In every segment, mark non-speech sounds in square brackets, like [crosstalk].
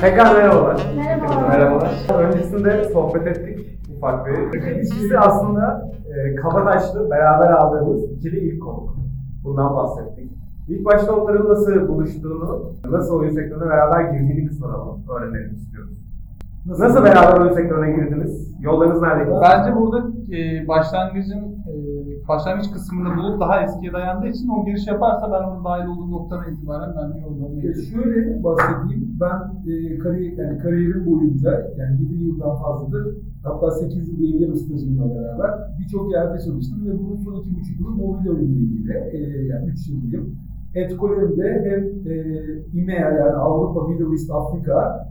Tekrar merhabalar. Merhabalar. Merhabalar. Öncesinde sohbet ettik ufak bir. İkisi aslında e, Kabataşlı beraber aldığımız ikili ilk konuk. Bundan bahsettik. İlk başta onların nasıl buluştuğunu, nasıl oyun sektörüne beraber girdiğini kısmını öğrenelim istiyoruz. Nasıl beraber oyun sektörüne girdiniz? Yollarınız nerede? Bence burada e, başlangıcın başlangıç kısmını bulup daha eskiye dayandığı için o giriş yaparsa ben onun dahil olduğum noktadan itibaren ben de yollarına E, şöyle bahsedeyim. Ben e, kariyer, yani kariyerim boyunca yani 7 yıldan fazladır hatta 8 yıl diyebilirim stajımla beraber birçok yerde çalıştım ve bunun son 2,5 yılı mobil oyunla ilgili e, yani 3 yıl diyeyim. Etkolem'de hem e, İMEA yani Avrupa, Middle East, Afrika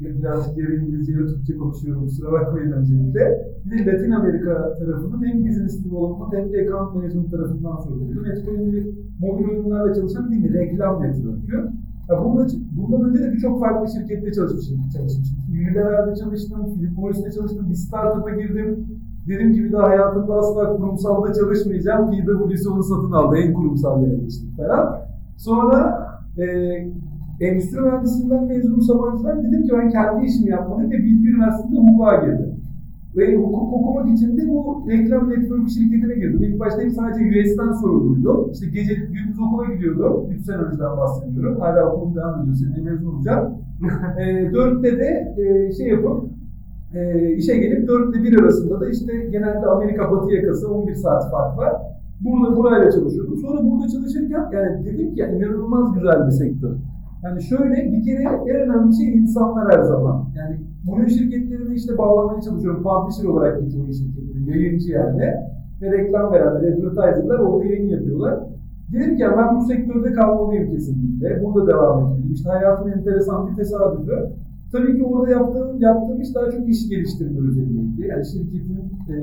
birazcık yarı İngilizce yarı Türkçe konuşuyorum kusura bakmayın öncelikle. Bir de Latin Amerika tarafının hem business development hem de account management tarafından sorumluyum. Bir mobil oyunlarla çalışan mi? Reklam network'ü. Ya bunda, bundan önce de birçok farklı şirkette çalışmışım. çalışmışım. Unilever'de çalıştım, Philip Morris'te çalıştım, bir startup'a girdim. Dedim ki bir daha hayatımda asla kurumsalda çalışmayacağım. PwC onu satın aldı, en kurumsal yere geçtik falan. Sonra e, endüstri mühendisliğinden mezunum Sabancı'dan dedim ki ben kendi işimi yapmalıyım ve Bilgi Üniversitesi'nde hukuka girdim. Ve hukuk okumak için de bu reklam network şirketine girdim. İlk başta hep sadece US'den sorumluydum. İşte gece gündüz okula gidiyordum. 3 sene önceden bahsediyorum. Hala okulum devam ediyor. Seneye mezun olacağım. [laughs] e, dörtte de e, şey yapıp e, işe gelip dörtte bir arasında da işte genelde Amerika batı yakası 11 saat fark var. Burada burayla çalışıyordum. Sonra burada çalışırken yani dedim ki yani inanılmaz güzel bir sektör. Yani şöyle bir kere en önemli şey insanlar her zaman. Yani oyun şirketlerini işte bağlamaya çalışıyorum. Publisher olarak geçiyor şirketleri, yayıncı yani. Ve reklam verenler, advertiser'lar orada yayın yapıyorlar. Dedim ki ben bu sektörde kalmalıyım kesinlikle. Burada devam etmeliyim. İşte hayatın enteresan bir tesadüfü. Tabii ki orada yaptığım, yaptığım iş daha çok iş geliştirme özelliğiydi. Yani şirketin, e,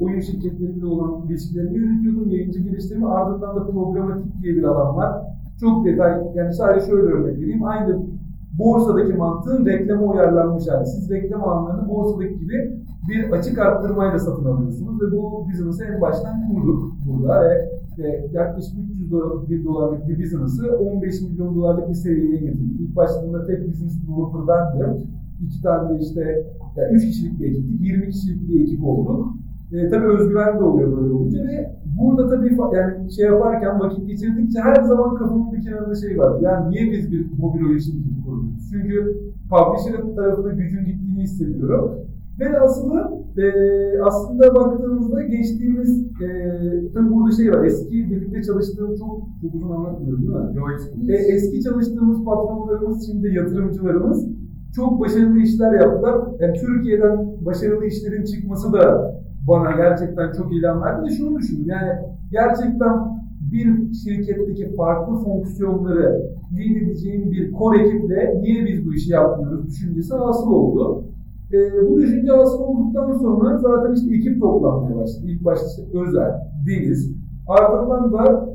oyun şirketleriyle olan ilişkilerini yönetiyordum, yayıncı geliştirme. Ardından da programatik diye bir alan var. Çok detay, yani sadece şöyle örnek vereyim. Aynı borsadaki mantığın reklama uyarlanmış hali. Siz reklam alanlarını borsadaki gibi bir açık arttırmayla satın alıyorsunuz ve bu business'ı en baştan kurduk burada ve e, yaklaşık 300 dolar, bir dolarlık bir business'ı 15 milyon dolarlık bir seviyeye getirdik. İlk başladığında tek business developer bendim. İki tane de işte, yani 3 kişilik bir ekiptik, 20 kişilik bir ekip olduk. E, tabii özgüven de oluyor böyle olunca ve burada tabii yani şey yaparken vakit geçirdikçe her zaman kafamın bir kenarında şey var. Yani niye biz bir mobil oyun şirketi kuruyoruz? Çünkü publisher'ın tarafında gücün gittiğini hissediyorum. Ve aslında e, aslında baktığımızda geçtiğimiz e, tabii burada şey var. Eski birlikte çalıştığım çok çok uzun anlatmıyorum değil mi? Yo, E, eski çalıştığımız patronlarımız şimdi yatırımcılarımız çok başarılı işler yaptılar. Yani Türkiye'den başarılı işlerin çıkması da bana gerçekten çok ilham verdi ve şunu düşündüm. Yani gerçekten bir şirketteki farklı fonksiyonları lead edeceğim bir core ekiple niye biz bu işi yapmıyoruz düşüncesi asıl oldu. E, bu düşünce asıl olduktan sonra zaten işte ekip toplanmaya başladı. İlk başta Özel, Deniz. Ardından da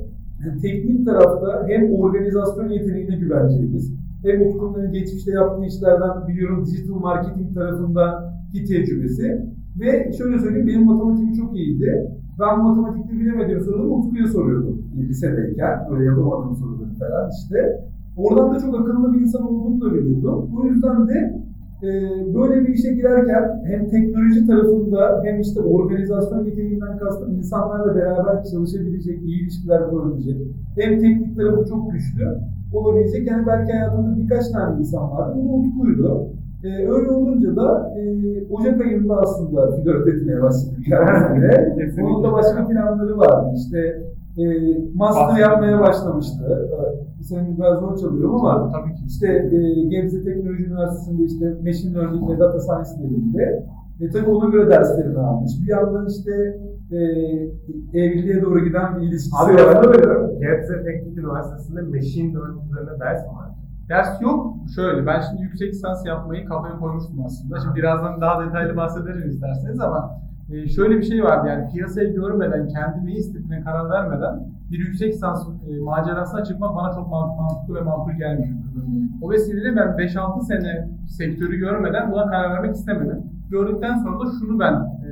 teknik tarafta hem organizasyon yeteneğine güvenceliyiz. Hem Utku'nun geçmişte yaptığı işlerden biliyorum digital marketing tarafındaki tecrübesi. Ve şöyle söyleyeyim benim matematiğim çok iyiydi. Ben matematikte bilemediğim soruları Utku'ya soruyordum lisedeyken. Böyle yapamadığım soruları falan işte. Oradan da çok akıllı bir insan olduğumu da biliyordum. Bu yüzden de e, böyle bir işe girerken hem teknoloji tarafında hem işte organizasyon yeteneğinden kastım insanlarla beraber çalışabilecek, iyi ilişkiler kurabilecek. Hem teknik tarafı çok güçlü olabilecek. Yani belki hayatımda birkaç tane insan vardı. Bu da Ee, öyle olunca da e, Ocak ayında aslında flört etmeye başladık [laughs] kendisiyle. Onun da başka planları vardı. İşte e, master yapmaya başlamıştı. Ee, Senin biraz zor çalıyorum ama Tabii ki. işte e, Gebze Teknoloji Üniversitesi'nde işte Machine Learning ve Data Science bölümünde. E tabii ona göre derslerini almış. Bir yandan işte e, evliliğe doğru giden bir ilişkisi Abi var. lafını bölüyorum. Gebze Teknik Üniversitesi'nde Machine Learning üzerine ders mi var? Ders yok. Şöyle ben şimdi yüksek lisans yapmayı kafaya koymuştum aslında. Şimdi birazdan daha detaylı bahsederim isterseniz ama e, şöyle bir şey vardı yani piyasayı görmeden, kendi ne istediğine karar vermeden bir yüksek lisans e, macerasına çıkmak bana çok mant- mantıklı ve makul gelmiyor. O vesileyle ben 5-6 sene sektörü görmeden buna karar vermek istemedim. Gördükten sonra da şunu ben e,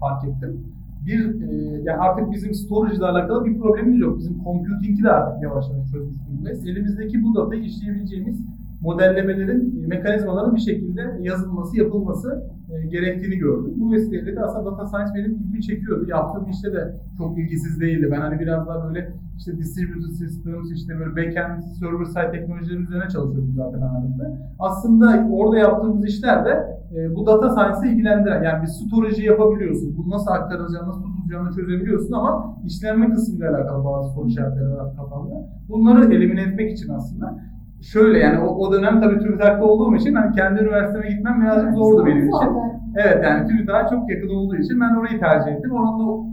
fark ettim. Bir, e, yani artık bizim storage ile alakalı bir problemimiz yok. Bizim computing'i de artık yavaş yavaş çözmüş durumdayız. Elimizdeki bu datayı işleyebileceğimiz modellemelerin, mekanizmaların bir şekilde yazılması, yapılması e, gerektiğini gördüm. Bu vesileyle de aslında data science benim ilgimi çekiyordu. Yaptığım işte de çok ilgisiz değildi. Ben hani biraz daha böyle işte distributed systems, işte böyle backend, server side teknolojileri üzerine çalışıyordum zaten ağırlıklı. Aslında orada yaptığımız işler de e, bu data science'ı ilgilendiren, yani bir storage'i yapabiliyorsun. Bunu nasıl aktaracağını, nasıl tutacağını çözebiliyorsun ama işlenme kısmıyla alakalı bazı soru işaretleri var kafamda. Bunları elimine etmek için aslında şöyle yani o, o dönem tabii TÜBİTAK'ta olduğum için hani kendi üniversiteme gitmem birazcık zordu benim için. Evet yani TÜBİTAK'a çok yakın olduğu için ben orayı tercih ettim. Orada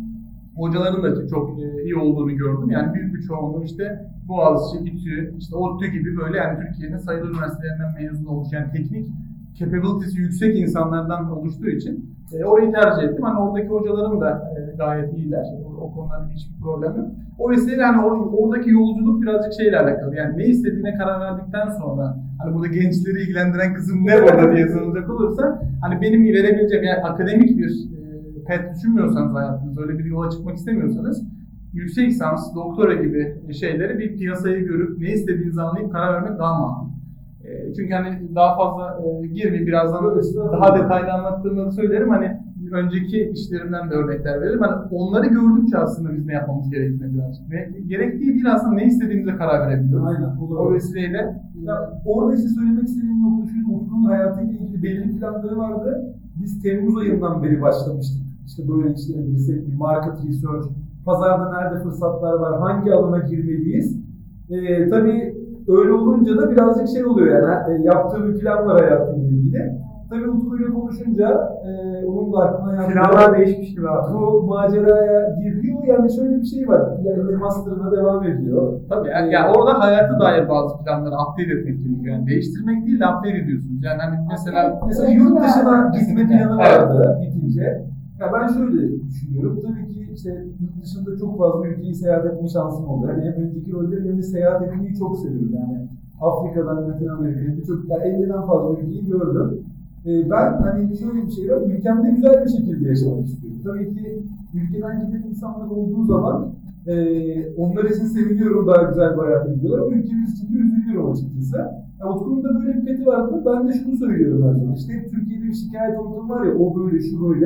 hocaların da çok e, iyi olduğunu gördüm. Yani büyük bir çoğunluğu işte Boğaziçi, İTÜ, işte ODTÜ gibi böyle yani Türkiye'nin sayılı üniversitelerinden mezun olmuş yani teknik capability'si yüksek insanlardan oluştuğu için e, orayı tercih ettim. Hani oradaki hocalarım da e, gayet iyiler. O, o konularda hiçbir problem yok. O vesileyle hani or, oradaki yolculuk birazcık şeyle alakalı. Yani ne istediğine karar verdikten sonra hani burada gençleri ilgilendiren kısım ne orada diye sorulacak olursa hani benim verebileceğim yani akademik bir e, pet düşünmüyorsanız hayatınızda öyle bir yola çıkmak istemiyorsanız yüksek lisans, doktora gibi şeyleri bir piyasayı görüp ne istediğinizi anlayıp karar vermek daha makul. E, çünkü hani daha fazla e, girmeyeyim birazdan daha detaylı anlattığımı söylerim. Hani önceki işlerimden de örnekler veririm. Hani onları gördükçe aslında biz ne yapmamız gerektiğine birazcık. Ne, gerektiği değil aslında ne istediğimize karar verebiliyoruz. Aynen. O vesileyle Ya, orada işte söylemek istediğim nokta şu, Utku'nun hayatıyla ilgili belli planları vardı. Biz Temmuz ayından beri başlamıştık. İşte böyle girsek bir market research, pazarda nerede fırsatlar var, hangi alana girmeliyiz. Ee, tabii öyle olunca da birazcık şey oluyor yani e, yaptığı bir plan var hayatıyla ilgili. Tabii Utku ile konuşunca e, onun da aklına yattı. Planlar değişmiş gibi abi. Bu maceraya giriyor yani şöyle bir şey var. Yani master'ına devam ediyor. Tabii yani, yani orada hayata dair bazı planları update etmek gerekiyor. Yani değiştirmek değil de update ediyorsunuz. Yani hani mesela Mesela yurt dışına gitme planı Evet. vardı bitince. Ya ben şöyle düşünüyorum. Tabii ki işte yurt dışında çok fazla ülkeyi seyahat etme şansım oldu. Yani hem önceki rollerim hem de seyahat etmeyi çok seviyorum. Yani Afrika'dan Latin Amerika'ya birçok yani 50'den fazla ülkeyi gördüm. Ee, ben hani şöyle bir şey var, ülkemde güzel bir şekilde yaşamak istiyorum. Tabii ki ülkeden giden insanlar olduğu zaman e, onlar için seviniyorum daha güzel bir hayata gidiyorlar ama ülkemiz için de üzülüyorum açıkçası. Ya Utku'nun da böyle bir peti vardı. Ben de şunu söylüyorum her zaman. İşte hep Türkiye'de bir şikayet ortamı var ya o böyle şu böyle.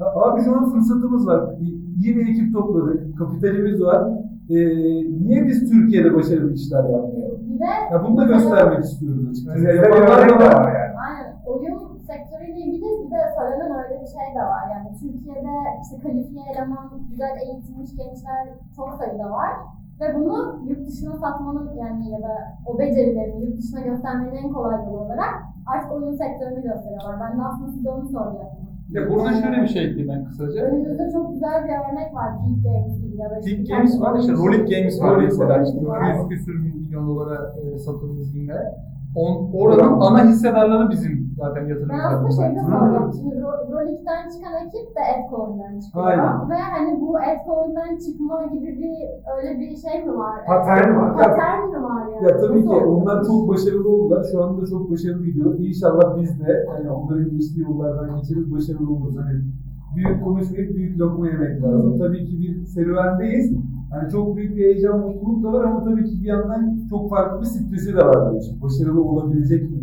Ya abi şu an fırsatımız var. İyi bir ekip topladık. Kapitalimiz var. Ee, niye biz Türkiye'de başarılı işler yapmayalım? Ya bunu da göstermek istiyoruz açıkçası. Bir Yapanlar da var. var yani. aynen oyun sektörüyle ilgili bir de söylenen öyle bir şey de var. Yani Türkiye'de işte kalifiye eleman, güzel eğitilmiş gençler çok sayıda var. Ve bunu yurt dışına satmanın yani ya da o becerilerini yurt dışına göstermenin en kolay yolu olarak artık oyun sektörünü gösteriyorlar. Ben de aslında size onu soracaktım. ya burada şöyle bir şey ekleyeyim ben kısaca. Önümüzde çok güzel bir örnek var Peak Games gibi ya da işte Peak Games var, işte Rolling Games var mesela. İşte 100 küsür milyon dolara e, satıldığı zinlere. On, oranın ana hissedarları bizim zaten Ben aslında şeyde yatırımcılarımız. soracağım. Şimdi Ro- Rolik'ten çıkan ekip de Edcoin'den çıkıyor. Aynen. Ve hani bu Edcoin'den çıkma gibi bir öyle bir şey mi var? Patern var. Patern mi var yani? Ya tabii ki onlar çok başarılı oldular. Şu anda da çok başarılı gidiyor. İnşallah biz de hani onların geçtiği yollardan geçeriz, başarılı oluruz. Hani büyük konuşmayıp büyük lokma yemek lazım. Tabii ki bir serüvendeyiz. Hani çok büyük bir heyecan, mutluluk da var ama tabii ki bir yandan çok farklı bir stresi de var bu işin. Başarılı olabilecek mi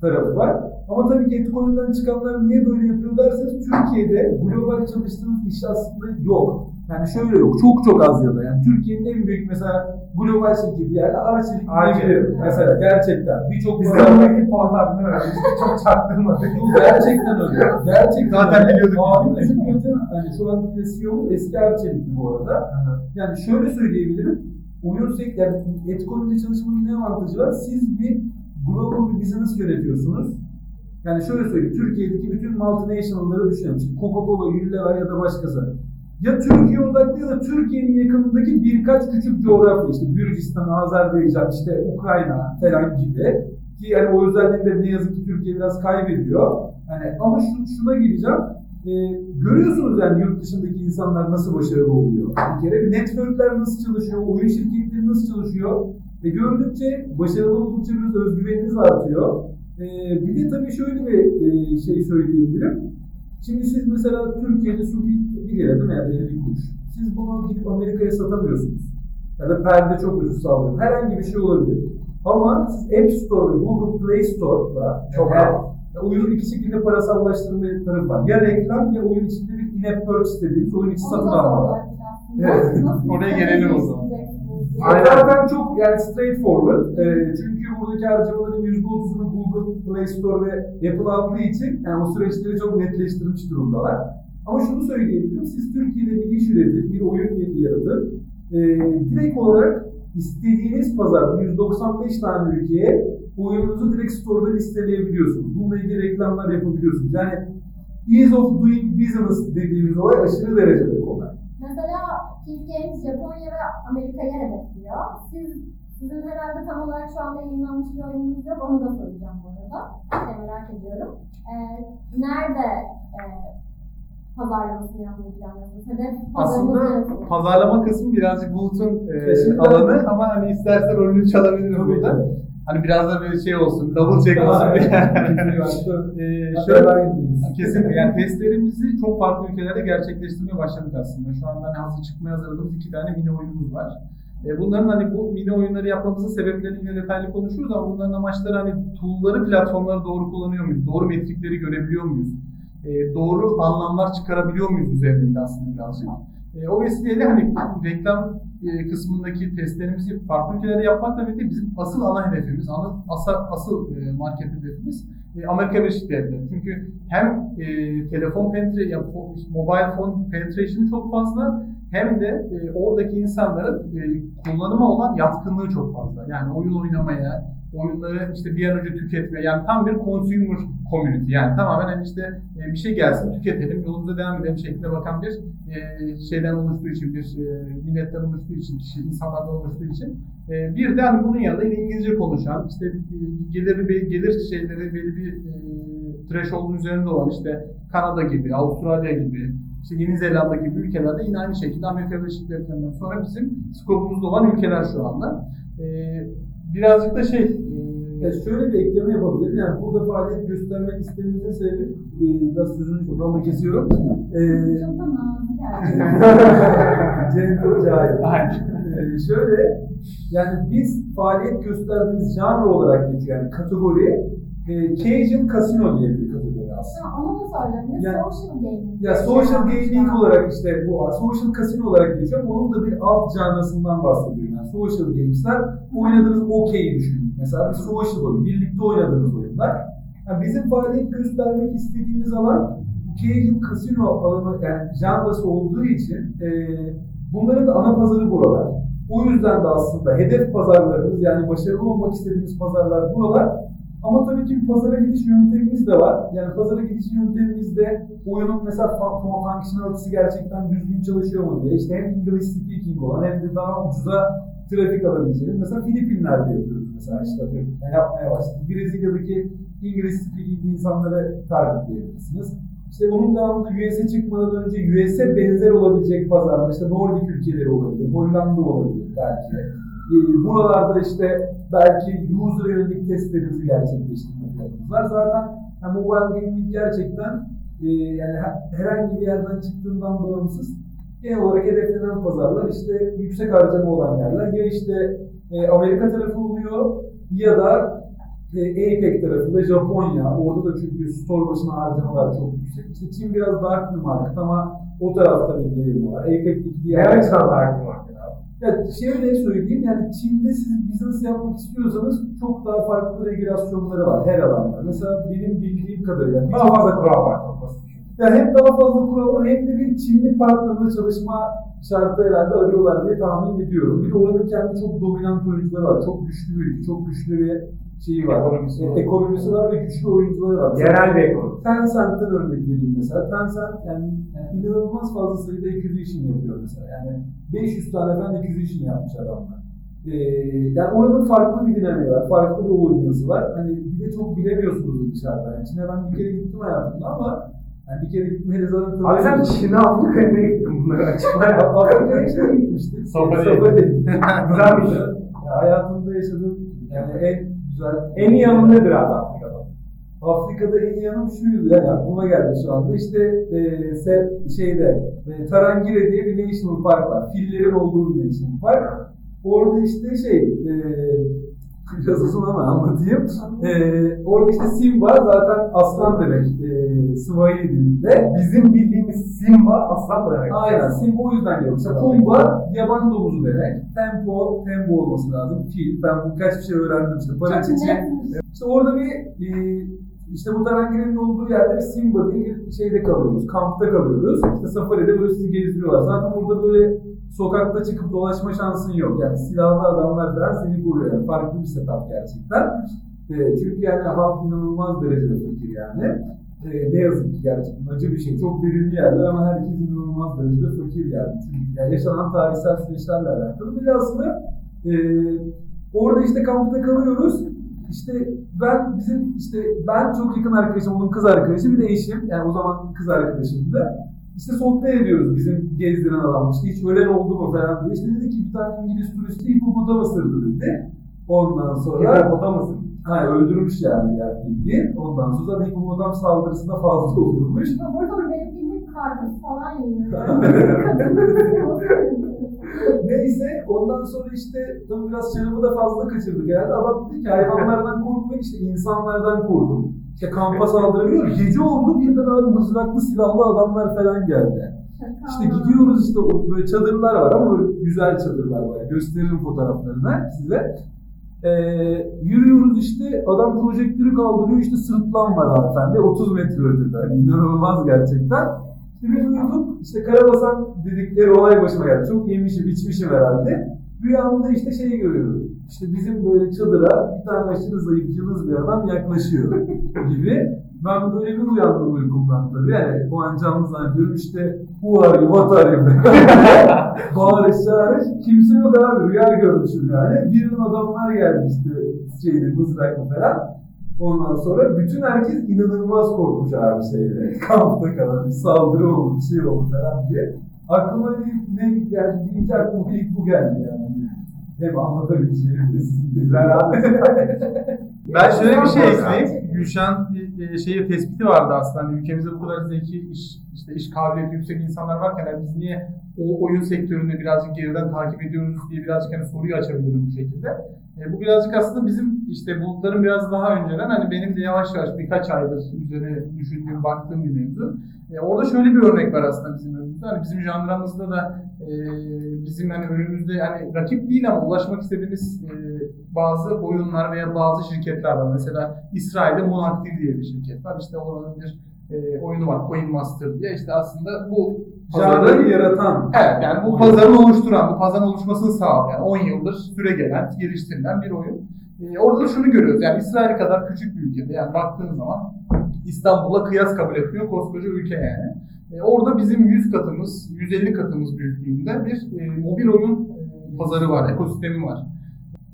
tarafı var. Ama tabii ki Etikonu'dan çıkanlar niye böyle yapıyor derseniz Türkiye'de global çalıştığınız iş aslında yok. Yani şöyle yok. Çok çok az ya da. Yani Türkiye'nin en büyük mesela global şirketi yani Arçelik diyebilirim. Mesela gerçekten. Birçok Biz de oradaki puanlarını öğrendik. Çok çaktırmadık. Gerçekten öyle. Gerçekten Zaten biliyorduk. Abi bizim hani şu an CEO eski Arçelik'ti bu arada. Yani şöyle söyleyebilirim. Sektörü, yani Etcoin'de çalışmanın ne avantajı var? Siz bir global bir business yönetiyorsunuz. Yani şöyle söyleyeyim, Türkiye'deki bütün multinational'ları düşünelim. İşte Coca-Cola, Unilever ya da başkası. Ya Türkiye odaklı ya da Türkiye'nin yakınındaki birkaç küçük coğrafya işte Gürcistan, Azerbaycan, işte Ukrayna falan gibi. Ki yani o özellikleri ne yazık ki Türkiye biraz kaybediyor. Hani ama şu, şuna geleceğim. Ee, görüyorsunuz yani yurt dışındaki insanlar nasıl başarılı oluyor. Bir kere networkler nasıl çalışıyor, oyun şirketleri nasıl çalışıyor. Ve gördükçe, başarılı oldukça biraz özgüveniniz artıyor. Ee, bir de tabii şöyle bir e, şey söyleyebilirim. Şimdi siz mesela Türkiye'de su bir, bir lira değil mi? Yani 50 kuruş. Siz bunu gidip Amerika'ya satamıyorsunuz. Ya da perde çok ucuz sağlıyor. Herhangi bir şey olabilir. Ama siz App Store ve Google Play Store'da Çok rahat. Ya oyunu iki şekilde parasallaştırma tarafı var. Ya reklam ya oyun içinde bir in-app purchase dediğimiz oyun içi satın alma. aslında. Evet. Nasıl Oraya gelelim o zaman. Aynen. Zaten çok yani straightforward. Ee, çünkü buradaki harcamaların %30'unu Google Play Store ve Apple aldığı için yani o süreçleri çok netleştirmiş durumdalar. Ama şunu söyleyebilirim, siz Türkiye'de bir iş üretir, bir oyun yeri yaratır. Ee, direkt olarak istediğiniz pazar 195 tane ülkeye oyununuzu direkt store'da listeleyebiliyorsunuz. Bununla ilgili reklamlar yapabiliyorsunuz. Yani ease of doing business dediğimiz olay aşırı derecede kolay. Mesela Games Japonya ve Amerika'yı hedefliyor. Siz, sizin herhalde tam olarak şu anda yayınlanmış bir oyununuz yok. Onu da soracağım bu arada. Şey merak ediyorum. Ee, nerede e, pazarlamasını yapmayı planlıyorsunuz? Hedef Aslında pazarlama kısmı birazcık Bulut'un e, alanı ama hani istersen rolünü çalabilirim burada. Hani biraz da böyle şey olsun, double check [laughs] olsun. Ee, şöyle, kesinlikle yani testlerimizi çok farklı ülkelerde gerçekleştirmeye başladık aslında. Şu anda hani hazır çıkmaya hazırladığımız iki tane mini oyunumuz var. E, Bunların hani bu mini oyunları yapmamızın sebeplerini yine detaylı konuşuruz ama bunların amaçları hani tool'ları, platformları doğru kullanıyor muyuz? Doğru metrikleri görebiliyor muyuz? E, doğru anlamlar çıkarabiliyor muyuz üzerineydi aslında birazcık. E, o vesileyle hani reklam e, kısmındaki testlerimizi farklı ülkelerde yapmakla birlikte bizim asıl ana hedefimiz, ana, asa, asıl e, market hedefimiz e, Amerika Birleşik Devletleri. Çünkü hem e, telefon penetre, ya, fo- mobile phone penetration'ı çok fazla hem de e, oradaki insanların e, kullanıma olan yatkınlığı çok fazla. Yani oyun oynamaya, oyunları işte bir an önce tüketme, yani tam bir consumer community. Yani tamamen hani işte e, bir şey gelsin tüketelim, yolumuza devam edelim şeklinde bakan bir e, şeyden oluştuğu için, bir e, milletten oluştuğu için, kişi, insanlardan oluştuğu için. Bir de bunun yanında İngilizce konuşan, işte geliri, gelir şeyleri belli bir threshold'un üzerinde olan işte Kanada gibi, Avustralya gibi, işte Yeni Zelanda gibi ülkelerde yine aynı şekilde Amerika Birleşik Devletleri'nden sonra bizim skopumuzda olan ülkeler şu anda. Birazcık da şey, e, Ya şöyle bir ekleme yapabilirim. Yani burada faaliyet göstermek istememizin sebebi, e, biraz sözünü çok ama kesiyorum. E, Çok da cahil. Aynen. E, şöyle, yani biz faaliyet gösterdiğimiz janr olarak geçiyor. Yani kategori, e, Cajun Casino diye bir kategori. Ha, Onu da soracağım. Bir de Ya- social gaming. Ya social gaming olarak işte bu social casino olarak geçiyor. Onun da bir alt canrasından bahsediyorum. Yani social games'ler oynadığınız okey düşünün. Mesela bir social oyun, birlikte oynadığınız oyunlar. Yani bizim faaliyet göstermek istediğimiz alan Cajun Casino alanı yani janrası olduğu için e, bunların da ana pazarı buralar. O yüzden de aslında hedef pazarlarımız yani başarılı olmak istediğimiz pazarlar buralar. Ama tabii ki pazara gidiş yöntemimiz de var. Yani pazara gidiş yöntemimizde oyunun mesela fun- functionality'si gerçekten düzgün çalışıyor mu diye. İşte hem English speaking olan hem de daha ucuza trafik alabileceğiniz. Mesela Filipinler'de yapıyoruz mesela işte. Yani yapmaya başladık. Brezilya'daki English speaking insanları targetleyebilirsiniz. İşte bunun devamında US'e çıkmadan önce US'e benzer olabilecek pazarlar, işte Nordik ülkeleri olabilir, Hollanda olabilir belki. Ee, buralarda işte belki user yönelik testlerimizi gerçekleştirme planımız var. Zaten yani mobile gaming gerçekten e, yani her- herhangi bir yerden çıktığından bağımsız genel olarak hedeflenen pazarlar işte yüksek harcama olan yerler. Ya işte e, Amerika tarafı oluyor ya da e, APEC tarafında Japonya. Orada da çünkü store başına harcamalar çok yüksek. İşte Çin biraz dark bir market ama o tarafta bir gelir var. APEC'teki diğer... Ne açıdan da hakim var ya? Şöyle söyleyeyim yani Çin'de siz business yapmak istiyorsanız çok daha farklı regülasyonları var her alanda. Mesela benim bildiğim kadarıyla Daha fazla kural var. Çok basit düşün. ya hem daha fazla kural var hem de bir Çinli partnerle çalışma şartı herhalde arıyorlar diye tahmin ediyorum. Bir de oranın kendi çok dominant oyuncuları var. Çok güçlü bir çok güçlü bir şeyi var. Ekonomisi var. Ekonomisi var ve güçlü oyuncuları var. Yerel bir ekonomi. Tencent'ten örnek vereyim mesela. Tencent yani, yani inanılmaz fazla sayıda acquisition yapıyor mesela. Yani 500 tane ben acquisition yapmış adamlar. Ee, yani oranın farklı bir dinamiği var, farklı bir oyun var. Hani bir de çok bilemiyorsunuz dışarıda. Yani Çin'e ben bir kere gittim hayatımda ama yani bir kere gitmeye zaten Abi sen Çin'e Afrika'ya ne gittin bunları açıklar. [laughs] Afrika'ya işte gitmiştik. Safari'ye. Güzelmiş. Ya hayatımda yaşadığım yani en güzel, En iyi yanı nedir abi Afrika'da? Afrika'da en iyi yanım şuydu yani aklıma geldi şu anda. İşte e, se, şeyde e, Tarangire diye bir national park var. Fillerin olduğu bir national park. Orada işte şey e, [laughs] Biraz uzun ama anlatayım. Ee, orada işte Simba zaten aslan demek e, Swahili dilinde. Bizim bildiğimiz Simba aslan demek? Aynen Simba o yüzden geliyor. Mesela Pumba yaban domuzu demek. Tempo, tempo olması lazım. Fil. Ben bu kaç bir şey öğrendim işte. Para Çok çiçeği. net. İşte orada bir e, işte bu Tarangire'nin olduğu yerde bir Simba diye bir şeyde kalıyoruz. Kampta kalıyoruz. İşte safari'de böyle sizi gezdiriyorlar. Zaten burada böyle sokakta çıkıp dolaşma şansın yok. Yani silahlı adamlar falan seni koruyor. Yani farklı bir setup gerçekten. E, çünkü yani halk inanılmaz derecede fakir yani. E, ne yazık ki gerçekten acı bir şey. Çok verimli yerler ama herkes inanılmaz derecede fakir yani. Çünkü yani yaşanan tarihsel süreçlerle alakalı. Bilhassa e, orada işte kampta kalıyoruz. İşte ben bizim işte ben çok yakın arkadaşım, onun kız arkadaşı bir de eşim. Yani o zaman kız arkadaşımdı. İşte sohbet ediyoruz bizim gezdiren adam. İşte hiç ölen oldu mu falan diye. İşte dedi ki bir tane İngiliz turist hipopotam ısırdı dedi. Ondan sonra Hipopotamus'un. Ha, öldürmüş yani yani bildiğin. Ondan sonra da hipopotam saldırısında fazla oluyormuş. Burada benim bildiğim falan yiyor. [laughs] Neyse ondan sonra işte tabii biraz şarabı da fazla kaçırdık herhalde. Adam dedi ki hayvanlardan korkmayın işte insanlardan korkun. İşte kampa saldırabiliyor. Gece oldu birden öyle mızraklı silahlı adamlar falan geldi. İşte gidiyoruz işte o böyle çadırlar var ama böyle güzel çadırlar var. Gösteririm fotoğraflarını size. Ee, yürüyoruz işte adam projektörü kaldırıyor işte sırtlan var hanımefendi 30 metre ötede. Yani inanılmaz gerçekten. İşte biz uyuduk işte Karabasan dedikleri olay başıma geldi. Çok yemişim içmişim herhalde. Rüyamda işte şeyi görüyorum. İşte bizim böyle çadıra bir tane aşırı zayıf cılız bir adam yaklaşıyor [laughs] gibi. Ben böyle bir uyandım uykumdan tabii. Yani o an canlı zannediyorum işte you, what are you? Bağırış çağırış. Kimse yok abi. Rüya görmüşüm yani. Birinin adamlar geldi işte şeyde mızrakla falan. Ondan sonra bütün herkes inanılmaz korkmuş abi şeyde. [laughs] Kampta kalan bir saldırı oldu, bir şey oldu falan diye. Aklıma ne, ne geldi, birinci aklıma ilk bu geldi yani. Hem anlatabileceğim de sizin. [laughs] [laughs] Ben şöyle bir şey ekleyeyim. Gülşen bir e, şeyi tespiti vardı aslında. Hani ülkemizde bu kadar zeki, iş, işte iş kabiliyeti yüksek insanlar varken yani biz niye o oyun sektöründe birazcık geriden takip ediyoruz diye birazcık hani soruyu açabilirim bu şekilde. E, bu birazcık aslında bizim işte bulutların biraz daha önceden hani benim de yavaş yavaş birkaç aydır üzerine düşündüğüm, baktığım bir mevzu. E, orada şöyle bir örnek var aslında bizim önümüzde. Hani bizim janramızda da e, bizim hani önümüzde hani rakip değil ama ulaşmak istediğimiz e, bazı oyunlar veya bazı şirketler var. Mesela İsrail'de Monactive diye bir şirket var. İşte oranın bir e, oyunu var Coin Master diye. İşte aslında bu Janrayı yaratan. Evet yani bu pazarı oluşturan, bu pazarın oluşmasını sağlayan, 10 yıldır süre gelen, geliştirilen bir oyun. Ee, orada da şunu görüyoruz yani İsrail kadar küçük bir ülkede yani baktığınız zaman İstanbul'a kıyas kabul etmiyor koskoca ülke yani. Ee, orada bizim 100 katımız, 150 katımız büyüklüğünde bir e, mobil oyun e, pazarı var, ekosistemi var.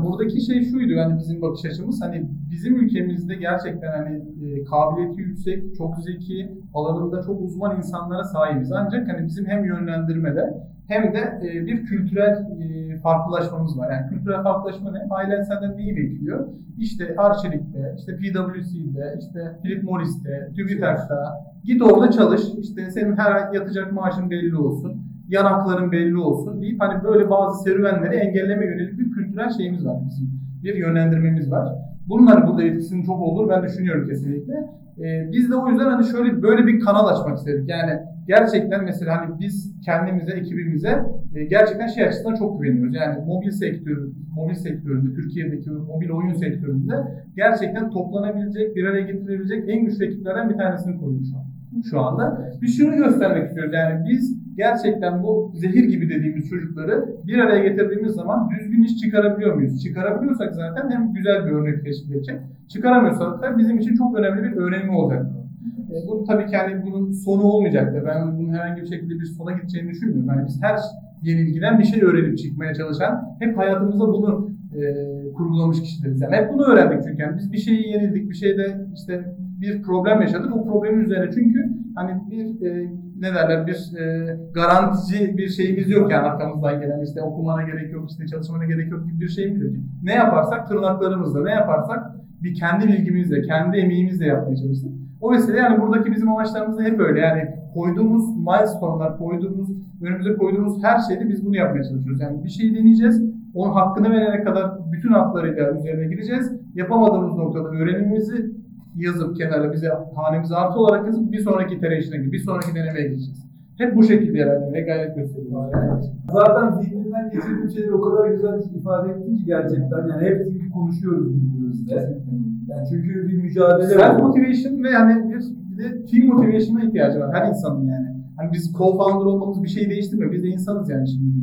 Buradaki şey şuydu yani bizim bakış açımız hani bizim ülkemizde gerçekten hani e, kabiliyeti yüksek, çok zeki, alanında çok uzman insanlara sahibiz. Ancak hani bizim hem yönlendirmede hem de e, bir kültürel e, farklılaşmamız var. Yani kültürel farklılaşma ne? Ailen senden neyi bekliyor? İşte Arçelik'te, işte PwC'de, işte Philip Morris'te, TÜBİTAK'ta git orada çalış. İşte senin her ay yatacak maaşın belli olsun yan hakların belli olsun deyip hani böyle bazı serüvenleri engelleme yönelik bir kültürel şeyimiz var bizim. Bir yönlendirmemiz var. Hani burada etkisinin çok olur ben düşünüyorum kesinlikle. Ee, biz de o yüzden hani şöyle böyle bir kanal açmak istedik. Yani gerçekten mesela hani biz kendimize, ekibimize e, gerçekten şey açısından çok güveniyoruz. Yani mobil sektörü, mobil sektöründe, Türkiye'deki mobil oyun sektöründe gerçekten toplanabilecek, bir araya getirilebilecek en güçlü ekiplerden bir tanesini kurduk şu şu anda. Biz şunu göstermek istiyoruz yani biz gerçekten bu zehir gibi dediğimiz çocukları bir araya getirdiğimiz zaman düzgün iş çıkarabiliyor muyuz? Çıkarabiliyorsak zaten hem güzel bir örnek teşkil. Çıkaramıyorsak da bizim için çok önemli bir önemli olacak. E, bunun tabii ki hani bunun sonu olmayacaktır. Ben bunun herhangi bir şekilde bir sona gideceğini düşünmüyorum. Yani biz her yenilgiden bir şey öğrenip çıkmaya çalışan, hep hayatımızda bunu e, kurgulamış kişileriz. Yani hep bunu öğrendik çünkü. Yani biz bir şeyi yenildik, bir şeyde işte bir problem yaşadık. O problemin üzerine çünkü hani bir e, ne derler bir e, garantici bir şeyimiz yok yani arkamızdan gelen işte okumana gerek yok işte çalışmana gerek yok gibi bir şeyimiz yok. Ne yaparsak tırnaklarımızla ne yaparsak bir kendi bilgimizle kendi emeğimizle yapmaya çalıştık. O mesele yani buradaki bizim amaçlarımız da hep öyle yani koyduğumuz milestone'lar, koyduğumuz, önümüze koyduğumuz her şeyde biz bunu yapmaya çalışıyoruz. Yani bir şeyi deneyeceğiz, onun hakkını verene kadar bütün haklarıyla üzerine gideceğiz. Yapamadığımız noktada öğrenimimizi yazıp kenara bize hanemize artı olarak yazıp bir sonraki gibi bir sonraki denemeye geçeceğiz. Hep bu şekilde ilerlemeye gayret gösteriyoruz. Yani. Zaten zihninden geçirdiğim şeyleri o kadar güzel ifade ettin ki gerçekten. Yani hep çünkü konuşuyoruz birbirimizle. Yani çünkü bir mücadele Self var. motivation ve yani bir, bir de team motivation'a ihtiyacı var her insanın yani. Hani biz co-founder olmamız bir şey değiştirmiyor. Biz de insanız yani şimdi.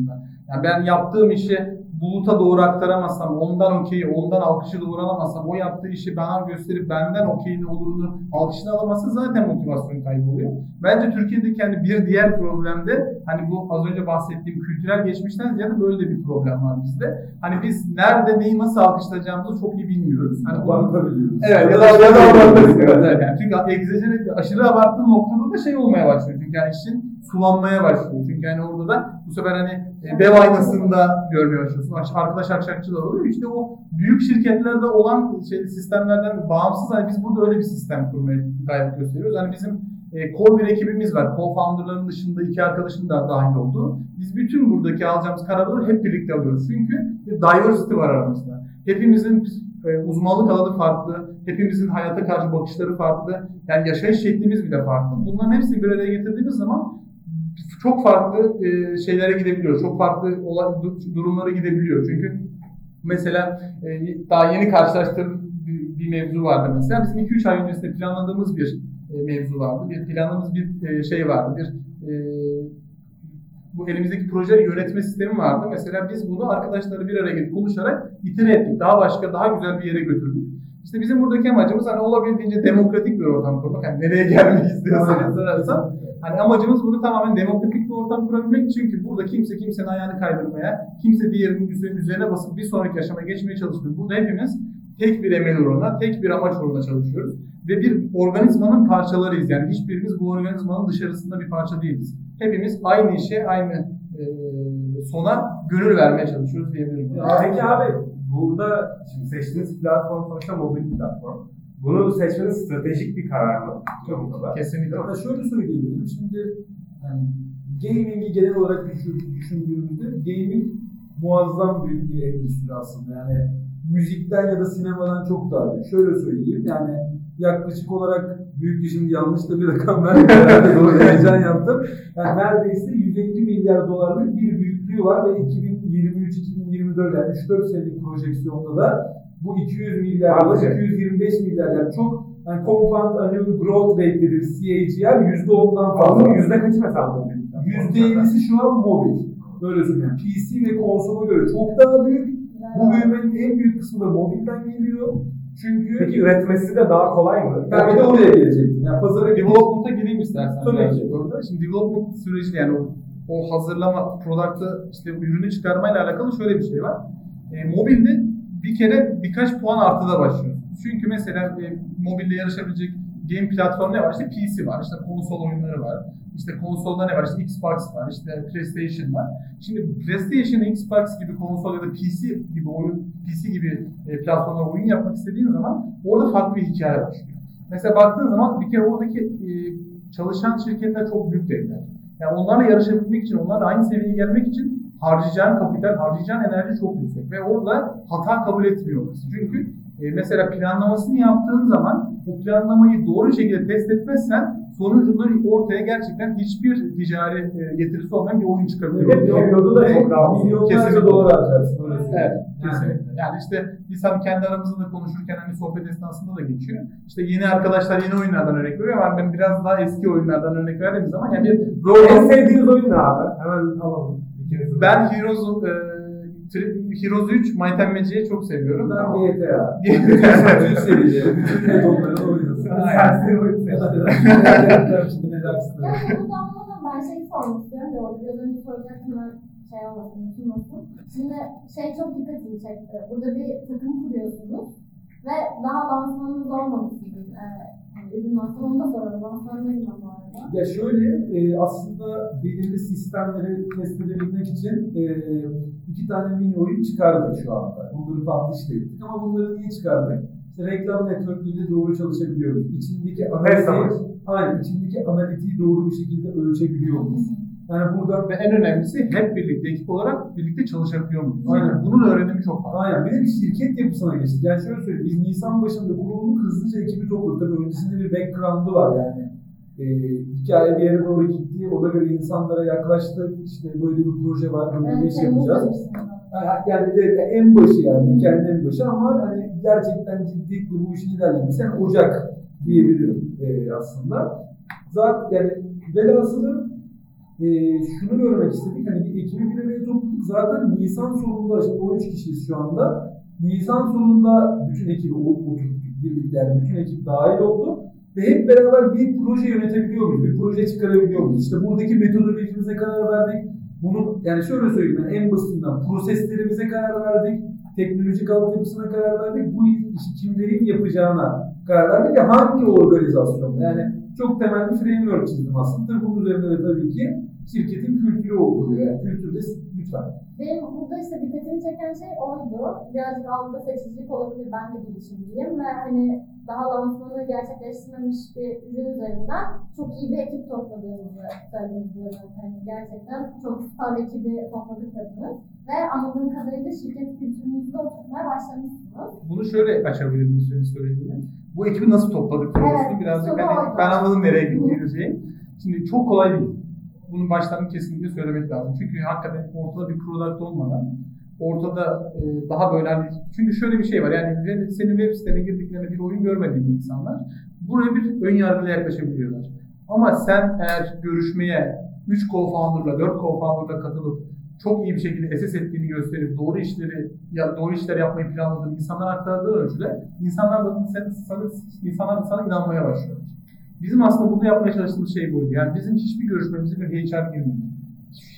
Yani ben yaptığım işi buluta doğru aktaramazsam, ondan okeyi, ondan alkışı doğru alamazsam, o yaptığı işi bana gösterip benden okeyini olurunu alkışını alamazsa zaten motivasyon kayboluyor. Bence Türkiye'deki hani bir diğer problemde hani bu az önce bahsettiğim kültürel geçmişten ziyade böyle de bir problem var bizde. Hani biz nerede neyi nasıl alkışlayacağımızı çok iyi bilmiyoruz. Hani Abartabiliyoruz. Evet ya da ya da abartabiliyoruz. Evet, yani çünkü egzajere aşırı abarttığın noktada da şey olmaya başlıyor. Çünkü yani işin sulanmaya başlıyor. Çünkü yani orada da bu sefer hani e, dev aynasında görmeye başlıyorsun. Aş- Arkadaş akşakçılar oluyor. İşte o büyük şirketlerde olan şey, sistemlerden bağımsız hani biz burada öyle bir sistem kurmaya gayret gösteriyoruz. Hani bizim e, core bir ekibimiz var. Co-founder'ların dışında iki arkadaşın da dahil olduğu. Biz bütün buradaki alacağımız kararları hep birlikte alıyoruz. Çünkü bir diversity var aramızda. Hepimizin e, uzmanlık alanı farklı, hepimizin hayata karşı bakışları farklı, yani yaşayış şeklimiz bile farklı. Bunların hepsini bir araya getirdiğimiz zaman çok farklı e, şeylere gidebiliyor, çok farklı olay, du- durumlara gidebiliyor. Çünkü mesela e, daha yeni karşılaştığım bir, bir mevzu vardı mesela. Bizim 2-3 ay öncesinde planladığımız bir e, mevzu vardı. Bir planladığımız bir e, şey vardı. Bir e, bu elimizdeki proje yönetme sistemi vardı. Mesela biz bunu arkadaşları bir araya gelip konuşarak itere ettik. Daha başka, daha güzel bir yere götürdük. İşte bizim buradaki amacımız hani olabildiğince demokratik bir ortam kurmak. Hani nereye gelmek istiyorsanız. Hani amacımız bunu tamamen demokratik bir ortam kurabilmek. Çünkü burada kimse kimsenin ayağını kaydırmaya, kimse diğerinin üzerine, üzerine basıp bir sonraki aşamaya geçmeye çalışmıyor. Burada hepimiz tek bir emel uğruna, tek bir amaç uğruna çalışıyoruz. Ve bir organizmanın parçalarıyız. Yani hiçbirimiz bu organizmanın dışarısında bir parça değiliz. Hepimiz aynı işe, aynı e, sona gönül vermeye çalışıyoruz diyebilirim. Peki abi burada şimdi seçtiğiniz platform sonuçta mobil platform. Bunu seçmeniz stratejik bir karar mı? Çok. Kesinlikle. Ya şöyle söyleyebilirim. Şimdi yani gaming'i genel olarak düşün- düşündüğümüzde gaming muazzam büyük bir endüstri aslında. Yani müzikten ya da sinemadan çok daha büyük. Şöyle söyleyeyim yani yaklaşık olarak büyük bir şimdi yanlış da bir rakam [laughs] doğru heyecan yaptım. Yani neredeyse 150 milyar dolarlık bir büyüklüğü var ve 2023-2024 yani 3-4 senelik projeksiyonda da bu 200 milyar dolar, Artacak. 225 milyar yani çok yani compound annual growth rate dediğimiz CAGR %10'dan fazla. Fazla yüzde kaçı mesela bu? %50'si şu an mobil. Böyle söyleyeyim. PC ve konsola göre çok daha büyük. Bu büyümenin en büyük kısmı da mobilden geliyor. Çünkü Peki üretmesi de daha kolay mı? ben bir de oraya gelecektim. Yani pazara Development'a gireyim istersen. Tabii ki. Orada. Şimdi development süreci yani o, o hazırlama, product'ı işte ürünü çıkarmayla alakalı şöyle bir şey var. E, mobilde bir kere birkaç puan artıda başlıyor. Çünkü mesela e, mobilde yarışabilecek game platformu ne var? İşte PC var, işte konsol oyunları var. İşte konsolda ne var? İşte Xbox var, işte PlayStation var. Şimdi PlayStation, Xbox gibi konsol ya da PC gibi oyun, PC gibi e, platformda oyun yapmak istediğin zaman orada farklı bir hikaye başlıyor. Mesela baktığın zaman bir kere oradaki e, çalışan şirketler çok büyük devler. Yani onlarla yarışabilmek için, onlarla aynı seviyeye gelmek için harcayacağın kapital, harcayacağın enerji çok yüksek. Ve orada hata kabul etmiyoruz. Çünkü e, mesela planlamasını yaptığın zaman o planlamayı doğru şekilde test etmezsen sonucunda ortaya gerçekten hiçbir ticari e, getirisi olmayan bir oyun çıkabiliyor. Evet, Periyodu da çok uzun. Milyonlarca dolar harcarsın. Evet, kesinlikle. Yani işte biz hani kendi aramızda da konuşurken hani sohbet esnasında da geçiyor. İşte yeni arkadaşlar yeni oyunlardan örnek veriyor ama ben biraz daha eski oyunlardan örnek verdiğim zaman yani bir En sevdiğiniz oyun ne abi? Hemen alalım. Ben Heroes, e, Heroes 3 Might and Magic'i çok seviyorum. Ben GTA. GTA. Bütün serileri, bütün metontları oynuyorsun. Oyun dersin? Ya burada anlamadan ben şeyi sormak istiyorum da orada biraz önce soracaktım ben şey olmasın, unutulmasın. Şimdi şey çok dikkatimi çekti. Burada bir takım kuruyorsunuz ve daha lansmanınız olmamış sizin. Ee, yani ürün lansmanı onu da soralım. Lansman ne zaman bu arada? Ya şöyle e, aslında belirli sistemleri test edebilmek için e, iki tane mini oyun çıkardık şu anda. Bunları de ettik ama bunları niye çıkardık? İşte reklam network'üyle doğru çalışabiliyoruz. İçindeki amaç. aynen, içindeki analitiği doğru bir şekilde ölçebiliyoruz. Yani buradan Ve en önemlisi hep birlikte ekip olarak birlikte çalışabiliyor muyuz? Aynen. Bunun öğrenimi çok fazla. Aynen. Bir de bir şirket yapısına geçtik. Yani şöyle söyleyeyim. Biz Nisan başında kurulduk. Hızlıca ekibi topladık. Tabii öncesinde bir background'u var yani. E, hikaye bir yere doğru gitti. Ona göre insanlara yaklaştık. İşte böyle bir proje var. Böyle bir iş yapacağız. Yani de, de en başı yani. Hikayenin en başı ama hani gerçekten ciddi bu işin ilerlemesi. Yani Ocak diyebilirim e, aslında. Zaten yani velhasılı e, şunu görmek istedik. Hani bir ekibi bir araya topladık. Zaten Nisan sonunda, şimdi 13 kişiyiz şu anda. Nisan sonunda bütün ekibi oturttuk birlikte. Yani bütün ekip dahil oldu. Ve hep beraber bir proje yönetebiliyor muyuz? Bir proje çıkarabiliyor muyuz? İşte buradaki metodolojimize karar verdik. Bunun yani şöyle söyleyeyim yani en basitinden proseslerimize karar verdik. Teknolojik altyapısına karar verdik. Bu işi kimlerin yapacağına karar verdik ve hangi organizasyon? Yani çok temel bir framework çizdim aslında. Bunun üzerine de tabii ki şirketin kültürü oturuyor. Yani kültürde lütfen. Benim burada işte dikkatimi çeken şey oydu. Birazcık algıda seçicilik olabilir. Ben de girişimciyim ve hani daha lansmanı gerçekleştirmemiş bir ürün üzerinden çok iyi bir ekip topladığımızı söyleyebiliyorum. Hani gerçekten çok star ekibi topladık dediniz. Ve anladığım kadarıyla şirket kültürünüzde oturtmaya başlamışsınız. Bunu şöyle açabilirim senin söylediğini. Bu ekibi nasıl topladık Evet, birazcık hani ben anladım nereye gittiğini şeyin. Şimdi çok kolay değil. Bunun baştan kesinlikle söylemek lazım. Çünkü hakikaten ortada bir product olmadan ortada e, daha böyle hani çünkü şöyle bir şey var yani senin web sitene girdiklerinde bir oyun görmediğin insanlar buraya bir ön yargıyla yaklaşabiliyorlar. Ama sen eğer görüşmeye 3 co-founder'la 4 co-founder'la katılıp çok iyi bir şekilde SS ettiğini gösterip doğru işleri ya doğru işler yapmayı planladığın insanlara aktardığın ölçüde insanlar da sen, sana, insanlar da sana inanmaya başlıyorlar. Bizim aslında burada yapmaya çalıştığımız şey buydu. Yani bizim hiçbir görüşmemize bir HR girmedi.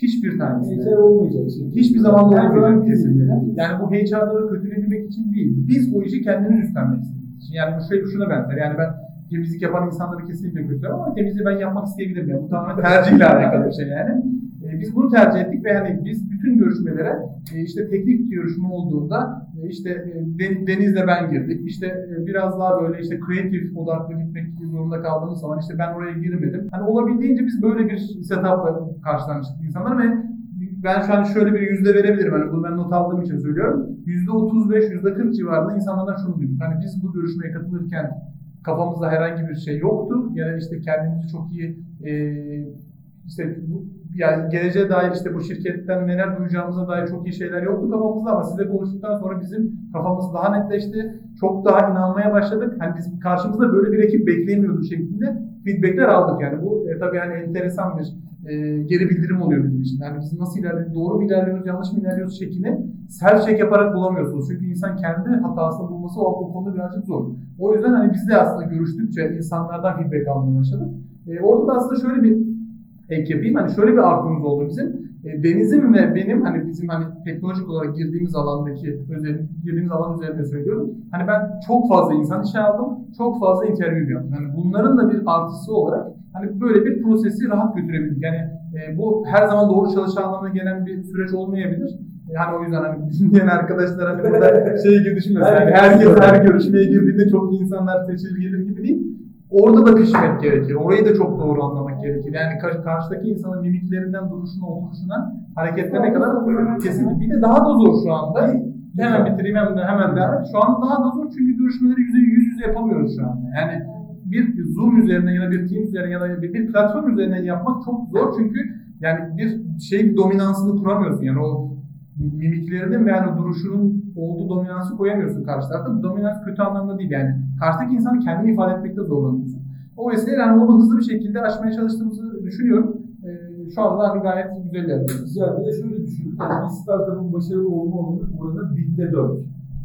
Hiçbir tanesi. HR olmayacak şey. Hiçbir zaman zaman olmayacak kesinlikle. Yani bu HR'ları kötülemek için değil. Biz o işi kendimiz üstlenmek istedik. Yani bu şey şuna benzer. Yani ben temizlik yapan insanları kesinlikle kötülemem ama temizliği ben yapmak isteyebilirim. Yani bu tamamen [laughs] tercihle alakalı bir şey yani. E, biz bunu tercih ettik ve yani biz bütün görüşmelere e, işte teknik görüşme olduğunda işte e, Den- Deniz'le ben girdik. İşte e, biraz daha böyle işte kreatif odaklı gitmek zorunda kaldığımız zaman işte ben oraya girmedim. Hani olabildiğince biz böyle bir setupla karşılamıştık insanlar ve ben şu an şöyle bir yüzde verebilirim. Hani bunu ben not aldığım için söylüyorum. Yüzde 35, yüzde 40 civarında insanlardan şunu duyduk. Hani biz bu görüşmeye katılırken kafamızda herhangi bir şey yoktu. Yani işte kendimizi çok iyi e, işte yani geleceğe dair işte bu şirketten neler duyacağımıza dair çok iyi şeyler yoktu kafamızda ama size konuştuktan sonra bizim kafamız daha netleşti. Çok daha inanmaya başladık. Hani biz karşımızda böyle bir ekip beklemiyorduk şeklinde feedbackler aldık yani. Bu e, tabii hani enteresan bir e, geri bildirim oluyor bizim için. Yani biz nasıl ilerliyoruz, doğru mu ilerliyoruz, yanlış mı ilerliyoruz şeklini self check yaparak bulamıyorsunuz. Çünkü insan kendi hatasını bulması o, o konuda birazcık zor. O yüzden hani biz de aslında görüştükçe insanlardan feedback almaya başladık. E, orada da aslında şöyle bir ek yapayım. Hani şöyle bir artımız oldu bizim. E, Deniz'in ve benim hani bizim hani teknolojik olarak girdiğimiz alandaki özel girdiğimiz alan üzerinde söylüyorum. Hani ben çok fazla insan işe aldım. Çok fazla interview yaptım. Yani bunların da bir artısı olarak hani böyle bir prosesi rahat götürebildik. Yani e, bu her zaman doğru çalışan anlamına gelen bir süreç olmayabilir. E, hani o yüzden hani dinleyen arkadaşlar hani burada [laughs] şey gibi düşünmesin. Yani herkes her görüşmeye girdiğinde çok iyi insanlar seçilir gelir gibi değil. Orada da pişmek gerekir. Orayı da çok doğru anlamak gerekir. Yani kar- karşıdaki insanın mimiklerinden duruşuna, oturuşuna, hareketlerine kadar kesinlikle. Bir de daha da zor şu anda. Hemen bitireyim hemen, hemen devam et. Şu anda daha da zor çünkü görüşmeleri yüzde yüz yüze yapamıyoruz şu anda. Yani bir Zoom üzerine ya da bir Teams üzerine ya da bir, bir platform üzerinden yapmak çok zor çünkü yani bir şey dominansını kuramıyorsun. Yani o mimiklerinin ve yani duruşunun olduğu dominansı koyamıyorsun karşı tarafta. Bu dominans kötü anlamda değil yani. Karşıdaki insanı kendini ifade etmekte zorlanıyorsun. O vesileyle yani onu hızlı bir şekilde aşmaya çalıştığımızı düşünüyorum. Ee, şu anda hani gayet güzel ilerliyoruz. Ya bir de şöyle düşünün. Yani bir startup'ın başarılı olma oranı burada binde dört.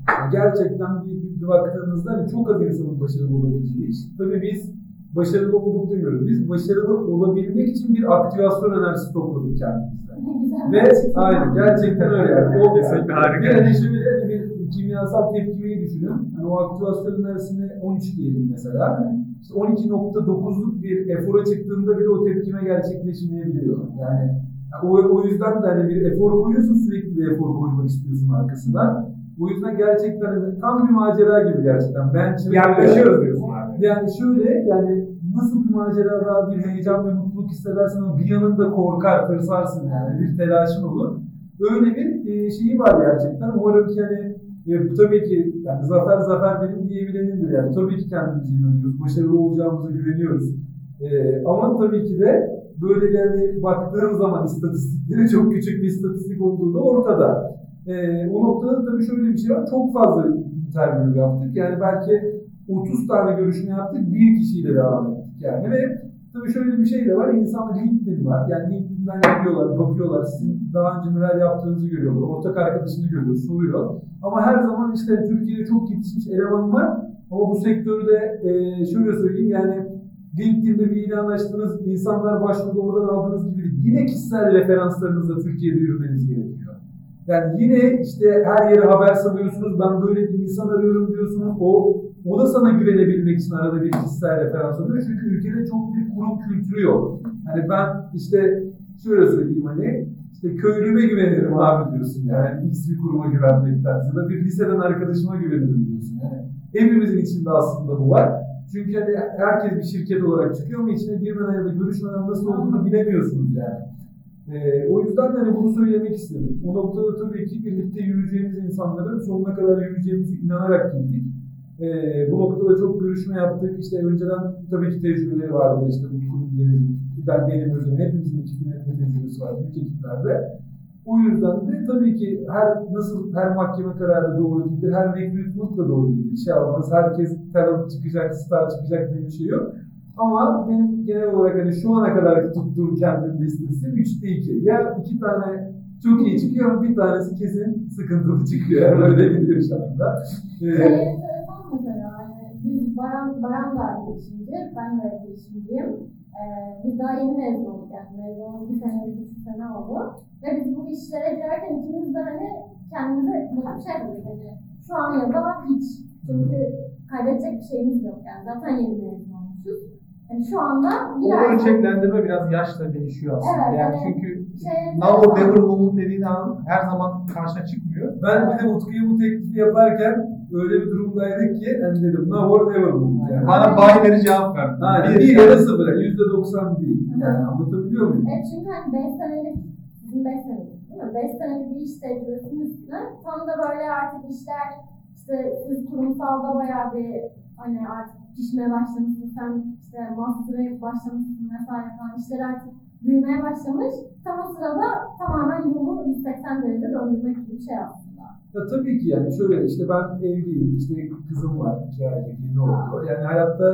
Yani gerçekten bir, bir, baktığınızda hani çok az insanın başarılı olabileceği iş. Tabii biz başarılı olduk demiyoruz. Biz başarılı olabilmek için bir aktivasyon enerjisi topladık kendimizde. Ne güzel. Ve aynen gerçekten öyle yani. O, Kesinlikle harika. Bir hani hani bir kimyasal tepkimeyi düşünün. Hani o aktivasyon enerjisini 13 diyelim mesela. İşte 12.9'luk bir efora çıktığında bile o tepkime gerçekleşmeyebiliyor. Yani o, o yüzden de hani bir efor koyuyorsun sürekli bir efor koymak istiyorsun arkasına. O yüzden gerçekten tam bir macera gibi gerçekten. Ben Yaklaşıyoruz diyorsun abi. yani şöyle yani nasıl bir macerada bir heyecan ve mutluluk hissedersin ama bir yanında korkar, tırsarsın yani bir telaşın olur. Öyle bir e, şeyi var gerçekten. Umarım ki hani e, bu tabii ki yani zafer zafer benim diyebilenindir yani. Tabii ki kendimize inanıyoruz. Başarılı olacağımıza güveniyoruz. E, ama tabii ki de böyle yani baktığım zaman istatistikleri çok küçük bir istatistik olduğu da ortada. E, o noktada tabii şöyle bir şey var. Çok fazla interview yaptık. Yani belki 30 tane görüşme yaptık. Bir kişiyle devam ettik yani. Ve tabii şöyle bir şey de var. İnsanlar LinkedIn var. Yani LinkedIn'den geliyorlar, bakıyorlar. Sizin daha önce neler yaptığınızı görüyorlar. Ortak arkadaşını görüyor, soruyor. Ama her zaman işte Türkiye'de çok yetişmiş eleman var. Ama bu sektörde e, şöyle söyleyeyim yani LinkedIn'de bir ilan açtınız, insanlar başvurdu oradan aldığınız gibi. Yine kişisel referanslarınızla Türkiye'de yürümeniz gerekiyor. Yani yine işte her yere haber salıyorsunuz, ben böyle bir insan arıyorum diyorsunuz. O, o da sana güvenebilmek için arada bir kişisel referans oluyor. Çünkü ülkede çok bir kurum kültürü yok. Hani ben işte şöyle söyleyeyim hani işte köylüme güvenirim abi diyorsun yani X bir kuruma güvenmektense ya da bir liseden arkadaşıma güvenirim diyorsun yani. Hepimizin içinde aslında bu var. Çünkü hani herkes bir şirket olarak çıkıyor ama içine girmeden ya da görüşmeden nasıl olduğunu bilemiyorsunuz yani. Ee, o yüzden de hani bunu söylemek istedim. O noktada tabii ki birlikte yürüyeceğimiz insanların sonuna kadar yürüyeceğimize inanarak gittik. Ee, bu noktada çok görüşme yaptık. İşte önceden tabii ki tecrübeleri vardı. İşte Utku'nun, Deniz'in, ben benim özüm, hepimizin ekip yönetme tecrübesi var büyük ekiplerde. O yüzden de tabii ki her nasıl her mahkeme kararı doğru değildir, her recruitment da doğru değildir. Şey olmaz, herkes talent çıkacak, star çıkacak diye bir şey yok. Ama benim genel olarak hani şu ana kadar tuttuğum kendim listesi 3'te 2. Ya iki tane çok iyi çıkıyor ama bir tanesi kesin sıkıntılı çıkıyor. Yani [laughs] öyle gidiyor şu anda. Ee, biz Baran, Baran da girişimci, ben de girişimciyim. Ee, biz daha yeni mezun olduk yani mezun bir sene, bir buçuk sene oldu. Ve biz bu işlere girerken ikimiz de hani kendimize bir şey dedik hani şu an ya da hiç. Çünkü kaybedecek bir şeyimiz yok yani zaten yeni mezun olmuşuz. Yani şu anda O girerken ölçeklendirme biraz yaşla değişiyor aslında. Evet, yani evet. çünkü Şey- now or never moment dediğin an her zaman karşına çıkmıyor. Ben bir de Utku'ya bu teklifi yaparken öyle bir durumdaydık ki hani dedim now or never bu. Yani. Bana binary cevap ver. Ha, Bir- bir ya da sıfır. Yani yüzde doksan değil. Yani anlatabiliyor muyum? Evet çünkü hani 5 senelik, sizin 5 senelik değil mi? 5 senelik bir iş tecrübesinin üstüne tam da böyle artık işler işte kurumsalda bayağı bir hani artık pişmeye başlamışsın, sen işte master'a başlamışsın vesaire falan işler artık büyümeye başlamış. Tam o sırada tamamen yolu 180 derece döndürmek gibi bir şey aslında. Ya tabii ki yani şöyle işte ben evliyim, işte kızım var, iki aylık yeni oldu. Yani hayatta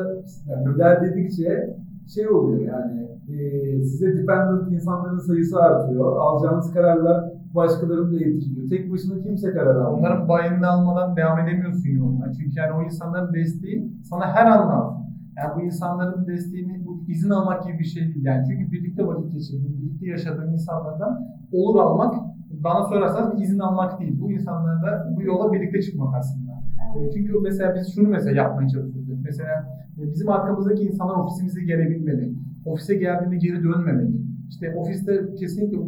yani ilerledikçe şey oluyor yani e, size dependent insanların sayısı artıyor. Alacağınız kararlar başkalarını da etkiliyor. Tek başına kimse karar almıyor. Onların bayını almadan devam edemiyorsun yoluna. Çünkü yani o insanların desteği sana her an lazım. Yani bu insanların desteğini bu izin almak gibi bir şey değil. Yani çünkü birlikte vakit geçirdiğin, birlikte yaşadığın insanlardan olur almak bana sorarsanız bir izin almak değil. Bu insanlarla bu yola birlikte çıkmak aslında. E, Çünkü mesela biz şunu mesela yapmaya çalışıyoruz. Mesela e, bizim arkamızdaki insanlar ofisimize gelebilmeli. Ofise geldiğinde geri dönmemeli. İşte ofiste kesinlikle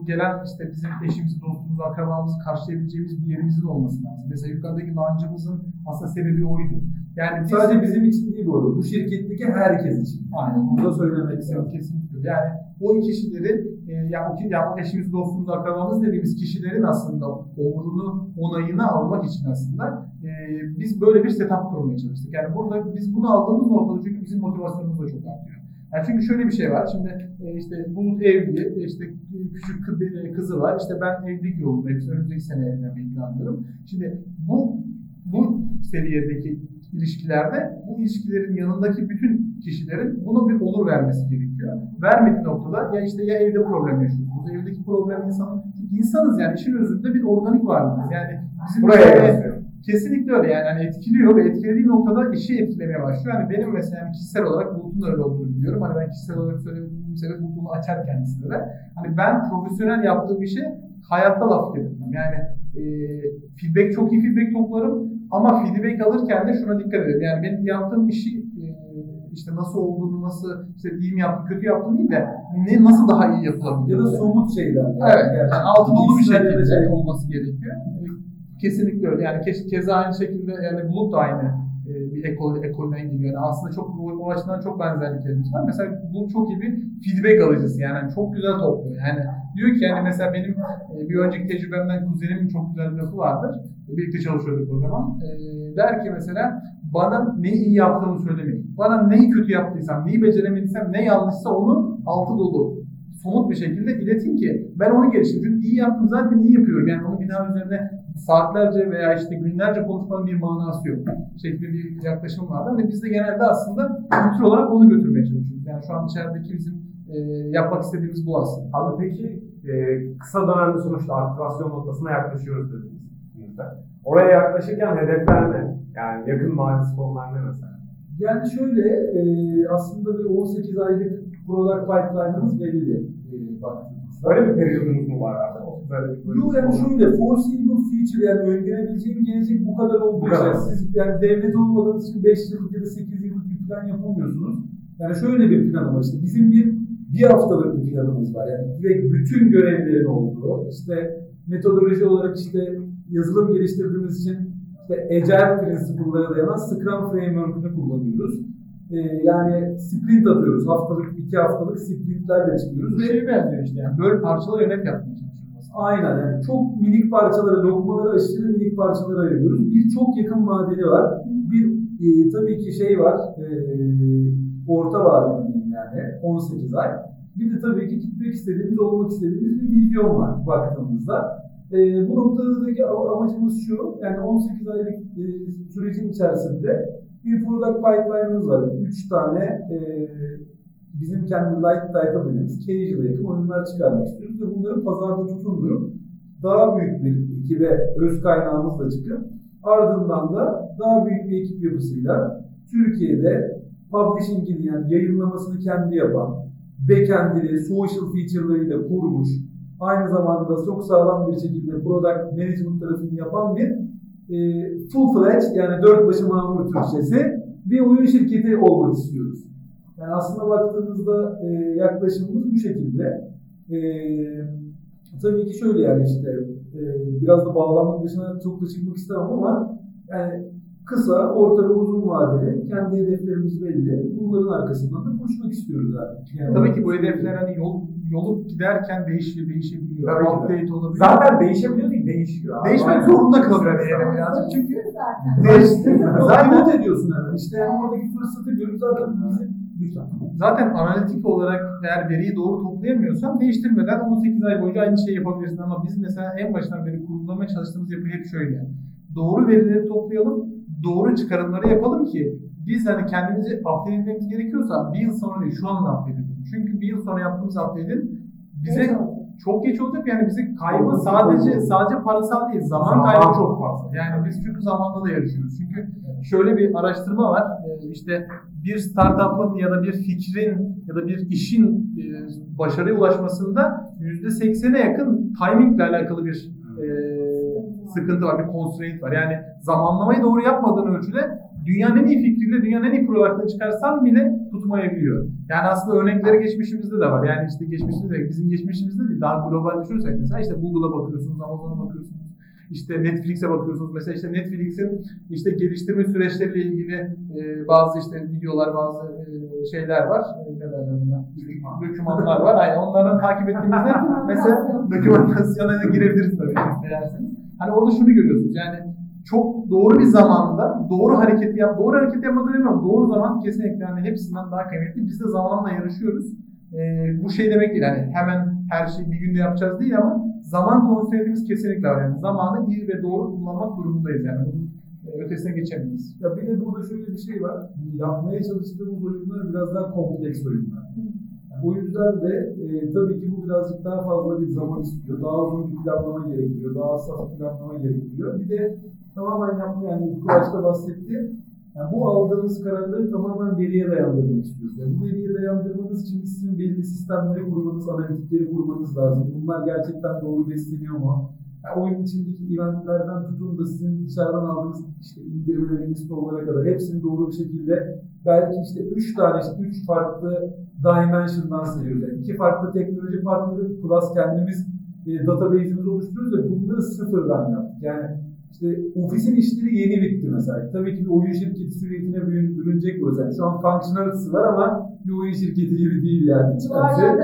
bu gelen işte bizim eşimizi, dostumuzu, akrabamızı karşılayabileceğimiz bir yerimizin olması lazım. Mesela yukarıdaki lancımızın aslında sebebi oydu. Yani biz, Sadece bizim için değil bu arada. Bu şirketteki herkes için. Aynen. Bunu da söylemek istiyorum. Evet, kesinlikle. Yani o kişileri, e, ya o ki- ya o eşimiz, dostumuz, akrabamız dediğimiz kişilerin aslında onurunu, onayını almak için aslında e, biz böyle bir setup kurmaya çalıştık. Yani burada biz bunu aldığımız noktada çünkü bizim motivasyonumuz da çok artıyor. Yani çünkü şöyle bir şey var. Şimdi e, işte Bulut evli, işte küçük kı- e, kızı var. İşte ben evlilik yolundayım. Önümüzdeki sene evlenmeyi planlıyorum. Şimdi bu bu seviyedeki ilişkilerde bu ilişkilerin yanındaki bütün kişilerin buna bir olur vermesi gerekiyor. Vermediği noktada ya işte ya evde problem yaşıyorsunuz. Evdeki problem insanın insanız yani işin özünde bir organik varlığız. Yani bizim Buraya böyle-. Kesinlikle öyle yani hani etkiliyor ve etkilediği noktada işi etkilemeye başlıyor. Hani benim mesela kişisel olarak Bulut'un öyle olduğunu biliyorum. Hani ben kişisel olarak söylediğim sebep Bulut'u açar kendisi de. Hani ben profesyonel yaptığım işe hayatta laf getirmem. Yani e, feedback çok iyi feedback toplarım ama feedback alırken de şuna dikkat ederim. Yani benim yaptığım işi e, işte nasıl olduğunu, nasıl işte iyi mi yaptım, kötü yaptım değil de ne nasıl daha iyi yapılabilir. Ya da somut şeyler. Yani. Evet, yani altı dolu bir şekilde şey. olması gerekiyor. Kesinlikle öyle. Yani ke keza aynı şekilde yani Bulut da aynı e, bir ekol, ekolden geliyor. Yani aslında çok o, açıdan çok benzerliklerimiz var. Mesela bu çok iyi bir feedback alıcısı yani çok güzel topluyor. Yani diyor ki yani mesela benim e, bir önceki tecrübemden kuzenimin çok güzel bir lafı vardır. Birlikte çalışıyorduk o zaman. E, der ki mesela bana neyi iyi yaptığımı söylemeyin. Bana neyi kötü yaptıysam, neyi beceremediysem, ne yanlışsa onu altı dolu somut bir şekilde iletin ki ben onu geliştireyim. Çünkü iyi yaptım zaten iyi yapıyorum. Yani onu bir daha üzerine saatlerce veya işte günlerce konuşmanın bir manası yok. Şeklinde bir yaklaşım vardı. Hani biz de genelde aslında kültür olarak onu götürmeye çalışıyoruz. Yani şu an içerideki bizim e, yapmak istediğimiz bu aslında. Abi peki e, kısa dönemde sonuçta aktivasyon noktasına yaklaşıyoruz dediniz. ikinizde. Oraya yaklaşırken hedefler ne? Yani yakın vadesi fonlar ne mesela? Yani şöyle e, aslında bir 18 aylık product pipeline'ımız belli e, baktığımızda. Öyle bir periyodunuz mu var abi? Yok yani şöyle foreseeable future yani öngörebileceğim gelecek bu kadar olduğu için siz yani devlet olmadığınız için 5 yıllık ya da 8 yıllık bir plan yapamıyorsunuz. Yani şöyle bir plan var işte bizim bir bir haftalık bir planımız var. Yani direkt bütün görevlerin olduğu işte metodoloji olarak işte yazılım geliştirdiğimiz için işte Agile Principle'lara dayanan Scrum Framework'ını kullanıyoruz. Ee, yani sprint atıyoruz. Haftalık, iki haftalık sprintlerle çıkıyoruz. Ve şeye benziyor işte yani. Böyle parçalı yönet yapmaya. Aynen yani çok minik parçalara, lokmaları aşırı minik parçalara ayırıyoruz. Bir çok yakın vadeli var. Bir e, tabii ki şey var, e, orta vadeli diyeyim yani 18 ay. Bir de tabii ki gitmek istediğimiz, olmak istediğimiz bir vizyon var baktığımızda. E, bu noktadaki am- amacımız şu, yani 18 aylık e, sürecin içerisinde bir product pipeline'ımız var. 3 tane e, bizim kendi light type dediğimiz casual'a yakın oyunlar çıkarmak istiyoruz ve bunların pazarda tutunduğu daha büyük bir ekibe öz kaynağımızla çıkıp ardından da daha büyük bir ekip yapısıyla Türkiye'de publishing'ini yani yayınlamasını kendi yapan, backend'ini, social feature'larıyla kurmuş, aynı zamanda çok sağlam bir şekilde product management tarafını yapan bir e, full fledged yani dört başı mamur Türkçesi bir oyun şirketi olmak istiyoruz. Yani aslında baktığımızda e, yaklaşımımız bu şekilde. E, tabii ki şöyle yani işte e, biraz da bağlamın dışına çok da çıkmak istemem ama yani kısa, orta ve uzun vadeli kendi hedeflerimiz belli. Bunların arkasından da koşmak istiyoruz zaten. Yani Tabii ki bu hedefler hani yol, yolu giderken değişiyor, değişebiliyor. Tabii. Update olabiliyor. Zaten değişebiliyor değil, değişiyor. abi. Değişmek zorunda kalıyor yani birazcık çünkü zaten. değişti. Zaten ediyorsun hemen. İşte yani oradaki fırsatı görüp zaten bizi zaten analitik olarak eğer veriyi doğru toplayamıyorsan değiştirmeden 18 ay boyunca aynı şeyi yapabilirsin ama biz mesela en baştan beri kurgulamaya çalıştığımız yapı hep şöyle. Doğru verileri toplayalım, doğru çıkarımları yapalım ki biz hani kendimizi update etmemiz gerekiyorsa bir yıl sonra değil şu anda update edelim. Çünkü bir yıl sonra yaptığımız update'in bize olacak. Çok geç olacak yani bize kaybı sadece sadece parasal değil zaman Zaman kaybı çok çok fazla. Yani biz çünkü zamanla da yarışıyoruz. Çünkü şöyle bir araştırma var. Ee, işte bir startup'ın ya da bir fikrin ya da bir işin e, başarıya ulaşmasında %80'e yakın timingle alakalı bir e, sıkıntı var, bir constraint var. Yani zamanlamayı doğru yapmadığın ölçüde dünyanın en iyi fikriyle dünyanın en iyi product'ını çıkarsan bile tutmayabiliyor. Yani aslında örnekleri geçmişimizde de var. Yani işte geçmişimizde de bizim geçmişimizde değil daha global düşünürsek mesela işte Google'a bakıyorsunuz, Amazon'a bakıyorsunuz. işte Netflix'e bakıyorsunuz. Mesela işte Netflix'in işte geliştirme süreçleriyle ilgili e, bazı işte videolar, bazı e, şeyler var. E, ne derler buna? Dokümanlar var. Yani onlardan takip ettiğimizde [laughs] mesela dokümantasyona girebiliriz tabii isterseniz. Hani orada şunu görüyorsunuz yani çok doğru bir zamanda doğru hareketi yap, doğru hareketi yapmak önemli ama doğru zaman kesinlikle yani hepsinden daha kıymetli. Biz de zamanla yarışıyoruz. Ee, bu şey demek değil yani hemen her şeyi bir günde yapacağız değil ama zaman konusunda kesinlikle var. Yani zamanı iyi ve doğru kullanmak durumundayız yani. Bunun e, ötesine geçemeyiz. Ya bir de burada şöyle bir şey var. Yapmaya çalıştığımız oyunlar biraz daha kompleks oyunlar. O yüzden de e, tabii ki bu birazcık daha fazla bir zaman istiyor. Daha uzun bir planlama gerekiyor. Daha hassas bir planlama gerekiyor. Bir de tamamen yapma yani ilk başta bahsetti. Yani bu aldığımız kararları tamamen veriye dayandırmak istiyoruz. Yani bu veriye dayandırmanız için sizin belli sistemleri kurmanız, analitikleri kurmanız lazım. Bunlar gerçekten doğru besleniyor mu? Yani oyun içindeki eventlerden tutun da sizin dışarıdan aldığınız işte indirmelerin, install'lara kadar hepsini doğru bir şekilde belki işte 3 tane, işte 3 farklı dimension'dan sayıyoruz. Yani iki farklı teknoloji partneri plus kendimiz e, database'imizi oluşturuyoruz ve bunları sıfırdan yaptık. Yani işte ofisin işleri yeni bitti mesela. Tabii ki bir oyun şirketi sürecine bürünecek burası. Yani şu an functionality'si var ama bir oyun şirketi gibi değil yani. Aynen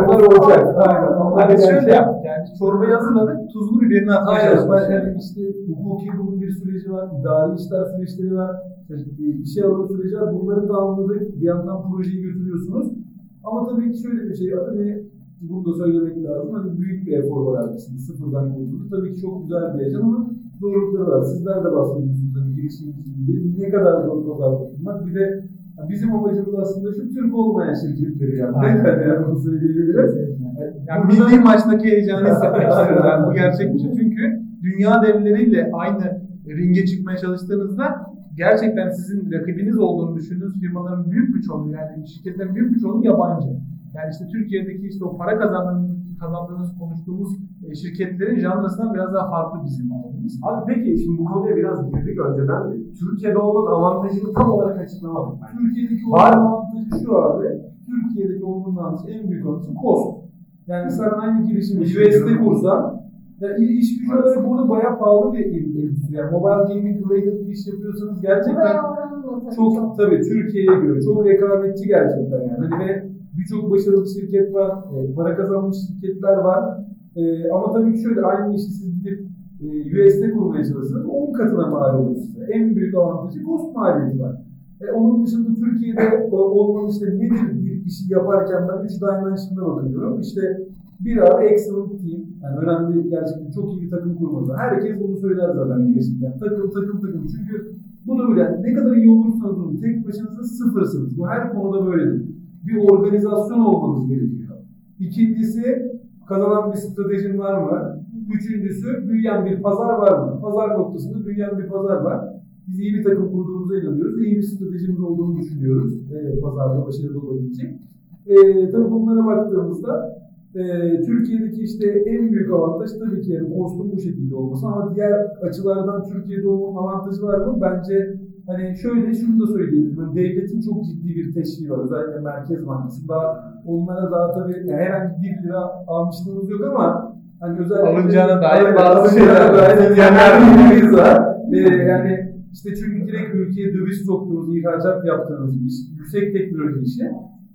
onlar olacak. Aynen. Onlar Hani şöyle yaptık yani çorbayı hazırladık, tuzunu biberini atmaya çalışıyoruz. Yani işte hukuki bunun bir süreci var, idari işler süreçleri var, işte işe alım süreci var. Bunları tamamladık. Bir yandan projeyi götürüyorsunuz. Ama tabii ki şöyle bir şey var. Hani bunu da söylemek lazım. Hani büyük bir efor var arkasında. Sıfırdan kuruldu. Tabii ki çok güzel bir heyecan ama zorlukları var. Sizler de bahsediyorsunuz hani girişimciliğin diye. Ne kadar zor pazar tutmak. Bir de bizim amacımız aslında şu Türk olmayan şirketleri yapmak. Yani, yani bunu söyleyebiliriz. Yani Burada- milli maçtaki heyecanı [laughs] hissetmek. Yani bu gerçek bir şey. Çünkü dünya devleriyle aynı ringe çıkmaya çalıştığınızda gerçekten sizin rakibiniz olduğunu düşündüğünüz firmaların büyük bir çoğunluğu yani şirketlerin büyük bir çoğunluğu yabancı. Yani işte Türkiye'deki işte o para kazandığınız, kazandığınız konuştuğumuz e, şirketlerin janrasından biraz daha farklı bizim alanımız. Abi peki şimdi bu konuya biraz girdik önceden. de. Türkiye'de olmanın avantajını tam olarak açıklamadık bence. Türkiye'deki Var olmanın avantajı şu abi. Türkiye'deki olmanın avantajı en büyük avantajı cost. Yani sen aynı girişimi İş US'de kursan ya iş gücü olarak burada bayağı pahalı bir endüstri. Yani mobile gaming related bir iş yapıyorsanız gerçekten çok tabii Türkiye'ye göre çok rekabetçi gerçekten yani. Hani ve birçok başarılı şirket var, e, para kazanmış şirketler var. E, ama tabii ki şöyle aynı işi siz gidip e, US'de kurmaya çalışsanız 10 katına mal olur size. En büyük avantajı cost maliyeti var. E, onun dışında Türkiye'de e, olmanın işte nedir bir işi yaparken ben 3 dimension'da bakıyorum. İşte bir ara excellent team, yani önemli gerçekten çok iyi bir takım kurması. Herkes bunu söyler zaten girişimden. Takım takım takım. Çünkü bu da öyle. Yani ne kadar iyi olursanız olun tek başınıza sıfırsınız. Bu her konuda böyledir. Bir organizasyon olmanız gerekiyor. İkincisi kazanan bir stratejin var mı? Üçüncüsü büyüyen bir pazar var mı? Pazar noktasında büyüyen bir pazar var. Biz iyi bir takım kurduğumuza inanıyoruz. İyi bir stratejimiz olduğunu düşünüyoruz. E, pazarda başarılı olabilecek. E, tabii bunlara baktığımızda e, Türkiye'deki işte en büyük avantaj tabii ki yani bu şekilde olması ama diğer açılardan Türkiye'de olmanın avantajı var mı? Bence hani şöyle şunu da söyleyebilirim. Yani devletin çok ciddi bir teşviği var. Özellikle Merkez Bankası. Daha onlara daha tabii herhangi bir lira almışlığımız yok ama hani özellikle Alınacağına dair bazı şeyler var. dair sinyallerimiz var. Ee, yani işte çünkü direkt ülkeye döviz soktuğunuz, ihracat yaptığınız bir iş, yüksek teknoloji işi.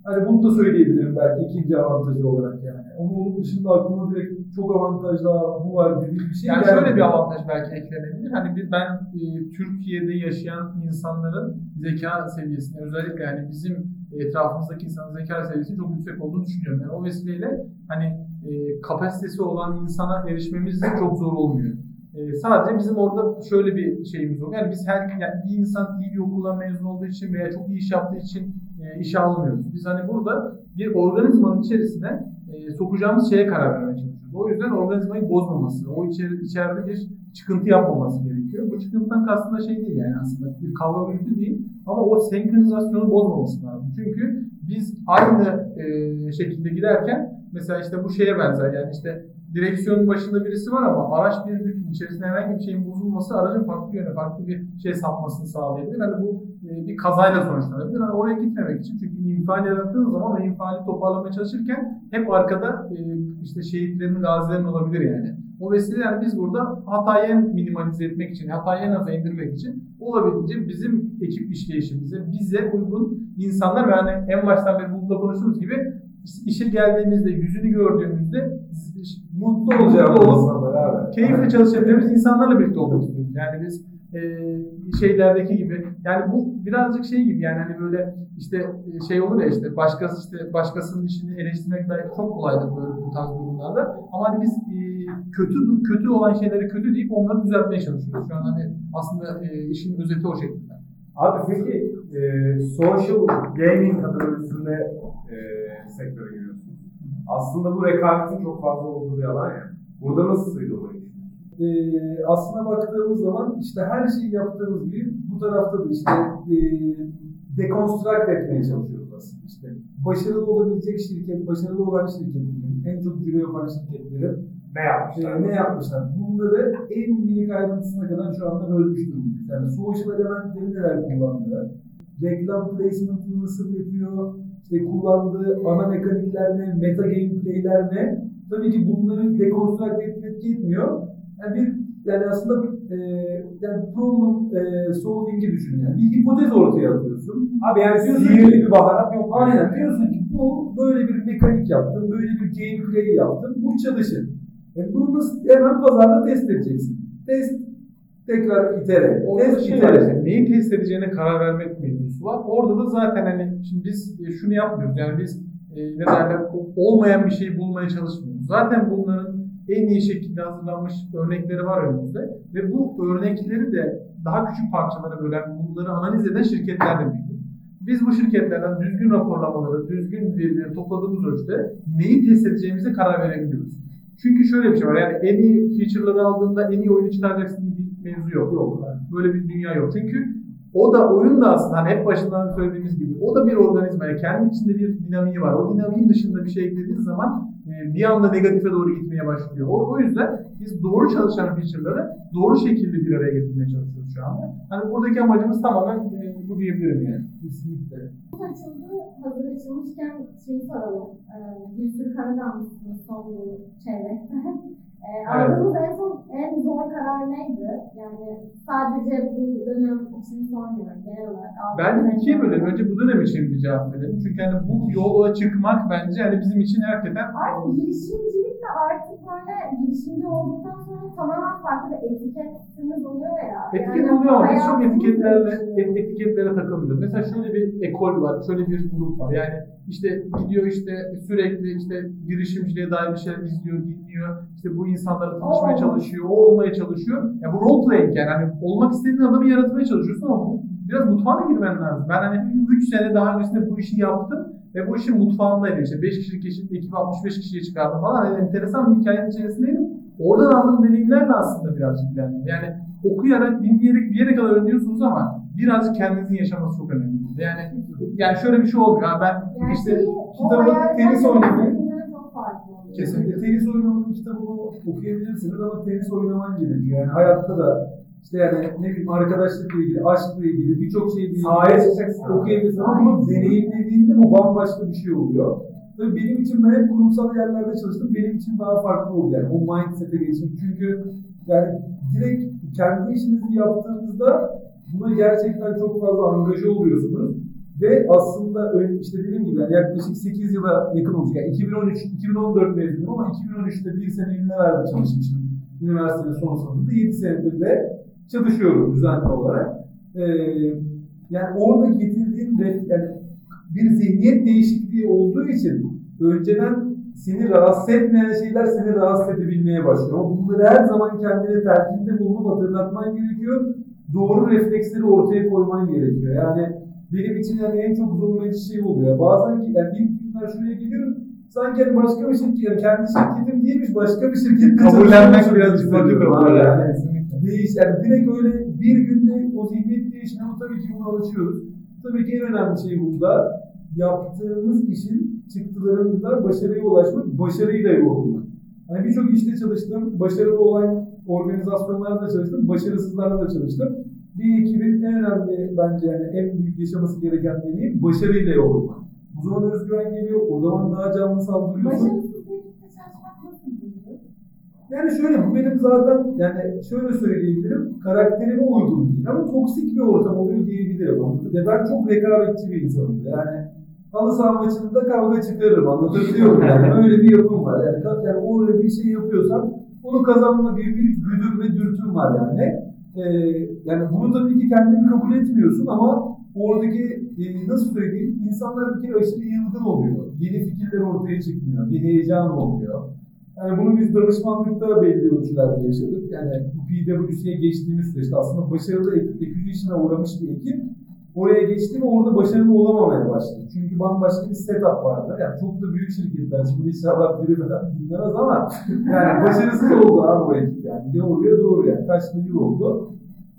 Hani bunu da söyleyebilirim belki ikinci avantajı olarak yani. Ama onun dışında aklıma direkt çok avantaj daha bu var dediğim bir şey Yani gelmiyor. şöyle bir avantaj belki eklenebilir. Hani bir, ben e, Türkiye'de yaşayan insanların zeka seviyesine özellikle yani bizim etrafımızdaki insanın zeka seviyesinin çok yüksek olduğunu düşünüyorum. Yani o vesileyle hani e, kapasitesi olan insana erişmemiz çok zor olmuyor. E, sadece bizim orada şöyle bir şeyimiz oluyor. Yani biz her yani bir insan iyi bir okuldan mezun olduğu için veya çok iyi iş yaptığı için e, işe almıyoruz. Biz hani burada bir organizmanın içerisine e, sokacağımız şeye karar vermeye çalışıyoruz. O yüzden organizmayı bozmaması, o içeri, içeride bir çıkıntı yapmaması gerekiyor. Bu çıkıntıdan kastında şey değil yani aslında bir kavga gürültü değil ama o senkronizasyonu bozmaması lazım. Çünkü biz aynı e, şekilde giderken mesela işte bu şeye benzer yani işte direksiyonun başında birisi var ama araç bir bütün içerisinde herhangi bir şeyin bozulması aracın farklı yöne farklı bir şey sapmasını sağlayabilir. Yani bu e, bir kazayla sonuçlanabilir. Yani oraya gitmemek için çünkü infial yarattığınız zaman o infiali toparlamaya çalışırken hep arkada e, işte şehitlerin, gazilerin olabilir yani. O vesileyle yani biz burada hatayı en minimalize etmek için, hatayı en aza indirmek için olabildiğince bizim ekip işleyişimize, bize uygun insanlar ve hani en baştan beri burada konuştuğumuz gibi işe geldiğimizde, yüzünü gördüğümüzde mutlu olacağımız olup keyifle çalışabileceğimiz insanlarla birlikte olmak istiyoruz. Yani biz e, şeylerdeki gibi yani bu birazcık şey gibi yani hani böyle işte e, şey olur ya işte başkası işte başkasının işini eleştirmek belki çok kolaydır böyle bu tarz durumlarda ama hani biz e, kötü kötü olan şeyleri kötü deyip onları düzeltmeye çalışıyoruz. Şu an hani aslında e, işin özeti o şekilde. Abi peki e, social gaming kategorisinde sektöre giriyorsunuz. Aslında bu rekabetin çok fazla olduğu bir alan ya. Burada nasıl sıyrılmayı düşünüyorsunuz? Ee, aslına baktığımız zaman işte her şeyi yaptığımız gibi bu tarafta da işte e, dekonstrakt etmeye çalışıyoruz aslında. İşte başarılı olabilecek şirket, başarılı olan şirketlerin, en çok ciro yapan şirketlerin Ne yapmışlar? e, ne yapmışlar? Bunları en minik ayrıntısına kadar şu anda bölmüş durumdayız. Yani social elementleri neler kullandığı, reklam placement'ını nasıl yapıyor, işte kullandığı ana mekanikler ne, meta gameplay'ler ne? Tabii ki bunları dekonstrakt etmek yetmiyor. Yani bir yani aslında e, yani problem e, solving'i düşün yani. Bir hipotez ortaya atıyorsun. Abi yani Diyorsun ki- bir baharat yok. Aynen diyorsun ki bu böyle bir mekanik yaptım, böyle bir gameplay yaptım, bu çalışır. Yani bunu nasıl hemen pazarda test edeceksin. Test, tekrar itere, Orada test şey var itere. işte, neyi test edeceğine karar vermek mevzusu var. Orada da zaten hani şimdi biz e, şunu yapmıyoruz yani biz e, ne derler olmayan bir şeyi bulmaya çalışmıyoruz. Zaten bunların en iyi şekilde hazırlanmış örnekleri var önümüzde ve bu örnekleri de daha küçük parçalara bölen, bunları analiz eden şirketler de mevcut. Biz bu şirketlerden düzgün raporlamaları, düzgün verileri topladığımız ölçüde neyi test edeceğimize karar verebiliyoruz. Çünkü şöyle bir şey var yani en iyi feature'ları aldığında en iyi oyunu çıkaracaksın diye bir mevzu yok. yok. Böyle bir dünya yok. Çünkü o da oyun da aslında hani hep başından söylediğimiz gibi o da bir organizma. Yani kendi içinde bir dinamiği var. O dinamiğin dışında bir şey eklediğiniz zaman e, bir anda negatife doğru gitmeye başlıyor. O, o yüzden biz doğru çalışan feature'ları doğru şekilde bir araya getirmeye çalışıyoruz şu anda. Hani buradaki amacımız tamamen e, bu diyebilirim yani. Kesinlikle. açıldı. Hazır açılmışken şeyi soralım. Ee, bir sürü karar almışsınız son bu çeyrekte. [laughs] Ee, aldığınız en son en zor karar neydi? Yani sadece bu dönem için sormuyorum. Genel olarak Ben en ikiye karar. Önce bu dönem için bir cevap verelim. Çünkü hani bu yola çıkmak bence hani bizim için hakikaten Artık girişimcilik de artık böyle girişimci olduktan sonra tamamen farklı bir etiketiniz oluyor ya. Etiket Yani oluyor ama biz çok etiketlerle etiketlere takılmıyoruz. Mesela şöyle bir ekol var, şöyle bir grup var. Yani işte gidiyor işte sürekli işte girişimciliğe dair bir şeyler izliyor, dinliyor. İşte bu insanlarla tanışmaya çalışıyor, o olmaya çalışıyor. Ya bu role playing yani hani olmak istediğin adamı yaratmaya çalışıyorsun ama bu biraz mutfağına girmen lazım. Ben hani 3 sene daha öncesinde bu işi yaptım ve bu işin mutfağındaydım. İşte 5 kişilik ekip 65 kişiye çıkardım falan. Yani enteresan bir hikayenin içerisindeydim. Oradan aldığım deneyimlerle aslında birazcık ilerledim. Yani okuyarak, dinleyerek bir yere kadar öğreniyorsunuz ama birazcık kendinizin yaşaması çok önemli. Yani yani şöyle bir şey olmuyor. Ha ben Yani işte şeyi, kitabı, tenis oluyor. Kesinlikle tenis oynamanın kitabını okuyabilirsiniz ama tenis oynaman gerekiyor. Yani hayatta da işte yani ne bileyim arkadaşlıkla ilgili, aşkla ilgili birçok ilgili Sahaya çıkacaksın. okuyabilirsin ama bunu deneyimlediğinde bu bambaşka bir şey oluyor. Tabii benim için ben hep kurumsal yerlerde çalıştım. Benim için daha farklı oldu yani o mindset'e geçtim. Çünkü yani direkt kendi işinizi yaptığınızda buna gerçekten çok fazla angaja oluyorsunuz. Ve aslında işte dediğim gibi yani yaklaşık 8 yıla yakın olacak. Yani 2013, 2014 mezunum ama 2013'te bir sene Unilever'de çalışmıştım. Üniversitenin son sınıfında 7 senedir de çalışıyorum düzenli olarak. Ee, yani orada getirdiğim de yani bir zihniyet değişikliği olduğu için önceden seni rahatsız etmeyen şeyler seni rahatsız edebilmeye başlıyor. Bunları her zaman kendine terkinde bulunup hatırlatman gerekiyor. Doğru refleksleri ortaya koyman gerekiyor. Yani benim için yani en çok zorlayıcı şey oluyor. Bazen ki yani ilk günler şuraya geliyorum sanki hani başka bir şirket, yani kendi şirketim değilmiş başka bir şirkette kabullenmek farklı hissediyorum. oluyor Yani. Değiş, yani direkt öyle bir günde o zihniyet değişimi tabii ki buna alışıyoruz. Tabii ki en önemli şey burada yaptığımız işin çıktılarında başarıya ulaşmak, başarıyla yorulmak. Hani birçok işte çalıştım, başarılı olan organizasyonlarda çalıştım, başarısızlarda da çalıştım. Bir ekibin en önemli bence yani en büyük yaşaması gereken deneyim başarıyla yorulmak. O zaman özgüven geliyor, o zaman daha canlı saldırıyorsun. Yani şöyle bu benim zaten yani şöyle söyleyebilirim karakterime uygun değil ama toksik bir ortam oluyor diyebilirim. Ya ben çok rekabetçi bir insanım. Yani halı saha maçında kavga çıkarırım anlatabiliyor muyum? Yani öyle bir yapım var. Yani, yani orada bir şey yapıyorsam onu kazanma gibi bir güdüm ve dürtüm var yani. Ee, yani bunu tabii ki kendin kabul etmiyorsun ama oradaki e, nasıl söyleyeyim insanlar bir kere aşırı yılgın oluyor. Yeni fikirler ortaya çıkmıyor. Bir heyecan oluyor. Yani bunu biz danışmanlıkta belli ölçülerde yaşadık. Yani PwC'ye geçtiğimiz süreçte aslında başarılı ekip, acquisition'a uğramış bir ekip oraya geçti ve orada başarılı olamamaya başladı. Çünkü bambaşka bir setup vardı. Yani çok da büyük şirketler. Şimdi inşallah biri falan dinlemez ama yani başarısız oldu abi o ekip yani. Doğruya doğru yani. Kaç yıl oldu.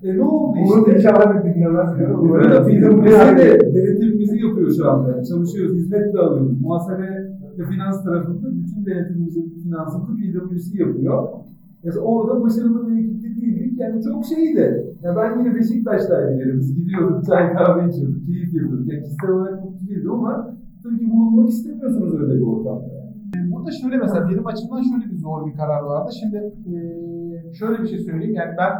E ne oldu Bunu işte? inşallah dinlemez. diyor. Bu Böyle bizim de denetimimizi yapıyor şu anda. Yani çalışıyoruz, hizmet de alıyoruz. Muhasebe ve finans tarafında bütün denetimimizi, finansımızı PwC yapıyor. Mesela orada başarılı bir ekipte değildik. Yani çok şeydi. Ya ben yine Beşiktaş'taydım yerimiz. Gidiyorduk, çay kahve içiyorduk, keyif yapıyorduk. Yani kişisel olarak mutlu değildim ama tabii ki bulunmak istemiyorsunuz öyle bir ortamda. Yani. Burada şöyle mesela benim açımdan şöyle bir zor bir karar vardı. Şimdi eee şöyle bir şey söyleyeyim. Yani ben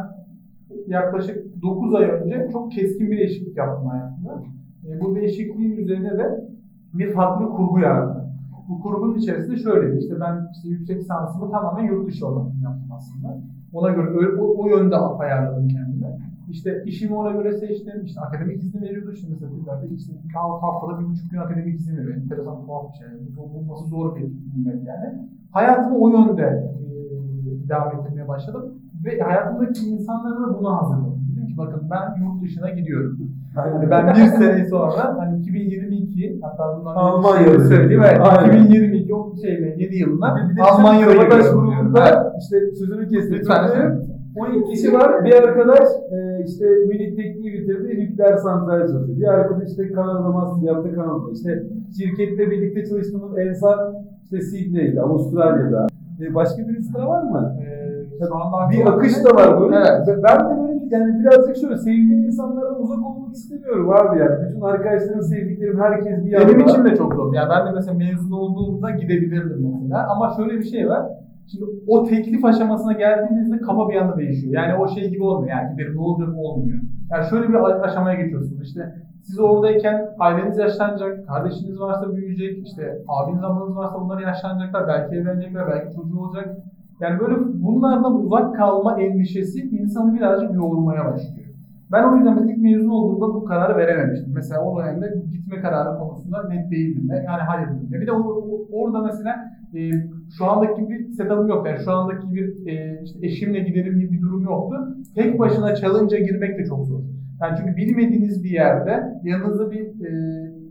yaklaşık 9 ay önce çok keskin bir değişiklik yaptım hayatımda. E, bu değişikliğin üzerine de bir farklı kurgu yarattım. Bu kurgunun içerisinde şöyle işte ben işte yüksek lisansımı tamamen yurt dışı olarak yaptım aslında. Ona göre o, o yönde ayarladım kendime. İşte işimi ona göre seçtim. İşte akademik izni veriyordu işte mesela Türklerde işte haftada bir buçuk gün akademik izin veriyor. Enteresan tuhaf bir şey. Bu bulması zor bir nimet yani. Hayatımı o yönde e, devam ettirmeye başladım. Ve hayatımdaki insanlara da buna hazırladım. Bakın ben yurt dışına gidiyorum. Hani ben bir sene sonra hani 2022 hatta bundan Almanya'da. şey söyleyeyim. Evet, Aynen. 2022 o şeyle yeni de Almanya'ya gidiyorum. grubunda işte sözünü kestim. Lütfen. 12 kişi var. Bir arkadaş e, işte müzik tekniği bitirdi. Nükleer santral çalışıyor. Bir arkadaş işte Kanada'da master yaptı Kanada'da. İşte şirkette birlikte çalıştığımız Ensar işte Sydney'de, Avustralya'da. E, başka birisi daha var mı? Ee, Bir akış da var böyle. Evet. Ben de böyle yani birazcık şöyle sevdiğim insanlardan uzak olmak istemiyorum abi yani. Bütün arkadaşlarım, sevdiklerim, herkes bir yanda. Benim için de çok zor. Yani ben de mesela mezun olduğumda gidebilirdim mesela. Ama şöyle bir şey var. Şimdi o teklif aşamasına geldiğinizde kafa bir anda değişiyor. Yani o şey gibi olmuyor. Yani giderim ne olacak olmuyor. Yani şöyle bir aşamaya geçiyorsunuz. İşte siz oradayken aileniz yaşlanacak, kardeşiniz varsa büyüyecek, işte abiniz ablanız varsa bunlar yaşlanacaklar, belki evlenecekler, belki çocuğu olacak. Yani böyle bunlardan uzak kalma endişesi insanı birazcık yoğurmaya başlıyor. Ben o yüzden ilk mezun olduğumda bu kararı verememiştim. Mesela o dönemde gitme kararı konusunda net değildim. de. Yani hayır dedim. Bir de orada mesela e, şu andaki gibi setup'ım yok. Yani şu andaki bir e, işte eşimle giderim gibi bir durum yoktu. Tek başına challenge'a girmek de çok zor. Yani çünkü bilmediğiniz bir yerde yanınızda bir e,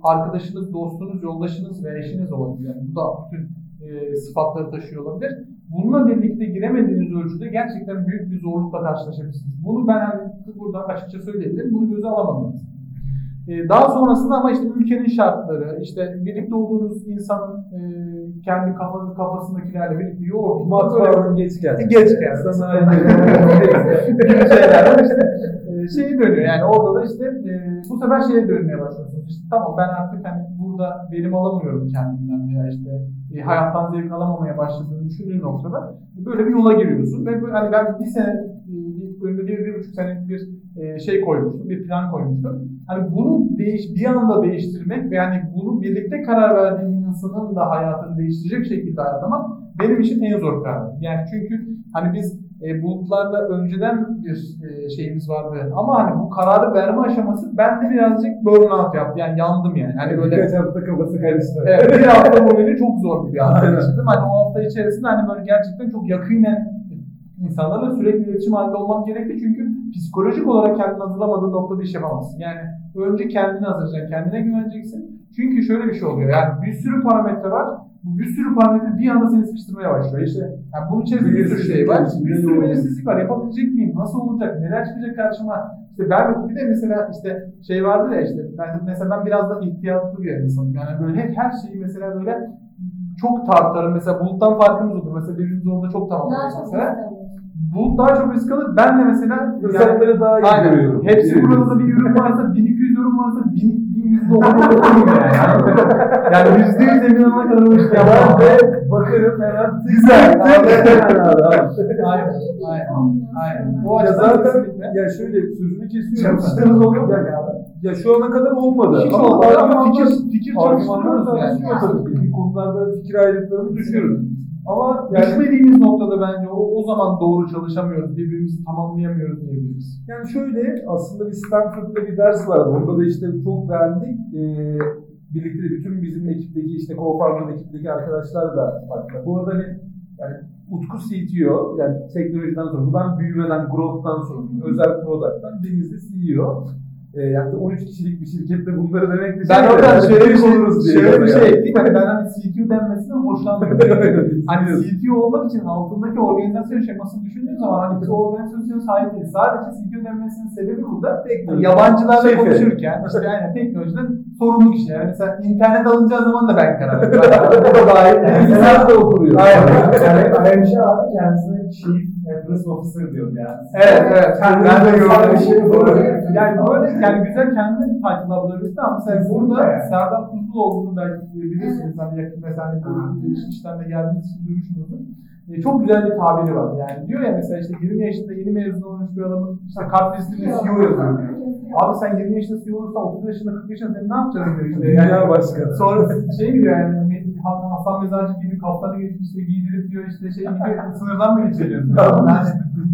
arkadaşınız, dostunuz, yoldaşınız ve eşiniz olabilir. Yani bu da bütün e, sıfatları taşıyor olabilir. Bununla birlikte giremediğiniz ölçüde gerçekten büyük bir zorlukla karşılaşabilirsiniz. Bunu ben hani burada açıkça söyleyebilirim. Bunu göze alamadım. Ee, daha sonrasında ama işte ülkenin şartları, işte birlikte olduğunuz insanın e, kendi kafa, kafasındakilerle birlikte böyle Matbaadan geç geldi. Geç geldi. Sana gibi şeylerden işte e, şeyi dönüyor yani orada da işte e, bu sefer şeye dönmeye başlıyorsunuz. İşte tamam ben artık hani burada verim alamıyorum kendimden veya işte e, hayattan zevk alamamaya başladığını düşündüğün noktada böyle bir yola giriyorsun ve böyle, hani ben bir sene e, bir, önünde bir, bir buçuk senelik bir e, şey koymuştum, bir plan koymuştum. Hani bunu değiş, bir anda değiştirmek ve yani bunu birlikte karar verdiğin insanın da hayatını değiştirecek şekilde ayarlamak benim için en zor karar. Yani çünkü hani biz e, bulutlarla önceden bir e, şeyimiz vardı ama hani bu kararı verme aşaması bende birazcık burnout yaptı. Yani yandım yani. Hani böyle Birkaç hafta kafası karıştı. Evet, bir [laughs] hafta boyunca çok zor bir hafta geçirdim. Hani o hafta içerisinde hani böyle gerçekten çok yakinen insanlarla sürekli iletişim halinde olmam gerekti. Çünkü psikolojik olarak kendini hazırlamadığın noktada iş yapamazsın. Yani önce kendini hazırlayacaksın, kendine güveneceksin. Çünkü şöyle bir şey oluyor. Yani bir sürü parametre var. Bir sürü parametre bir anda seni sıkıştırmaya başlıyor. İşte yani bunun içerisinde bir sürü şey var. Bir sürü belirsizlik var. Yapabilecek miyim? Nasıl olacak? Neler çıkacak karşıma? İşte ben bir de mesela işte şey vardı ya işte ben mesela ben biraz da ihtiyatlı bir insanım. Yani böyle her şeyi mesela böyle çok tartarım. Mesela buluttan farkımız olur. Mesela birbirimiz orada çok tamamlarız çok mesela. Bulut daha çok risk alır. Ben de mesela Fırsatları daha iyi Aynen. görüyorum. Hepsi burada bir ürün varsa 1200 ürün varsa 1000 1100 dolar olur yani. yani yüzde yüz emin olana kadar o işi Ben yapamam. de bakarım hemen Güzel. Aynen. Aynen. Aynen. O Ya zaten ya şöyle sözünü kesiyorum. Çalıştığınız oluyor? Ya, ya şu ana kadar olmadı. Hiç olmadı ama argümanlar- fikir- fikir çalıştırıyoruz yani. tabii ki. Konularda fikir ayrılıklarını düşüyoruz. Ama yani, Düşmediğimiz noktada bence o, o zaman doğru çalışamıyoruz. Birbirimizi tamamlayamıyoruz diyebiliriz. yani şöyle aslında bir Stanford'da bir ders vardı. Orada da işte çok beğendik. Ee, birlikte de bütün bizim ekipteki işte co-founder ekipteki arkadaşlar da vardı. Bu arada hani yani Utku CTO yani teknolojiden sorumlu. Ben büyümeden, growth'tan sorumluyum. Özel product'tan. Deniz de CEO. Ee, yani 13 kişilik bir şirkette bunları demek de Ben şey oradan yani şöyle bir şey, diye. şöyle bir yani. şey ekleyeyim. Hani ben hani CTO denmesinden hoşlanmıyorum. [laughs] Hani CTO olmak için altındaki organizasyon şemasını düşündüğün zaman hani biz organizasyona sahip değiliz. Sadece CTO denmesinin sebebi burada Teknoloji. yabancılarla Şefi. konuşurken işte aynen teknolojiden sorumlu kişi. Yani mesela internet alınacağı zaman da ben karar veriyorum. [laughs] Bu da dahil. Bilgisayar da okuruyor. Aynen. [laughs] Yani Ayşe abi kendisine Chief Address Officer diyordu yani. Evet evet. Ben de gördüm. bir şey. Yani böyle yani güzel kendine title'lar ama mesela burada yani. Serdar Kuzuloğlu'nu belki bilirsiniz. Hani yakın mesela iş- işten de geldiğiniz için duymuşsunuzdur. E, çok güzel bir tabiri var. Yani diyor ya mesela işte 20 yaşında yeni mezun olmuş bir adamın işte kart listinde CEO yazıyor diyor. Abi sen 20 yaşında CEO olursan 30 yaşında 40 yaşında ne yapacaksın diyor işte. Dünya başkanı. Sonra şey diyor yani Hasan Mezarcı gibi kaftanı geçip işte giydirip diyor işte şey gibi sınırdan mı geçiriyorsun? [laughs]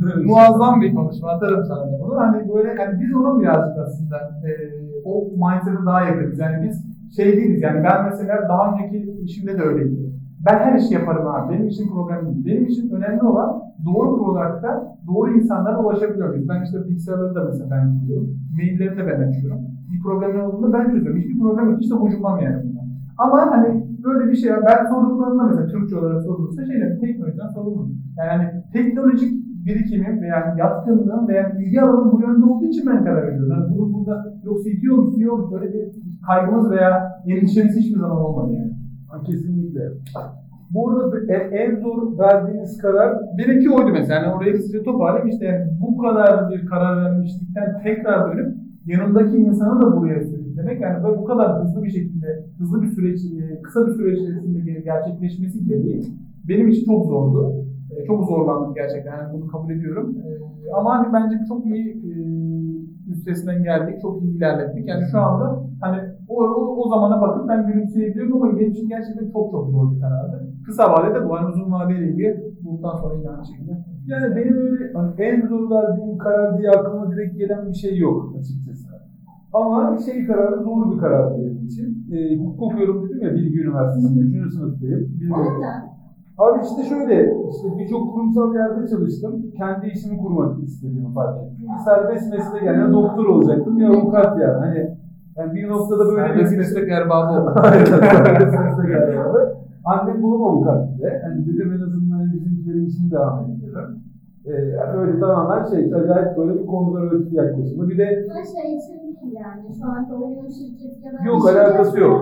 Yani, muazzam bir konuşma atarım sana da bunu. Hani böyle yani biz onun birazcık aslında e, o mindset'e daha yakınız. Yani biz şey değiliz yani ben mesela daha önceki işimde de öyleydi. Ben her işi yaparım abi. Benim için problem değil. Benim için önemli olan doğru product'ta doğru insanlara ulaşabiliyor? Ben işte bilgisayarları da mesela ben kuruyorum. Mailleri de ben açıyorum. Bir problem olduğunda ben çözüyorum. Hiçbir problem yok. Hiç de gocunmam yani. Ama hani böyle bir şey var. Ben sorduklarında mesela Türkçe olarak sorulursa şeyler teknolojiden sorulur. Yani hani teknolojik birikimim veya yatkınlığım veya ilgi alanım bu yönde olduğu için ben karar veriyorum. Yani bunu burada yok CTO mu CEO mu böyle bir kaygımız veya endişemiz hiçbir zaman olmadı yani. Kesinlikle. Bu arada e- en zor verdiğiniz karar Benimki oydu mesela. Yani orayı kısaca toparlayayım. İşte bu kadar bir karar vermişlikten tekrar dönüp yanımdaki insanı da buraya sürüklemek. Yani böyle bu kadar hızlı bir şekilde, hızlı bir süreç, e, kısa bir süreç içerisinde gerçekleşmesi gereği benim için çok zordu. E, Çok zorlandım gerçekten. Yani bunu kabul ediyorum. E, Ama hani bence çok iyi e, üstesinden geldik. Çok iyi ilerlettik. Yani şu anda hani o, o, o zamana bakıp ben gülümseyebiliyorum ama benim için gerçekten çok çok zor bir karardı. Kısa vadede bu. Hani uzun vadeyle ilgili bundan sonra yine aynı şekilde. Yani benim öyle hani en zor verdiğim karar diye aklıma direkt gelen bir şey yok açıkçası. Ama şey kararı zor bir karardı benim için. E, hukuk okuyorum dedim ya Bilgi Üniversitesi'nde 3. sınıftayım. Bilmiyorum. Abi işte şöyle, işte birçok kurumsal yerde çalıştım. Kendi işimi kurmak istediğimi fark ettim. Bir serbest meslek yani ya doktor olacaktım ya avukat yani. Hani yani bir noktada böyle Serbest meslek erbabı [laughs] oldu. Aynen, serbest meslek erbabı. Annem babam avukat bir de. Hani dedim en azından bizimkilerin işini devam ettirelim. Ee, yani öyle tamamen şey, acayip böyle bir konservatif yaklaşımı. Bir de Böyle şey için değil yani. Şu anki oyun şirketi ya da Yok, bir şirket alakası yok.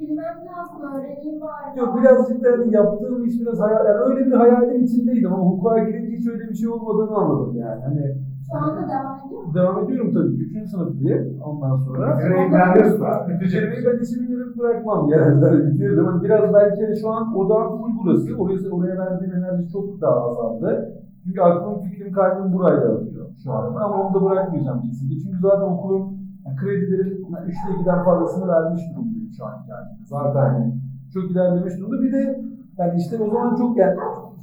bilmem lazım, öğreneyim var. Yok birazcık da hani yaptığım iş biraz hayal, yani öyle bir hayalin içindeydim ama hukuka girince hiç öyle bir şey olmadığını anladım yani. Hani Şu anda devam ediyor mu? devam ediyorum tabii. Üçüncü sınıf diye ondan sonra. Yüreğimlendiriyorsun abi. Bitirmeyi ben işimi yarım bırakmam [laughs] genelde bitiririm. Hani biraz belki şu an odam full burası. Oraya, oraya verdiğim enerji çok daha azaldı. Çünkü aklım, fikrim, kalbim burayla atıyor şu anda. Ama onu da bırakmayacağım kesinlikle. Çünkü zaten okulun yani kredilerin 3'te 2'den fazlasını vermiş durumdayım şu an yani. Zaten hani çok ilerlemiş durumda. Bir de yani işte o zaman çok yani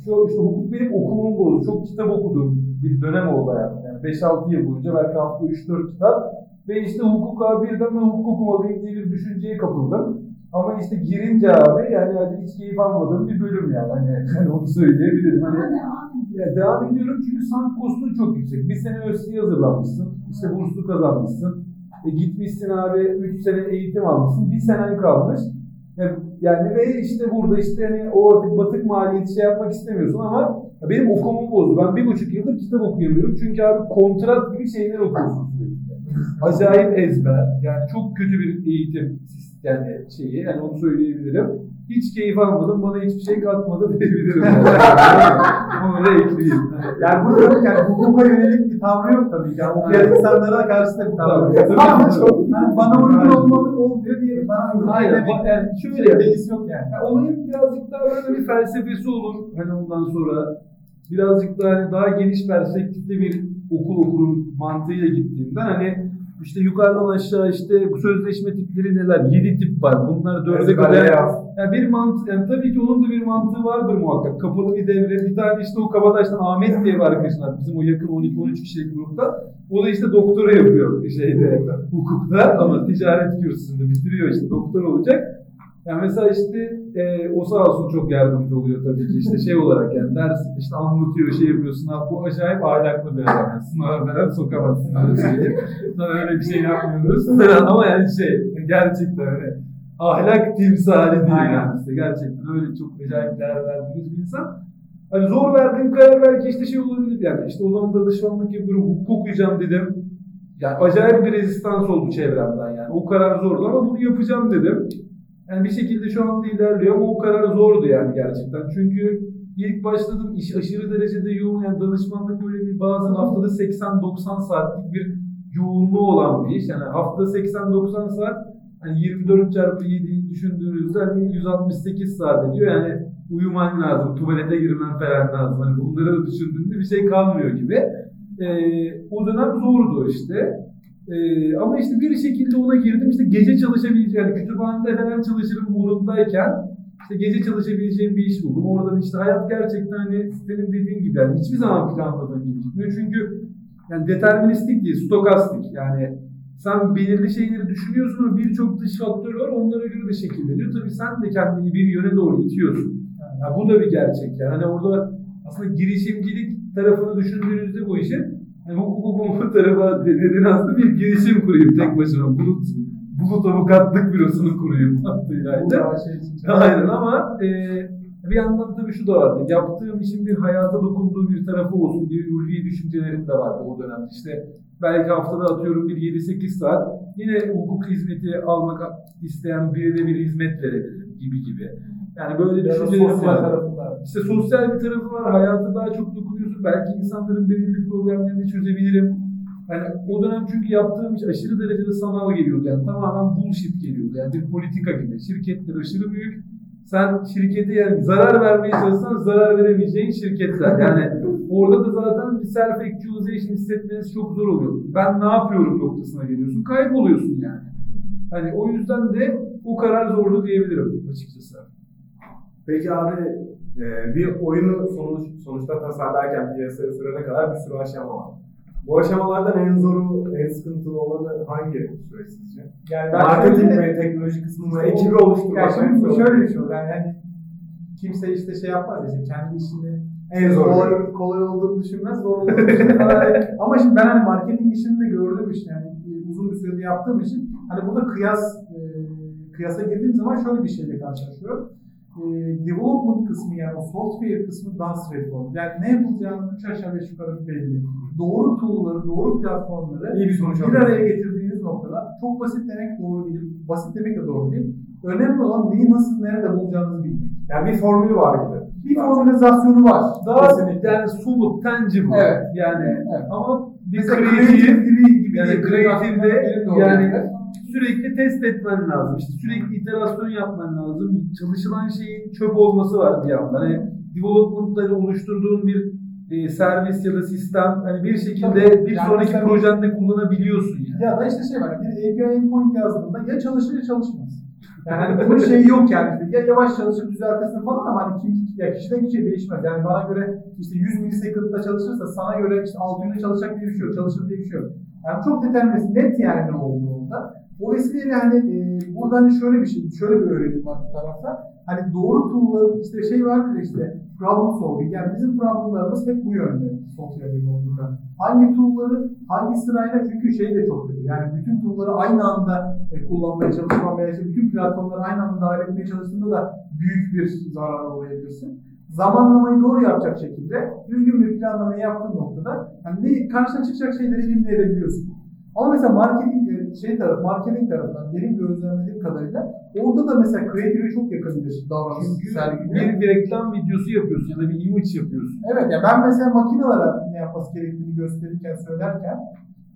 şu işte hukuk benim okumumu bozdu. Çok kitap okudum bir dönem oldu hayatımda. Yani 5-6 yıl boyunca belki hafta 3-4 kitap. Ve işte hukuka birden ben hukuk okumalıyım diye bir düşünceye kapıldım. Ama işte girince abi yani, yani hiç keyif almadığım bir bölüm yani. Hani, hani [laughs] onu söyleyebilirim. Hani, devam ediyorum çünkü sank kostun çok yüksek. Bir sene ÖSS'ye hazırlanmışsın. işte burslu kazanmışsın. E gitmişsin abi 3 sene eğitim almışsın. Bir senen kalmış. E, Yani ve işte burada işte hani o artık batık maliyeti şey yapmak istemiyorsun ama benim okumumu bozdu. Ben bir buçuk yıldır kitap okuyamıyorum. Çünkü abi kontrat gibi şeyler okuyorsun sürekli. [laughs] Acayip ezber. Yani çok kötü bir eğitim yani şeyi. Yani onu söyleyebilirim. Hiç keyif almadım. Bana hiçbir şey katmadı [laughs] diyebilirim. Yani. Onu da ekleyeyim. Yani burada yani hukuka yönelik bir tavrı yok tabii ki. Yani okuyan insanlara karşı da bir tavrı yok. Tabii, çok, yani bana uygun olmalı olmuyor diye bana uygun Hayır, demek. yani şöyle- Şöyle beis yok yani. Ya olayın birazcık daha böyle bir felsefesi olur. Hani ondan sonra birazcık daha hani daha geniş perspektifte bir okul okurum mantığıyla gittiğimden hani işte yukarıdan aşağı işte bu sözleşme tipleri neler? 7 tip var. Bunlar dörde kadar. Yani bir mantık, yani tabii ki onun da bir mantığı vardır muhakkak. Kapalı bir devre. Bir tane işte o Kabataş'tan Ahmet diye bir arkadaşım var. Bizim o yakın 12-13 kişilik grupta. O da işte doktora yapıyor şeyde hukukta ama ticaret kürsüsünde bitiriyor işte doktor olacak. Yani mesela işte e, o sağ olsun çok yardımcı oluyor tabii ki işte şey olarak yani ders işte anlatıyor şey yapıyor sınav bu acayip ahlaklı bir adam yani sınava falan sokamazsın öyle söyleyeyim. Öyle bir şey yapmıyoruz ama yani şey gerçekten öyle ahlak timsali değil Aynen. yani işte gerçekten öyle çok acayip değer verdiğimiz bir insan. Hani zor verdiğim karar belki işte şey olabilir yani işte o zaman danışmanlık yapıyorum hukuk okuyacağım dedim. Yani acayip bir rezistans oldu çevremden yani. O karar zordu ama bunu yapacağım dedim. Yani bir şekilde şu anda ilerliyor ama o karar zordu yani gerçekten. Çünkü ilk başladım iş aşırı derecede yoğun yani danışmanlık böyle bir bazen haftada 80-90 saatlik bir yoğunluğu olan bir iş. Yani haftada 80-90 saat hani 24 çarpı 7'yi düşündüğünüzde hani 168 saat ediyor. Yani uyuman lazım, tuvalete girmen falan lazım. Hani bunları da düşündüğünde bir şey kalmıyor gibi. E, o dönem zordu işte. E, ama işte bir şekilde ona girdim. İşte gece çalışabileceğim, yani kütüphanede falan çalışırım modundayken işte gece çalışabileceğim bir iş buldum. Oradan işte hayat gerçekten hani senin dediğin gibi yani hiçbir zaman planladığın gibi gitmiyor. Çünkü yani deterministik değil, stokastik. Yani sen belirli şeyleri düşünüyorsun ama birçok dış faktör var onlara göre de şekilleniyor. Tabii sen de kendini bir yöne doğru itiyorsun. Yani bu da bir gerçek yani. Hani orada aslında girişimcilik tarafını düşündüğünüzde bu işin hani hukuk hukumu tarafı dediğin aslında bir girişim kurayım tek başıma. Bulut, bulut avukatlık bürosunu kurayım [laughs] hattıyla. Aynen ama e, bir yandan tabii şu da vardı. Yaptığım işin bir hayata dokunduğu bir tarafı olsun diye ulvi düşüncelerim de vardı o dönemde. İşte belki haftada atıyorum bir 7-8 saat yine hukuk hizmeti almak isteyen birine bir hizmet verebilirim gibi gibi. Yani böyle düşüncelerim var. İşte sosyal bir tarafı var. Hayata daha çok dokunuyorsun. Belki insanların belirli problemlerini çözebilirim. Yani o dönem çünkü yaptığım iş aşırı derecede sanal geliyordu. Yani tamamen bullshit geliyordu. Yani bir politika gibi. Şirketler aşırı büyük. Sen şirkete yani zarar vermeye çalışsan zarar veremeyeceğin şirketler. Yani orada da zaten bir self actualization hissetmeniz çok zor oluyor. Ben ne yapıyorum noktasına geliyorsun. Kayboluyorsun yani. Hani o yüzden de o karar zorlu diyebilirim açıkçası. Peki abi e, bir oyunu sonuç, sonuçta tasarlarken piyasaya sürene kadar bir sürü aşama var. Bu aşamalardan en zoru, en sıkıntılı olanı hangi süreç sizce? Yani Marketing ve teknoloji kısmı mı, ekibi oluşturmak. Yani şimdi bu şöyle bir şey. Yani hani kimse işte şey yapmaz ya, işte kendi işini En zor kolay, kolay olduğunu düşünmez, zor olduğunu düşünmez. [laughs] Ama şimdi ben hani marketing işini de gördüğüm için yani e, uzun bir süredir yaptığım için hani burada kıyas e, kıyasa girdiğim zaman şöyle bir şeyle karşılaşıyorum. E, development kısmı yani o software kısmı daha straightforward. Yani ne yapılacağını üç aşağı beş yukarı belli. Doğru tool'ları, doğru platformları İyi bir sonuç bir araya getirdiğiniz noktada çok basit demek doğru değil. Basit demek de doğru değil. Önemli olan neyi nasıl nerede bulacağınızı bilmek. Yani bir formülü var gibi. Bir formülizasyonu var. Daha Kesinlikle. yani somut, tangible. Evet. Yani Evet. ama bir Mesela kreatif creative gibi, yani değil. kreatifde Benim de yani öyle. Sürekli test etmen lazım. İşte sürekli iterasyon yapman lazım. Çalışılan şeyin çöp olması var bir yandan. Hani development'ları oluşturduğun bir e, servis ya da sistem hani bir şekilde Tabii. bir Yani sonraki mesela- projende kullanabiliyorsun yani. Ya da işte şey var, bir API endpoint yazdığında ya çalışır ya çalışmaz. Yani hani bunun [laughs] şeyi yok yani işte ya yavaş çalışır düzeltirsin falan ama hani kim, ya kişiden kişiye değişmez. Yani bana göre işte 100 millisecond'da çalışırsa sana göre işte 600'de çalışacak diye bir şey yok, çalışır diye bir şey yok. Yani çok determinist, net yani ne olduğunda. O vesileyle hani e, burada şöyle bir şey, şöyle bir öğrenim var bu tarafta. Hani doğru tool'ların işte şey vardır ya işte problem solving. Yani bizim problemlarımız hep bu yönde software development'da. Hangi tool'ları hangi sırayla çünkü şey de çok kötü. Yani bütün tool'ları aynı anda e, kullanmaya çalışman veya işte bütün platformları aynı anda dahil etmeye çalıştığında da büyük bir zarar uğrayabilirsin. Zamanlamayı doğru yapacak şekilde düzgün bir planlamayı yaptığın noktada hani ne, karşına çıkacak şeyleri elimine edebiliyorsun. Ama mesela marketing şey tarafı, marketing tarafından benim gözlemlediğim kadarıyla orada da mesela creative'e çok yakın bir davranış sergiliyor. bir, bir reklam videosu yapıyorsun ya da bir image yapıyorsun. Evet ya ben mesela makinelere ne yapması gerektiğini gösterirken söylerken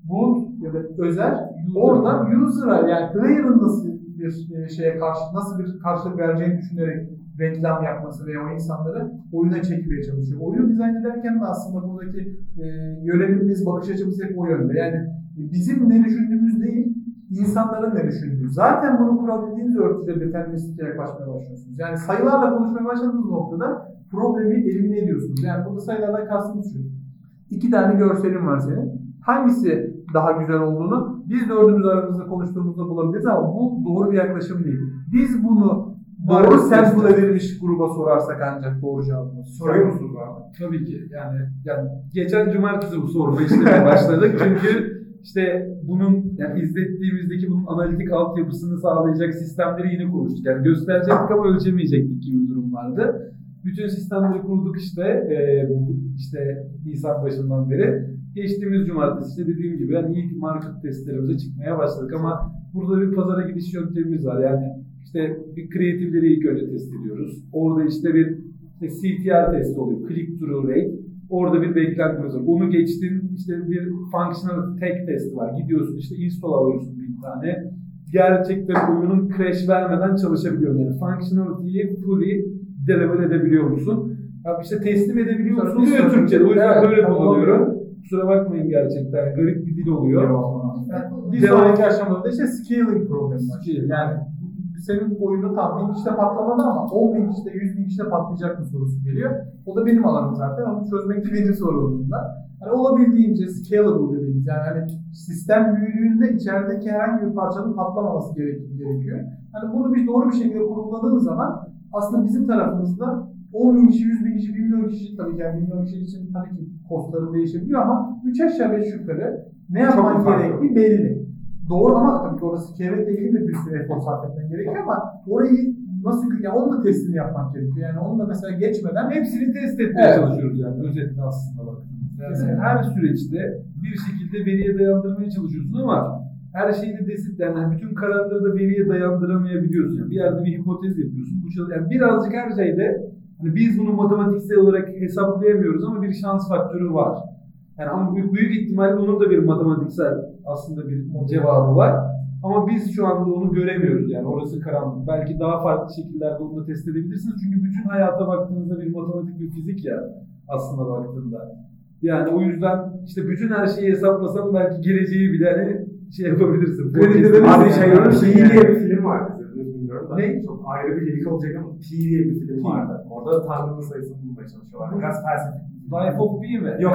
Bulut ya da Özer orada user'a yani player'ın nasıl bir e, şeye karşı nasıl bir karşılık vereceğini düşünerek reklam yapması veya o insanları oyuna çekmeye çalışıyor. Oyunu dizayn ederken de aslında buradaki e, yönelimimiz, bakış açımız hep o yönde. Yani bizim ne düşündüğümüz değil, insanların ne düşündüğü. Zaten bunu kurabildiğiniz ölçüde deterministik yaklaşmaya başlıyorsunuz. Yani sayılarla konuşmaya başladığınız noktada problemi elimine ediyorsunuz. Yani burada sayılardan kastımız şu. İki tane görselin var senin. Hangisi daha güzel olduğunu biz dördümüz aramızda konuştuğumuzda bulabiliriz ama bu doğru bir yaklaşım değil. Biz bunu doğru sample edilmiş gruba sorarsak ancak doğru cevabını Soruyor musunuz abi? Tabii ki yani yani geçen cumartesi bu sorma işlemine başladık çünkü işte bunun yani izlettiğimizdeki bunun analitik altyapısını sağlayacak sistemleri yine kurmuştuk. Yani gösterecektik ama ölçemeyecektik gibi bir durum vardı. Bütün sistemleri kurduk işte e, işte Nisan başından beri. Geçtiğimiz cumartesi işte dediğim gibi yani ilk market testlerimize çıkmaya başladık ama burada bir pazara gidiş yöntemimiz var. Yani işte bir kreatifleri ilk önce test ediyoruz. Orada işte bir işte CTR testi oluyor. Click through rate. Orada bir beklentimiz var. Onu geçtin işte bir functional tag testi var. Gidiyorsun işte install alıyorsun bir tane. Gerçekten oyunun crash vermeden çalışabiliyor. Yani functionality'yi fully deliver edebiliyor musun? Ya işte teslim edebiliyor musun? sonraki- Türkçe'de. O yüzden Evet, böyle kullanıyorum. Kusura bakmayın gerçekten. Garip bir dil oluyor. Yani bir sonraki aşamada da işte scaling problemi var. Yani senin oyunu tam bin kişide patlamadı ama 10 bin kişide, 100 bin kişide patlayacak mı sorusu geliyor. O da benim alanım zaten. Onu çözmek birinci sorumluluğumda. Hani olabildiğince scalable dediğimiz yani hani sistem büyüdüğünde içerideki herhangi bir parçanın patlamaması gerek- gerekiyor. Hani bunu bir doğru bir şekilde kurguladığın zaman aslında bizim tarafımızda 10 bin kişi, 100 bin kişi, 1 milyon kişi tabii ki yani 1 milyon kişi için tabii ki kostları değişebiliyor ama 3 aşağı 5 yukarı ne yapman gerektiği belli. Doğru ama tabii ki orada skevetle ilgili de bir sürü efor sarf etmen gerekiyor ama orayı nasıl yani onun da testini yapmak gerekiyor. Yani onu da mesela geçmeden Hepsini test etmeye Evet. çalışıyoruz yani özetle aslında baktığımızda. Yani Kesinlikle. her süreçte bir şekilde veriye dayandırmaya çalışıyorsun ama her şeyi de desit yani bütün kararları da veriye dayandıramayabiliyorsun. Yani bir yerde bir hipotez yapıyorsun. Bu çalış- yani birazcık her şeyde hani biz bunu matematiksel olarak hesaplayamıyoruz ama bir şans faktörü var. Yani ama büyük, büyük ihtimalle onun da bir matematiksel aslında bir cevabı var. Ama biz şu anda onu göremiyoruz yani orası karanlık. Belki daha farklı şekillerde onu da test edebilirsiniz. Çünkü bütün hayata baktığınızda bir matematik bir fizik ya aslında baktığında. Yani o yüzden işte bütün her şeyi hesaplasam belki geleceği bile hani şey yapabilirsin. Kredide Abi bir şey yani. Pi diye bir film izlediniz bilmiyorum da. Ne? Çok ayrı bir geyik olacak ama Pi diye bir film vardı. Orada da Tanrı'nın sayısını bulmaya çalışıyorlar. Biraz felsefik. Life of Pi mi? Yok,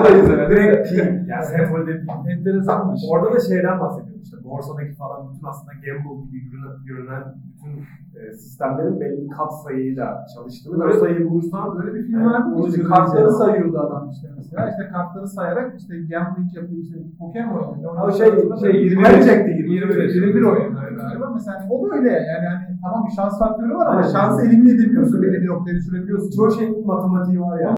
o da izlemedim. direkt [laughs] Pi. Yani sembolde Pi. Enteresanmış. Orada da şeyden bahsediyorum işte borsadaki falan bütün aslında gamble gibi görünen, görünen bütün e, sistemlerin belli kat sayıyla çalıştığını ve o Öyle- sayıyı bulursan Böyle bir film vardı. onu işte kartları sayıyordu adam işte mesela. İşte kartları sayarak işte gambling yapıyor işte Pokemon oynuyor. Ha, şey- şey, 21 Kaybedecekti 21. 21 oynuyor galiba. Mesela hani o da öyle yani hani tamam bir şans faktörü var ama şansı elimine edebiliyorsun. Belli bir noktaya düşürebiliyorsun. çoğu şeyin matematiği var ya.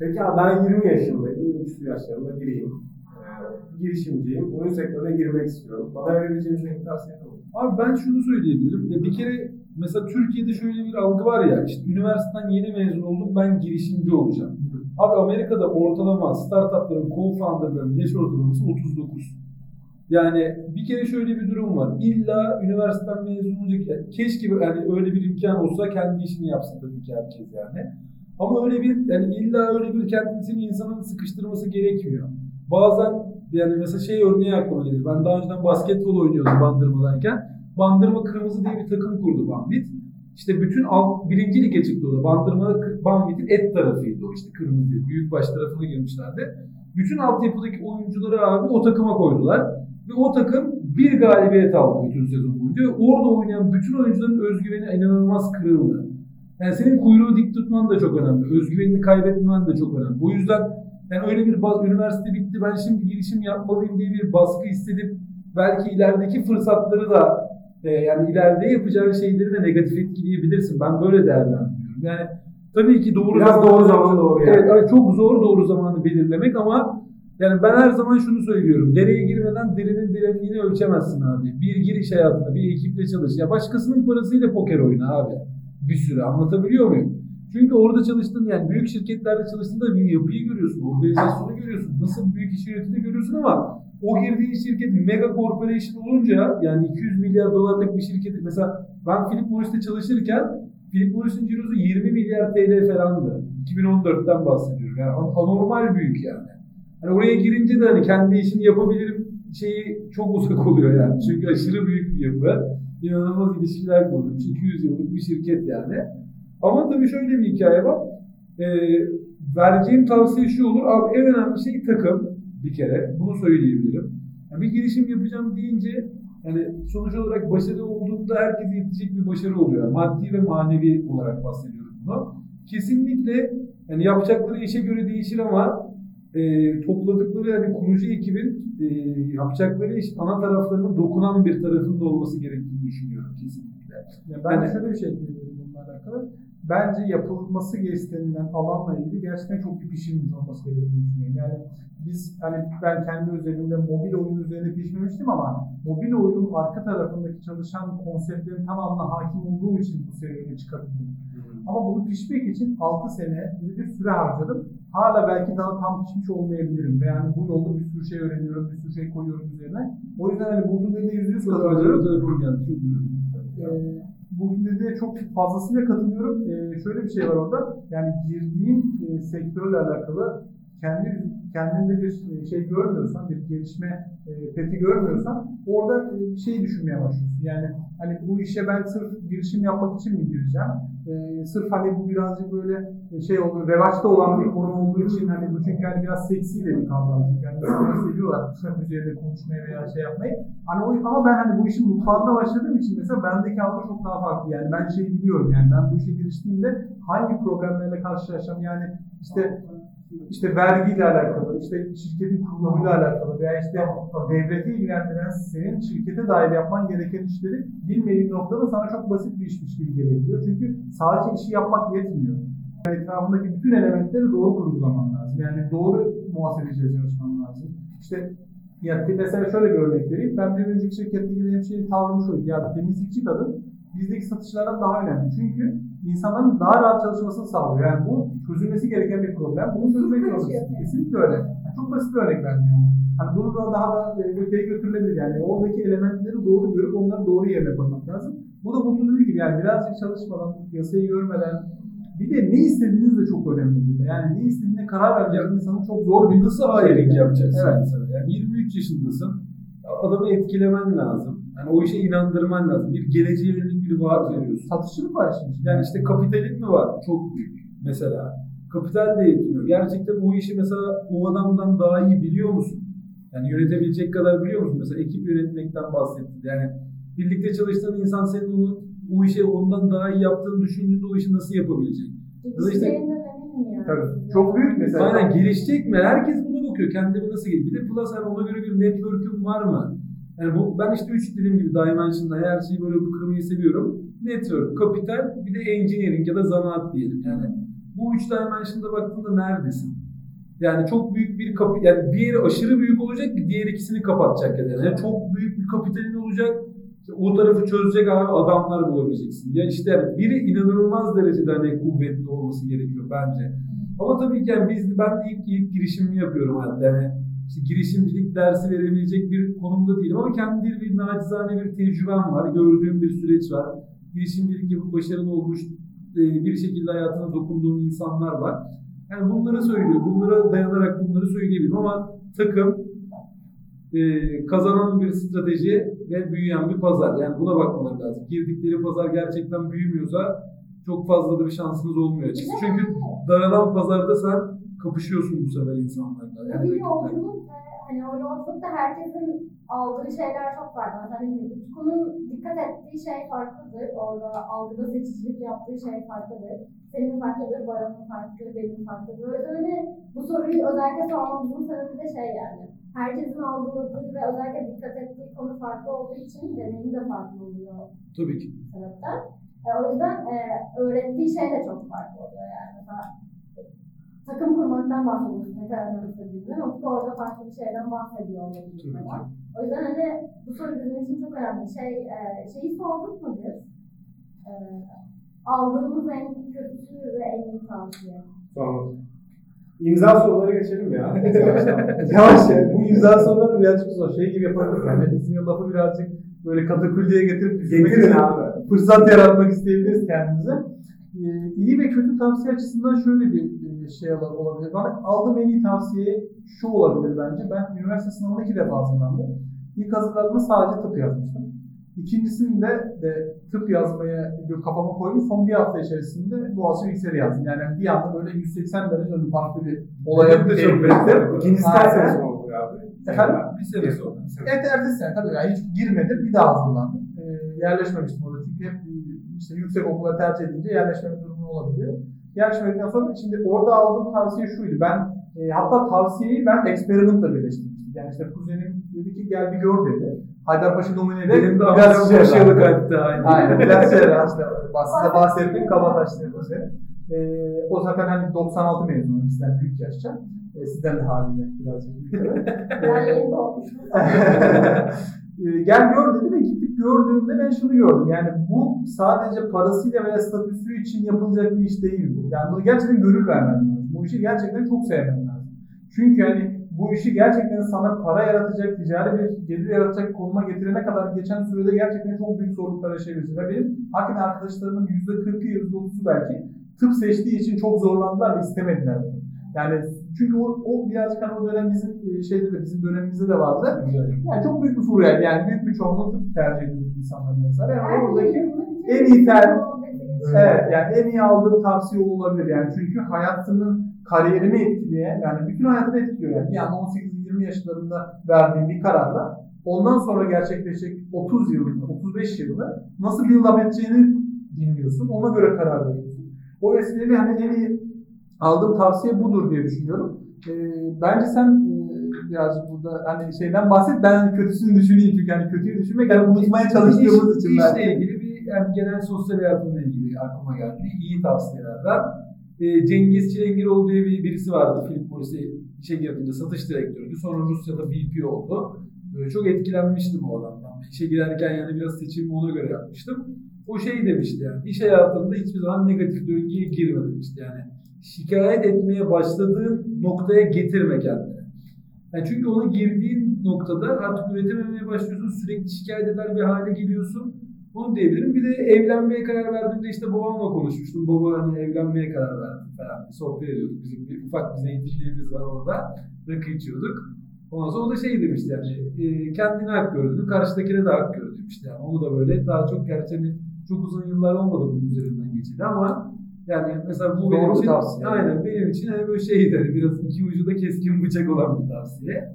Peki abi ben 20 yaşındayım, 23 yaşlarında biriyim. Ee, girişimciyim, oyun sektörüne girmek istiyorum. Bana verebileceğiniz en tavsiye? Abi ben şunu söyleyebilirim. Ya bir kere mesela Türkiye'de şöyle bir algı var ya işte üniversiteden yeni mezun oldum ben girişimci olacağım. Abi Amerika'da ortalama startupların co-founderların yaş ortalaması 39. Yani bir kere şöyle bir durum var. İlla üniversiteden mezun olacak. yani keşke yani öyle bir imkan olsa kendi işini yapsın tabii ki herkes yani. Ama öyle bir yani illa öyle bir kendisini insanın sıkıştırması gerekmiyor. Bazen yani mesela şey örneği aklıma gelir. Ben daha önceden basketbol oynuyordum Bandırma'dayken. Bandırma Kırmızı diye bir takım kurdu Banvit. İşte bütün alt, birinci lige çıktı o da. Bandırma Banvit'in et tarafıydı o işte kırmızı. Büyük baş tarafına girmişlerdi. Bütün altyapıdaki oyuncuları abi o takıma koydular. Ve o takım bir galibiyet aldı bütün sezon boyunca. Orada oynayan bütün oyuncuların özgüveni inanılmaz kırıldı. Yani senin kuyruğu dik tutman da çok önemli. Özgüvenini kaybetmemen de çok önemli. O yüzden yani öyle bir baz, üniversite bitti ben şimdi girişim yapmalıyım diye bir baskı hissedip belki ilerideki fırsatları da e, yani ileride yapacağın şeyleri de negatif etkileyebilirsin. Ben böyle değerlendiriyorum. Yani tabii ki doğru Biraz doğru zaman doğru yani. Evet, yani çok zor doğru zamanı belirlemek ama yani ben her zaman şunu söylüyorum. Dereye girmeden derinin derinliğini ölçemezsin abi. Bir giriş hayatında bir ekiple çalış. Ya başkasının parasıyla poker oyna abi. Bir süre anlatabiliyor muyum? Çünkü orada çalıştığın yani büyük şirketlerde çalıştığında bir yapıyı görüyorsun, organizasyonu görüyorsun, nasıl büyük iş yönetimini görüyorsun ama o girdiğin şirket mega corporation olunca yani 200 milyar dolarlık bir şirket mesela ben Philip Morris'te çalışırken Philip Morris'in cirosu 20 milyar TL falandı. 2014'ten bahsediyorum. Yani an- anormal büyük yani. Hani oraya girince de hani kendi işini yapabilirim şeyi çok uzak oluyor yani. Çünkü aşırı büyük bir yapı. İnanılmaz ilişkiler kurulmuş. 200 yıllık bir şirket yani. Ama tabii şöyle bir hikaye var. Ee, vereceğim tavsiye şu olur. Abi en önemli şey takım bir kere. Bunu söyleyebilirim. Yani bir girişim yapacağım deyince yani sonuç olarak başarı olduğunda herkese yetecek bir başarı oluyor. Maddi ve manevi olarak bahsediyorum bunu. Kesinlikle yani yapacakları işe göre değişir ama e, topladıkları yani kurucu ekibin e, yapacakları iş ana taraflarının dokunan bir tarafında olması gerektiğini düşünüyorum kesinlikle. Ya ben Yani- şöyle bir şey diyebilirim bununla alakalı. Bence yapılması istenilen alanla ilgili gerçekten çok bir pişirmiş olması gerektiğini düşünüyorum. Yani biz hani ben kendi özelimde mobil oyun üzerinde pişmemiştim ama mobil oyunun arka tarafındaki çalışan konseptlerin tamamına hakim olduğum için bu serüvene çıkabildim. Ama bunu pişmek için 6 sene gibi bir süre harcadım. Hala belki daha tam pişmiş olmayabilirim. Ve yani bu yolda bir sürü şey öğreniyorum, bir sürü şey koyuyorum üzerine. O yüzden hani bulduğum birine yüzde yüz katılıyorum. Ee, bu dediğine çok fazlasıyla katılıyorum. Ee, şöyle bir şey var orada. Yani girdiğin e, sektörle alakalı kendi kendinde bir şey görmüyorsan, bir gelişme e, peti görmüyorsan orada e, bir şey düşünmeye başlıyorsun. Yani hani bu işe ben sırf girişim yapmak için mi gireceğim? E, sırf hani bu birazcık böyle e, şey olur, revaçta olan bir konu olduğu için hani bu çünkü hani biraz seksi de bir kavram çünkü yani insanlar seviyorlar bu üzerinde konuşmayı veya şey yapmayı. Hani o, ama ben hani bu işin mutfağında başladığım için mesela bendeki algı çok daha farklı yani ben şeyi biliyorum yani ben bu işe giriştiğimde hangi problemlerle karşılaşacağım yani işte işte vergiyle alakalı, işte şirketin kurulumuyla alakalı veya işte devleti ilgilendiren senin şirkete dair yapman gereken işleri bilmediğin noktada sana çok basit bir işmiş gibi gelebiliyor. Çünkü sadece işi yapmak yetmiyor. Yani etrafındaki bütün elementleri doğru kurgulaman lazım. Yani doğru muhasebeciyle çalışman lazım. İşte ya mesela şöyle bir örnek vereyim. Ben bir önceki şirkette girdiğim şeyin tavrım şuydu. Ya temizlikçi kadın bizdeki satışlardan daha önemli. Çünkü insanların daha rahat çalışmasını sağlıyor. Yani bu çözülmesi gereken bir problem. Bunu çözmek zorundasın. Kesinlikle öyle. Yani çok basit bir örnek verdim yani. Hani bunu da daha da e, öteye götürülebilir. Yani oradaki elementleri doğru görüp onları doğru yerine koymak lazım. Bu da bunun dediği gibi yani birazcık çalışmadan, piyasayı görmeden, bir de ne istediğiniz de çok önemli burada. Yani ne istediğine karar verecek insanın çok zor bir Nasıl hiring yapacaksın Evet. mesela? Yani 23 yaşındasın. Adamı etkilemen lazım. Yani o işe inandırman lazım. Bir geleceğe yönelik bir vaat veriyorsun. Satışçılık var içinde. Yani işte kapitalin mi var? Çok büyük mesela. Kapital de yetmiyor. Gerçekten o işi mesela o adamdan daha iyi biliyor musun? Yani yönetebilecek kadar biliyor musun? Mesela ekip yönetmekten bahsettin. Yani birlikte çalıştığın insan senin onu, o işe ondan daha iyi yaptığını düşündüğünde o işi nasıl yapabilecek? Ya da işte-. Tabii. Çok büyük mesela. Aynen gelişecek mi? Herkes buna bakıyor. Kendimi nasıl gelişecek? Bir de plus hani ona göre bir network'üm var mı? Yani bu, ben işte üç dediğim gibi Dimension'da her şeyi böyle kırmayı seviyorum. Network, kapital, bir de engineering ya da zanaat diyelim. Yani bu üç Dimension'da baktığında neredesin? Yani çok büyük bir kapi, yani bir yeri aşırı büyük olacak ki diğer ikisini kapatacak yani. yani çok büyük bir kapitalin olacak. o tarafı çözecek abi adamlar bulabileceksin. Ya işte yani biri inanılmaz derecede hani kuvvetli olması gerekiyor bence. Ama tabii ki yani biz, ben de ilk, ilk girişimimi yapıyorum hatta. Yani işte girişimcilik dersi verebilecek bir konumda değilim ama kendi bir nacizane bir tecrübem var. Gördüğüm bir süreç var. Girişimcilik yapıp başarılı olmuş e, bir şekilde hayatına dokunduğum insanlar var. Yani bunları söylüyor. Bunlara dayanarak bunları söyleyebilirim ama takım e, kazanan bir strateji ve büyüyen bir pazar. Yani buna bakmaları lazım. Girdikleri pazar gerçekten büyümüyorsa çok fazla da bir şansınız olmuyor açıkçası. Çünkü daralan pazarda sen kapışıyorsun bu sefer insanlarla. Yani bir yolculuk ve hani o yolculukta herkesin aldığı şeyler çok farklı. Hani Utku'nun dikkat ettiği şey farklıdır. Orada algıda seçicilik yaptığı şey farklıdır. Senin farklıdır, Baran'ın farklıdır, benim farklıdır. O yüzden hani bu soruyu özellikle sormamızın sebebi de şey yani. Herkesin algıladığı ve özellikle dikkat ettiği konu farklı olduğu için deneyim de farklı oluyor tabii ki. sebepten. E, o yüzden e, öğrettiği şey de çok farklı oluyor yani. Mesela takım kurmaktan bahsediyorsun ne kadar önemli istediğinden. Utku orada farklı bir şeyden bahsediyor olabilir. O yüzden hani bu soru bizim için çok önemli. Şey, e, şeyi sorduk mu biz? E, aldığımız en kötü ve en iyi tavsiye. Sonra. İmza soruları geçelim ya. [laughs] Yavaş ya. Bu imza soruları birazcık zor. Şey gibi yapabiliriz. Yani bizim lafı birazcık böyle katakulliye getirip Getirin abi. fırsat yaratmak isteyebiliriz kendimize. Ee, iyi ve kötü tavsiye açısından şöyle bir şey olabilir. Bana aldığım en iyi tavsiye şu olabilir bence. Ben üniversite sınavına iki defa hazırlandım. İlk hazırlandığımda sadece tıp yazmıştım. İkincisinde de tıp yazmaya kafama koymuş. Son bir hafta içerisinde Boğaziçi Bilgisayarı yazdım. Yani bir anda böyle 180 derece dönüp farklı bir olaya evrildim. benzer. İkincisi Aynen. sene oluyor abi? Efendim? Bir sene sonra. Evet ertesi sene tabii yani hiç girmedim bir daha hazırlandım. Ee, yerleşmemiştim orada çünkü hep e, işte yüksek okula tercih edince yerleşme durumu olabiliyor. Yerleşmedikten sonra şimdi orada aldığım tavsiye şuydu. Ben e, hatta tavsiyeyi ben experiment'la birleştirmiştim. Yani işte kuzenim dedi ki gel bir gör dedi. Haydarpaşa Nomine'de Benim de biraz şey var. hatta aynı. Aynen biraz şey işte size bahsettiğim Kabataş'ta kuzeni. Ee, o zaten hani 96 mezunu bizden büyük yaşça. Ee, sizden de haliyle birazcık büyük. Ben yeni doğmuştum. [laughs] Ee, Gel gör dedi ve gittik gördüğümde ben şunu gördüm. Yani bu sadece parasıyla veya statüsü için yapılacak bir iş değil bu. Yani bunu gerçekten gönül vermen lazım. Bu işi gerçekten çok sevmen lazım. Çünkü hani bu işi gerçekten sana para yaratacak, ticari bir gelir yaratacak konuma getirene kadar geçen sürede gerçekten çok büyük zorluklar yaşayabilirsin. Ve benim hakikaten arkadaşlarımın %40'ı, %30'u belki tıp seçtiği için çok zorlandılar ve istemediler. Yani çünkü o, o birazcık hani o dönem bizim e, şeyde de bizim dönemimizde de vardı. Yani çok büyük bir furya yani büyük bir çoğunluğu tıp tercih ediyor insanlar mesela. Yani oradaki en iyi ter- Evet yani en iyi aldığım tavsiye olabilir yani çünkü hayatının kariyerimi etkileyen yani bütün hayatını etkiliyor yani. Yani 18-20 yaşlarında verdiğim bir kararla ondan sonra gerçekleşecek 30 yılını, 35 yılını nasıl build up edeceğini dinliyorsun. Ona göre karar veriyorsun. O vesileyle hani en iyi aldığım tavsiye budur diye düşünüyorum. Ee, bence sen e, birazcık burada hani şeyden bahset. Ben hani kötüsünü düşüneyim çünkü hani kötüyü düşünmek hani unutmaya çalıştığımız İş- için işle belki. ilgili bir yani genel sosyal hayatımla ilgili aklıma geldi. İyi tavsiyelerden. E, Cengiz Çilengiroğlu diye bir, birisi vardı. Philip Morris'e işe girdiğinde satış direktörüydü. Sonra Rusya'da VP oldu. Böyle çok etkilenmiştim o adamdan. İşe girerken yani biraz seçimimi ona göre yapmıştım. O şey demişti yani iş hayatında hiçbir zaman negatif döngüye girme demişti yani. Şikayet etmeye başladığın noktaya getirme kendini. Yani çünkü ona girdiğin noktada artık üretememeye başlıyorsun, sürekli şikayet eder bir hale geliyorsun. Onu diyebilirim. Bir de evlenmeye karar verdiğimde işte babamla konuşmuştum. Baba hani evlenmeye karar verdim falan. Sohbet ediyorduk. Bizim bir ufak bir zeytinliğimiz var orada. Rakı içiyorduk. Ondan sonra o da şey demişti yani e, kendine hak gördüğünü karşıdakine de hak gör demişti. Yani onu da böyle daha çok gerçi hani çok uzun yıllar olmadı bunun üzerinden geçeli ama yani mesela bu Doğru benim için tavsiye. aynen benim için hani böyle şeydi hani biraz iki ucu da keskin bıçak olan bir tavsiye.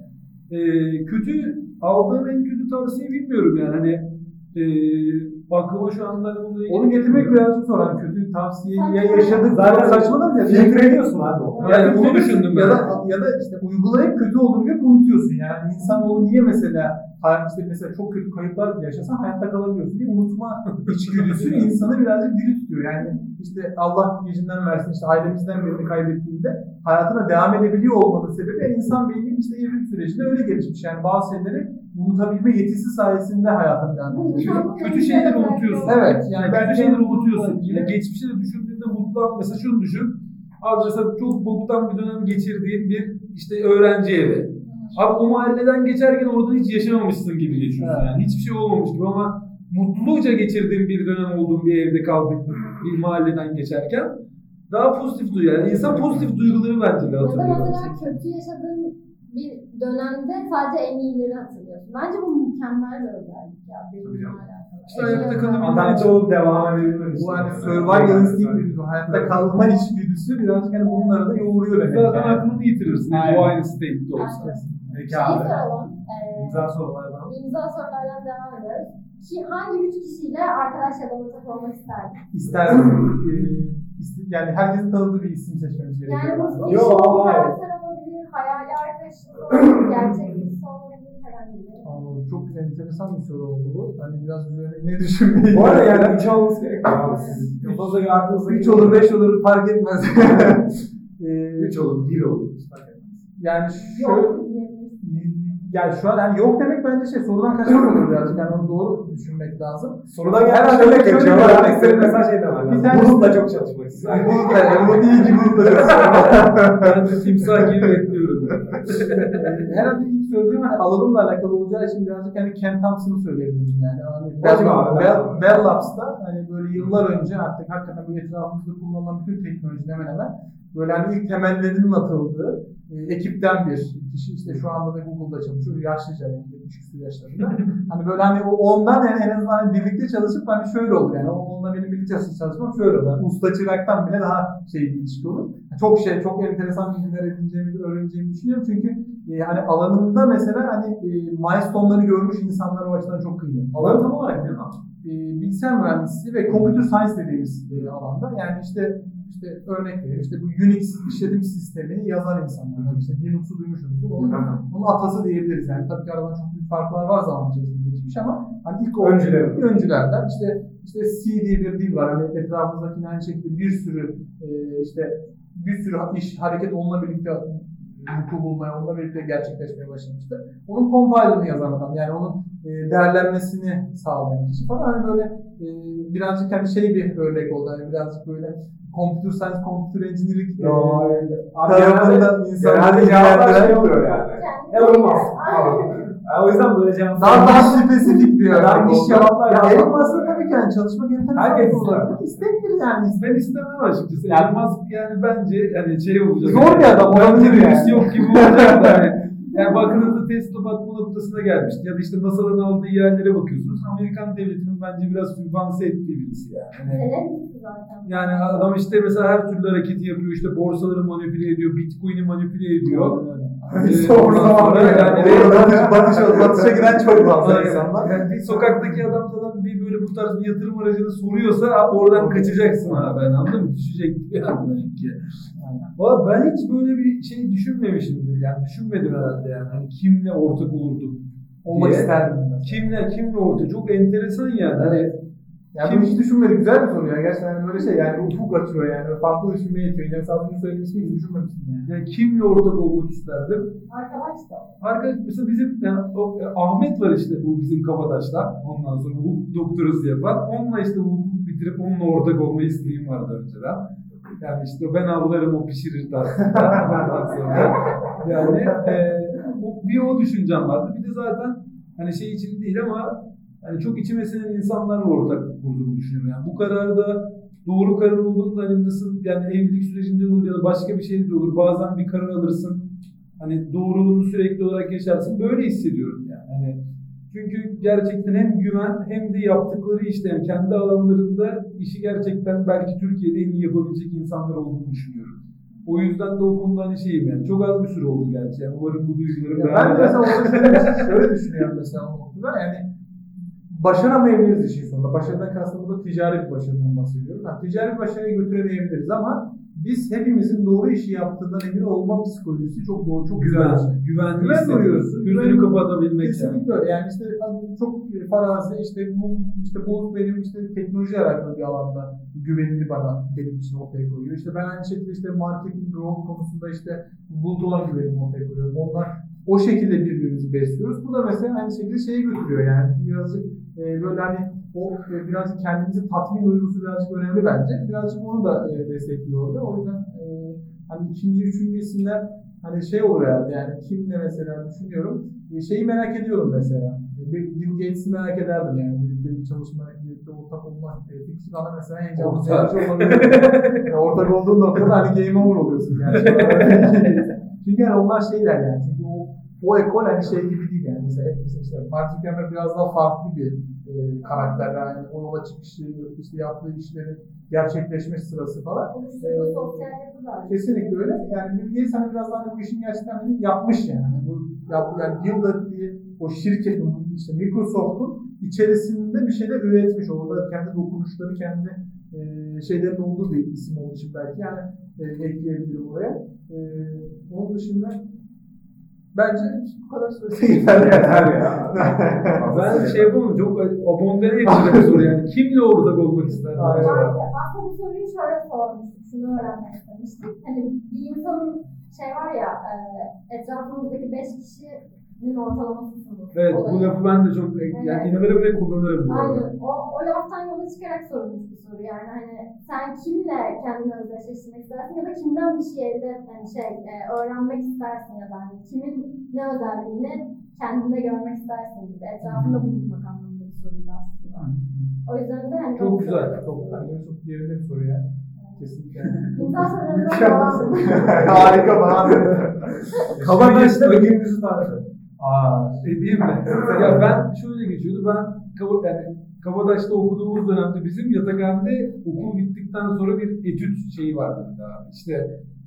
Ee, kötü aldığım en kötü tavsiye bilmiyorum yani hani e, aklıma şu anda hani bununla ilgili Onu getirmek birazcık zor. Hani kötü tavsiye ya Saçma. yaşadık Zaten saçmalar ya. Filtre ediyorsun abi o. Yani bunu düşündüm ya ben. da, ya da işte uygulayıp kötü olduğunu görüp unutuyorsun. Yani insanoğlu niye mesela hayat işte mesela çok kötü kayıplar bile yaşasan hayatta kalabiliyorsun diye unutma [laughs] içgüdüsü insanı birazcık diri tutuyor. Yani işte Allah gecinden versin işte ailemizden birini kaybettiğinde hayatına devam edebiliyor olmanın sebebi insan beyninin işte evrim sürecinde öyle gelişmiş. Yani bazı şeyleri unutabilme yetisi sayesinde hayatını devam ediyor. kötü şeyleri unutuyorsun. Evet yani Yani kötü şeyleri unutuyorsun. Yine geçmişte de düşündüğünde mutlu mesela şunu düşün. Abi mesela çok boktan bir dönem geçirdiğin bir işte öğrenci evi. Abi o mahalleden geçerken orada hiç yaşamamışsın gibi geçiyorsun Evet. yani. Hiçbir şey olmamış gibi ama mutluluca geçirdiğin bir dönem olduğun bir evde kaldın bir mahalleden geçerken daha pozitif duyuyor. Yani insan pozitif duyguları bence de Ya da hatırlıyor. mesela kötü yaşadığın bir dönemde sadece en iyileri hatırlıyorsun. Bence bu mükemmel bir özellik ya. Benimle alakalı. İşte ayakta kalabilmek Adapte olup devam edebilmek Bu hani survival instinct dediğimiz hayatta kalma içgüdüsü birazcık hani bunları da yoğuruyor. Zaten aklını yitirirsin. O aynı state'de olsa. Peki abi. soralım. Ee, Güzel sorulardan. İmza sorulardan devam ediyoruz. Ki hangi üç kişiyle arkadaş ya da ortak olmak isterdin? İsterdim. Ee, yani herkesin tanıdığı bir isim seçmemiz Yani gerekiyor. bu Yo, değişik bir karakter olabilir, hayali arkadaşınız olabilir, [clears throat] gerçek birisi olabilir, herhangi biri. Anladım. Çok enteresan bir soru oldu bu. Hani biraz üzerine ne düşünmeyi. Bu arada yani üç olması gerekiyor kafanıza göre aklınıza 3 olur 5 olur fark etmez. [laughs] ee, 3 olur, 1 olur. yani şöyle. Yani şu an yani yok demek bence şey sorudan kaçmak olur birazcık. Yani onu doğru düşünmek lazım. Sorudan gelmiş bir Örnek örnek senin verelim. mesela şey demen Bir lazım. tane- Bununla çok çalışmak istiyorum. Bulutla, umut iyi ki bulutla çalışıyorum. Ben de timsah [laughs] gibi bekliyorum. Ee, Herhalde ilk söylediğim hani alanımla alakalı olacağı için birazcık hani Ken Thompson'ı söyleyebilirim yani. Hani abi, Bell, Bell Labs'ta hani böyle yıllar önce artık hakikaten böyle etrafımızda kullanılan bütün teknoloji hemen hemen böyle hani ilk temellerinin atıldığı e, ekipten bir kişi işte şu anda da Google'da çalışıyor. Yaşlıca yani 70 küsur yaşlarında. [laughs] hani böyle hani o ondan yani en azından hani birlikte çalışıp hani şöyle olur yani onunla benim birlikte çalışmam şöyle olur. Yani usta çıraktan bile daha şey bir ilişki olur. Çok şey çok enteresan bilgiler edineceğimi, öğreneceğimi düşünüyorum. Çünkü e, hani alanında mesela hani e, milestone'ları görmüş insanlar o açıdan çok kıymetli. Alan tam olarak ne? E, bilgisayar mühendisliği ve computer science dediğimiz e, alanda yani işte işte örnek vereyim işte bu Unix işletim sistemini yazan insanlar. Yani işte Linux'u duymuşsunuzdur. Onun, onun atası diyebiliriz yani. Tabii ki aralarında çok büyük farklar var zaman içerisinde geçmiş ama hani ilk Öncüleri. o öncülerden işte işte C diye bir dil var. Hani etrafımızdaki aynı şekilde bir sürü e, işte bir sürü iş hareket onunla birlikte vuku bulmaya, onunla birlikte gerçekleşmeye başlamıştı. Onun compiler'ını yazan adam yani onun e, değerlenmesini sağlayan kişi falan hani böyle e, birazcık hani şey bir örnek oldu. Hani birazcık böyle computer science, computer engineering e, Yo, Abi tarafında genelde, cevaplar şey oluyor yani. kendine Elon Yani o yüzden böyle cevap Daha daha spesifik bir Daha örnek niş oldu. cevaplar Ya. Elon Musk'ın tabii ki yani çalışmak enteresan Herkes olabilir. İsteyebilir yani. Ben istemem açıkçası. Yani- Elon Musk yani bence hani şey olacak. Zor bir adam, olabilir yani. yok gibi olacak da hani. Yani baktığınızda Tesla batma noktasına gelmişti. Ya da işte NASA'dan aldığı yerlere bakıyorsunuz. Amerikan devletinin bence biraz sübvanse ettiği birisi yani. Hani yani adam işte mesela her türlü hareketi yapıyor. İşte borsaları manipüle ediyor. Bitcoin'i manipüle ediyor. Ee, [laughs] sonra yani [laughs] batış, batışa giren çok fazla Aynen. insanlar. Yani bir sokaktaki adam sana bir böyle bu tarz bir yatırım aracını soruyorsa oradan kaçacaksın abi ben anladın mı? Düşecek yani [laughs] belki. Valla ben hiç böyle bir şey düşünmemişimdir yani düşünmedim herhalde yani hani kimle ortak olurdum Olmak isterdim. Kimle kimle ortak çok enteresan yani hani Yani Kim- hiç düşünmedik. Güzel bir soru ya. Gerçekten hani böyle şey yani ufuk açıyor yani. Farklı düşünmeye itiyor. Yani söylediğin ismi hiç düşünmemişsin yani. yani kimle ortak olmak isterdim? Arkadaş da. Arkadaş mesela bizim yani, o, Ahmet var işte bu bizim Kabataş'ta. Ondan sonra hukuk doktorası yapan. Onunla işte hukuk bitirip onunla ortak olma isteğim vardı önceden. Yani işte ben avlarım o. [laughs] Ondan sonra yani e, bir o düşüncem vardı. Bir de zaten hani şey için değil ama hani çok içime sinen insanlarla ortak kurduğumu düşünüyorum. Yani bu kararı da doğru karar olduğunda hani nasıl yani evlilik sürecinde de olur ya da başka bir şeyde de olur. Bazen bir karar alırsın. Hani doğruluğunu sürekli olarak yaşarsın. Böyle hissediyorum yani. Hani çünkü gerçekten hem güven hem de yaptıkları işte yani kendi alanlarında işi gerçekten belki Türkiye'de en iyi yapabilecek insanlar olduğunu düşünüyorum. O yüzden de o konuda hani şeyim yani çok az bir süre oldu gerçi. Yani umarım bu duygularım Ya ben de mesela orada şöyle düşünüyorum mesela o noktada yani başaramayabiliriz işin sonunda. Başarıdan kastım burada ticari bir başarıdan bahsediyorum. Yani ticari bir başarıya götüremeyebiliriz ama biz hepimizin doğru işi yaptığından emin olma psikolojisi çok doğru, çok güzel bir şey. Güven, Güven hissediyorsun. duyuyorsun. Gözünü Güven- kapatabilmek. Kesinlikle öyle. Yani işte çok farazi işte bu işte bu benim işte teknoloji alakalı bir alanda güvenini bana benim için ortaya koyuyor. İşte ben aynı şekilde işte marketing rol konusunda işte bulut olan güvenimi ortaya koyuyorum. Onlar o şekilde birbirimizi besliyoruz. Bu da mesela aynı şekilde şeye götürüyor yani birazcık e, böyle hani o e, birazcık kendimizi tatmin duygusu birazcık önemli bence. Birazcık onu da e, destekliyor orada. O yüzden e, hani ikinci, üçüncü isimler hani şey olur herhalde yani kimle mesela düşünüyorum. E, şeyi merak ediyorum mesela. E, Bir Bill Gates'i merak ederdim yani. Birlikte bir çalışma, birlikte ortak olma e, fikri bana mesela heyecanlı olabilir. Yani [laughs] ortak olduğun noktada hani game over oluyorsun yani. [laughs] Çünkü yani onlar şeyler yani. Çünkü o, o ekol hani şey gibi değil yani. Mesela, mesela işte Mark Zuckerberg biraz daha farklı bir e, karakter. Yani o yola çıkışı, işte yaptığı işlerin gerçekleşme sırası falan. Ee. Kesinlikle öyle. Yani Bill Gates hani biraz daha bu işin gerçekten hani yapmış yani. Hani bu yap, yani yılda bir o şirketin işte Microsoft'un içerisinde bir şeyler üretmiş. Orada kendi dokunuşları, kendi e, şeylerin olduğu bir isim olduğu için belki yani e, ekleyebilirim oraya. E, onun dışında bence bu kadar söylesek yeterli. [laughs] Ben şey yapamam çok abondene edici bir soru yani. Kimle ortak olmak isterdim acaba? Aslında bu soruyu şöyle sormuştuk. Şunu öğrenmek istemiştik. Hani bir insanın şey var ya e, etrafımızdaki beş kişinin ortalamasısınız. Evet bu olayı. lafı ben de çok yani inanırım ve kullanırım bu. Aynen. O, o laftan yola çıkarak sorulmuş bir soru. Yani hani sen kimle kendini özdeşleştirmek istersin ya da kimden bir şey elde yani şey e, öğrenmek istersin ya da hani kimin ne özelliğini kendinde görmek istersin gibi. Etrafında bulunmak anlamında bir soruydu aslında. O yüzden de hani Çok güzel. Çok bence çok yerinde bir soru yani. Kesinlikle. [laughs] İnsan sorularına devam. [laughs] Harika bana. Kabataş'ta bir günümüzü tarifi. Aa, şey diyeyim mi? ya ben şöyle geçiyordu. Ben Kaba, yani Kabataş'ta okuduğumuz dönemde bizim yatakhanede okul bittikten sonra bir etüt şeyi vardı bir daha. İşte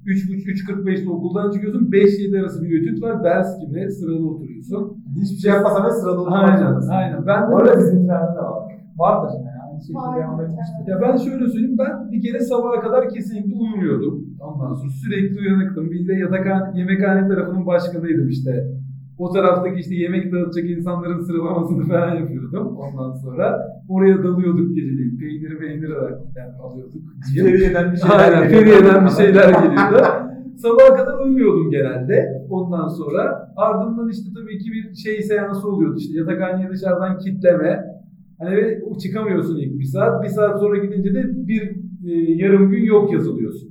3.30-3.45'te okuldan çıkıyorsun. 5-7 arası bir etüt var. Ders gibi sırada oturuyorsun. Hiçbir şey yapmasan da sırada oturmak Aynen, aynen. Ben de Bu arada bizimkilerde de var. Vardır yani. Aynı şekilde Var, devam etmiştir. Ya ben şöyle söyleyeyim, ben bir kere sabaha kadar kesinlikle uyumuyordum. Ondan sonra sürekli uyanıktım. Bir de yatakhane, yemekhane tarafının başkanıydım işte. O taraftaki işte yemek dağıtacak insanların sıralamasını falan yapıyordum. Ondan sonra oraya dalıyorduk geceleyin. Peynir peynir yani alıyorduk. Feriyeden bir şeyler Aynen. Feriye'den bir şeyler geliyordu. Sabaha kadar uyumuyordum genelde. Ondan sonra ardından işte tabii ki bir şey seansı oluyordu. İşte yatakhaneye dışarıdan kitleme. Hani ve çıkamıyorsun ilk bir saat. Bir saat sonra gidince de bir e, yarım gün yok yazılıyorsun.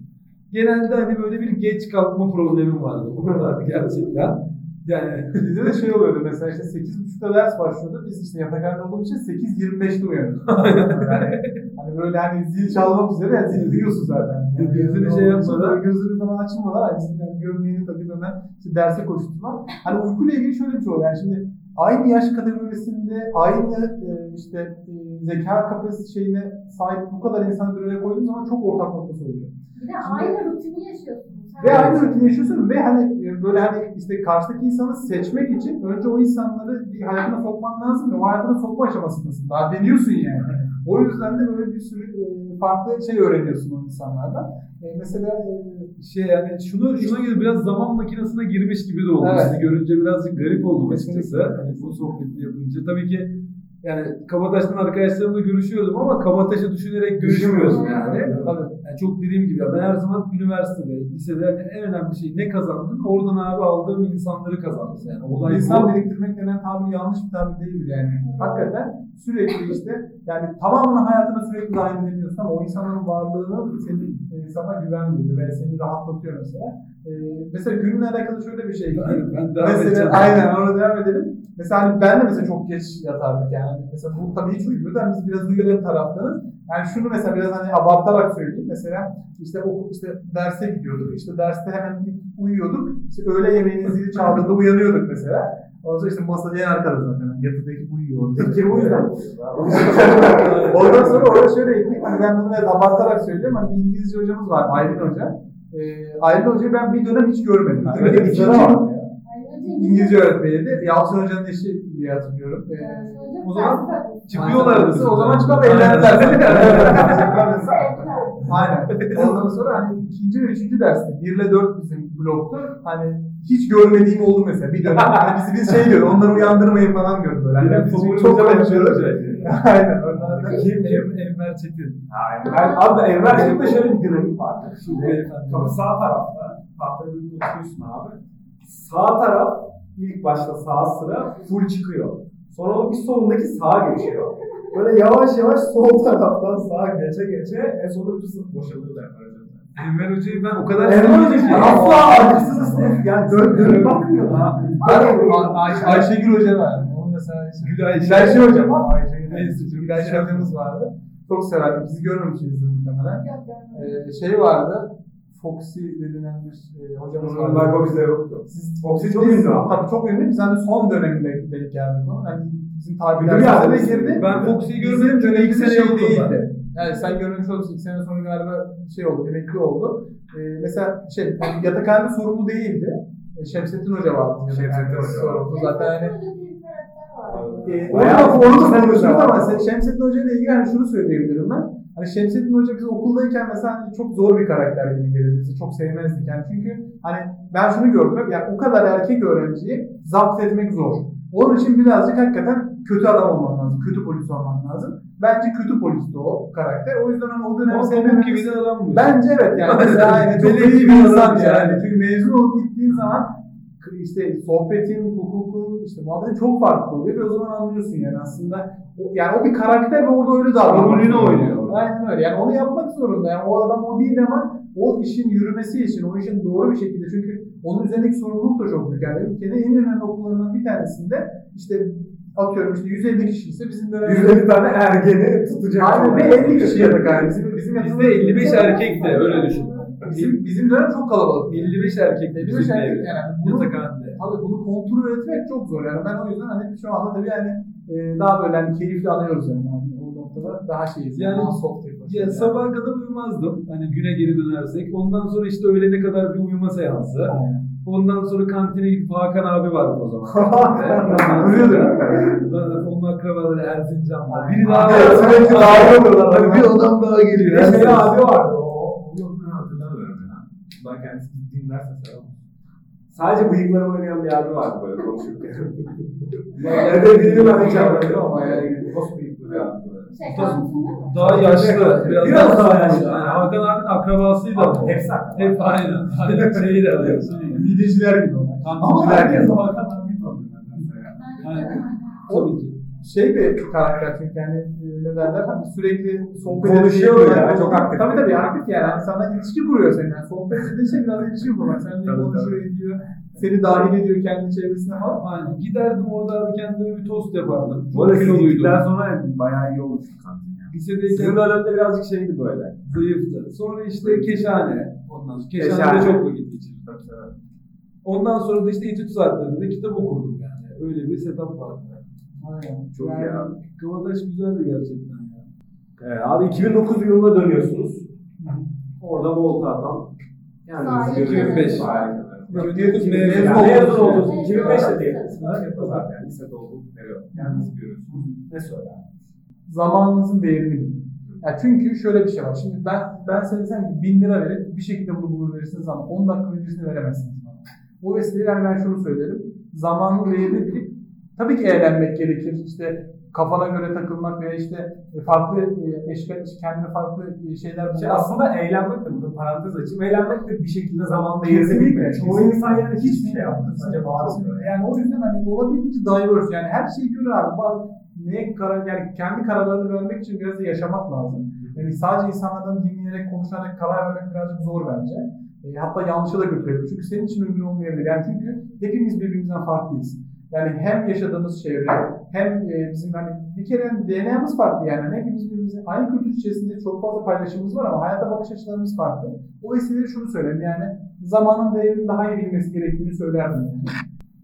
Genelde hani böyle bir geç kalkma problemim vardı burada gerçekten. Yani [laughs] Bizde de şey oluyordu mesela işte 8.30'da ders başlıyordu. Biz işte yatakhanede olduğumuz için 8.25'te uyanıyorduk. [laughs] yani, hani böyle hani zil çalmak üzere yani zil duyuyorsun zaten. Yani Gözünü şey yapmadan. Gözünü falan açmadan hani bizim yani gömleğini takıp hemen işte derse koşturmak. Hani uykuyla ilgili şöyle bir şey oluyor. Yani şimdi aynı yaş kategorisinde aynı e, işte e, zeka kapasitesi şeyine sahip bu kadar insanı bir araya koyduğun zaman çok ortak noktası oluyor. Bir de aynı rutini yaşıyorsunuz. Ve Her- aynı rutini yaşıyorsun ve hani e, böyle hani işte karşıdaki insanı seçmek için önce o insanları bir hayatına sokman lazım ve o hayatına sokma aşamasındasın. Daha deniyorsun yani. O yüzden de böyle bir sürü e, farklı şey öğreniyorsun o insanlardan. E, mesela şey yani şunu şuna göre biraz zaman makinesine girmiş gibi de oldu. Evet. Sizi görünce birazcık garip oldum açıkçası. Hani bu sohbeti yapınca. Tabii ki yani Kabataş'tan arkadaşlarımla görüşüyordum ama Kabataş'ı düşünerek görüşmüyoruz yani. Tabii. Yani çok dediğim gibi ya ben her zaman üniversitede, lisede yani en önemli şey ne kazandın? Oradan abi aldığım insanları kazandın. Yani olay insan bu. biriktirmek denen tabir yanlış bir tabir değildir yani. Hakikaten sürekli işte yani tamamını hayatına sürekli dahil edemiyorsun ama o insanların varlığının senin e, sana güven veriyor ve seni rahatlatıyor mesela. E, mesela günle alakalı şöyle bir şey. Ben, ben devam mesela edeceğim. aynen orada devam edelim. Mesela hani ben de mesela çok geç yatardık yani. Mesela bu tabii hiç uyumuyordu. Yani biz biraz uyuyan taraftanız. Yani şunu mesela biraz hani abartarak söyleyeyim. Mesela işte o işte derse gidiyorduk. İşte derste hemen uyuyorduk. İşte öğle yemeğinin zili çaldığında uyanıyorduk mesela. Ondan sonra işte masada en arkada zaten. Yatıdaki. Fikir bu yüzden. [laughs] Ondan sonra orada şöyle ekleyeyim. Hani ben bunu biraz abartarak söylüyorum. Hani İngilizce hocamız var. Aylin Hoca. Ee, Aylin Hoca'yı ben bir dönem hiç görmedim. Evet, İkinci ama. İngilizce öğretmeniydi. Yalçın Hoca'nın eşi diye hatırlıyorum. Ee, o zaman Çıkıyorlardı O zaman çıkıp [laughs] Aynen. Aynen. [laughs] Ondan sonra hani ikinci ve üçüncü derste 1 ile 4 bizim bloktu. Hani hiç görmediğim oldu mesela bir dönem. Hani bizi biz şey diyor, onları uyandırmayın falan diyordu böyle. Yani biz çok Hoca konuşuyoruz. [laughs] Aynen. Onlar da Kim? Em, Enver Çetin. Aynen. Abi Enver Çelik'te şöyle bir dinamik vardır. Şimdi sağ tarafta tahtaya bir oturuyorsun abi. Sağ taraf ilk başta sağ sıra full çıkıyor. Sonra onun bir solundaki sağa geçiyor. Böyle yavaş yavaş sol taraftan sağa geçe geçe en sonunda bütün sınıf boşalıyor da Enver Hoca'yı ben o kadar Enver sevmiyorum Hoca ki. asla sınıf. Yani dön dönüp bakmıyor. Ay- Ayşegül Hoca var. Onun mesela Gülay Gülayşe Hocam. Ayşegül Neyse, çok Gülayşe güzel. hocamız vardı. Çok severdim. Bizi görmemişsinizdir muhtemelen. Ee, şey vardı. Foxy denilen bir e, hocamız vardı. Onlar bizde yoktu. Siz Foxy çok ünlü. Tabii çok ünlü. Biz hani son döneminde denk geldik ona. Hani bizim Bir tabirlerimizde de girdi. Ben Foxy'yi görmedim çünkü ilk dönemimiz sene şey değildi. Yani sen görmemiş olursun. İki sene sonra galiba şey oldu, emekli oldu. Ee, mesela şey, yani yatakhanede sorumlu değildi. E, Şemsettin Hoca vardı. Şemsettin yatakhanede Hoca sorumlu. Zaten hani ee, Bayağı onu da, güzel. ama Şemsettin Hoca ile ilgili hani şunu söyleyebilirim ben. Hani Şemsettin Hoca biz okuldayken mesela hani çok zor bir karakter gibi gelirdi. Çok sevmezdik yani. Çünkü hani ben şunu gördüm hep yani o kadar erkek öğrenciyi zapt etmek zor. Onun için birazcık hakikaten kötü adam olman lazım. Kötü polis olman lazım. Bence kötü polisti o karakter. O yüzden hani o dönem Ama pamuk sevmememiz- gibi de adammış. Bence evet yani mesela yani çok iyi bir bir insan adam yani. yani. Çünkü mezun olup gittiğin zaman işte sohbetin, hukukun, işte muhabbetin çok farklı oluyor ve o zaman anlıyorsun yani aslında o, yani o bir karakter ve orada öyle davranıyor. Rolünü oynuyor. Aynen öyle. Yani onu yapmak zorunda. Yani o adam o değil ama o işin yürümesi için, o işin doğru bir şekilde çünkü onun üzerindeki sorumluluk da çok büyük. Yani ülkenin en önemli okullarından bir tanesinde işte atıyorum işte 150 kişi ise bizim dönemimizde 150 tane ergeni tutacak. Aynen ve 50 kişi yatak yani. Bizim, bizim Bizde yatağımız- 55 erkek de öyle düşün. Bizim, bizim dönem çok kalabalık. 55 erkek de 55 bizim erkek yani. Bunu, tabii bunu kontrol etmek çok zor yani. Ben o yüzden hani şu anda tabii yani e, daha böyle hani keyifli alıyoruz yani. yani daha şeyiz. Yani- daha soft yapıyoruz. Ya sabaha kadar uyumazdım. Hani güne geri dönersek. Ondan sonra işte öğlene kadar bir uyuma seansı. Aynen. Ondan sonra kantine gidip Hakan abi vardı o zaman. [laughs] Ondan Onun akrabaları Erzincan var. Biri daha var. sürekli dağılıyorlar. Hani bir adam daha geliyor. Bir şey abi vardı. [laughs] O yokluğunu hatırlamıyorum ben. Ben kendisi dinlerse selam. Sadece bıyıkları oynayan bir abi vardı böyle konuşurken. Nerede [laughs] değilim ben hiç anladım ama yani nasıl bıyıklı bir abi. Şey? Daha yaşlı. Biraz, Biraz daha yaşlı. Yani Hakan abinin akrabasıydı ama. Hepsi akraba. Hep aynen. Aynen şeyi de alıyor. Mideciler gibi onlar. Ama herkes. Hakan abi tanıyor. Aynen. Tabii ki. Şey bir karakter çünkü yani ne derler hani sürekli sohbet Konuşuyor ya, çok aktif. Tabii tabii aktif yani. Hani sana ilişki kuruyor seninle. Yani sohbet ettiğin şey biraz ilişki kurmak. Seninle Tabii, konuşuyor ediyor. Seni dahil ediyor kendi çevresine falan. Aynen. Giderdim orada abi kendime bir tost yapardım. Bu arada siz gittikten sonra bayağı iyi olmuştu kantin ya. Lisedeyken Sizin dönemde birazcık şeydi böyle. zayıftı. Sonra işte keşhane. Ondan sonra keşhanede Keşhane. çok vakit geçirdim. Ondan sonra da işte etüt saatlerinde kitap okurdum yani. Öyle bir setup vardı. Aynen. Çok Yani iyi abi. Kavadaş güzeldi gerçekten ya. Ee, abi 2009 yılına dönüyorsunuz. Orada volta atan. Yani Sahil bizi görüyorsunuz. 2005. Sahil kenarı. 2009 Yani mezun oldunuz. Evet, 2005'te evet. değil. Sınıf yapmaz abi yani. Lisede olduk. Evet. Yani bizi görüyorsunuz. Ne söyler? zamanınızın değerini bilin. Ya çünkü şöyle bir şey var. Şimdi ben ben size desem ki 1000 lira verip bir şekilde bunu bulur verirsiniz ama 10 dakika öncesini veremezsiniz bana. O vesileyle yani ben şunu söylerim. Zamanın değerini bilip tabii ki eğlenmek gerekir. İşte kafana göre takılmak veya işte farklı e, eşkal, kendine farklı e, şeyler Şey aslında eğlenmek de burada parantez açayım. Eğlenmek de bir şekilde zaman değerini Kesinlikle. bilmek. Çoğu insan yani hiçbir şey yapmıyor. Sadece bağırıyor. Yani o yüzden hani olabildiğince diverse yani her şeyi gör abi. Bak neye karar yani kendi kararlarını vermek için biraz da yaşamak lazım. Yani sadece insanlardan dinleyerek, konuşarak karar vermek birazcık zor bence. E, hatta yanlışa da götürebilir. Çünkü senin için uygun olmayabilir. Yani çünkü hepimiz birbirimizden farklıyız. Yani hem yaşadığımız çevre hem e, bizim hani bir kere DNA'mız farklı yani. Hani hepimiz birbirimizin aynı kültür içerisinde çok fazla paylaşımımız var ama hayata bakış açılarımız farklı. O vesileyle şunu söyleyeyim yani zamanın değerini daha iyi bilmesi gerektiğini söylerdim yani.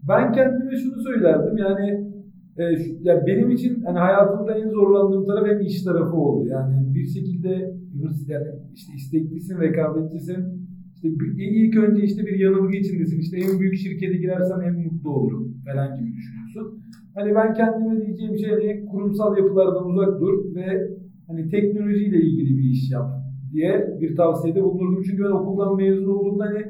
Ben kendime şunu söylerdim yani e, şu- ya benim için hani hayatımda en zorlandığım taraf hep iş tarafı oldu. Yani bir şekilde hırs yani işte isteklisin, rekabetçisin. İşte bir- ilk önce işte bir yanılgı içindesin. İşte en büyük şirkete girersem en mutlu olurum falan gibi düşünüyorsun. Hani ben kendime diyeceğim şey hani kurumsal yapılardan uzak dur ve hani teknolojiyle ilgili bir iş yap diye bir tavsiyede bulunurdum. Çünkü ben okuldan mezun olduğumda hani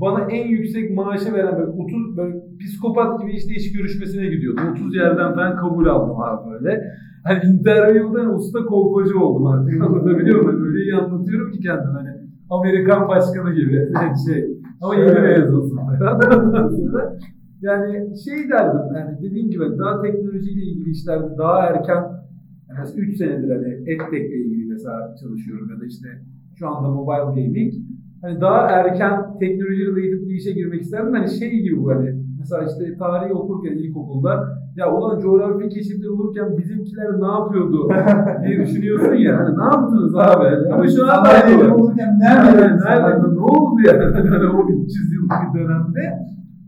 bana en yüksek maaşı veren böyle 30 böyle psikopat gibi işte iş görüşmesine gidiyordum. 30 yerden falan kabul aldım abi böyle. Hani interview'da usta kolpacı oldum artık anlatabiliyor muyum? Öyle iyi anlatıyorum ki kendim hani Amerikan başkanı gibi [laughs] şey. Ama yeni mezunsun [laughs] yani şey derdim yani dediğim gibi daha teknolojiyle ilgili işlerde daha erken yani mesela 3 senedir hani EdTech'le ilgili mesela çalışıyorum ya da işte şu anda mobile gaming. Hani daha erken teknoloji related bir işe girmek isterdim. Hani şey gibi bu hani mesela işte tarihi okurken ilkokulda ya ulan coğrafi keşifler olurken bizimkiler ne yapıyordu [laughs] diye düşünüyorsun ya. Hani ne yaptınız abi? Ama şu an Sanayi olurken nerede? Nerede? Nerede? Ne oldu yani? Hani [laughs] o 300 yıllık dönemde.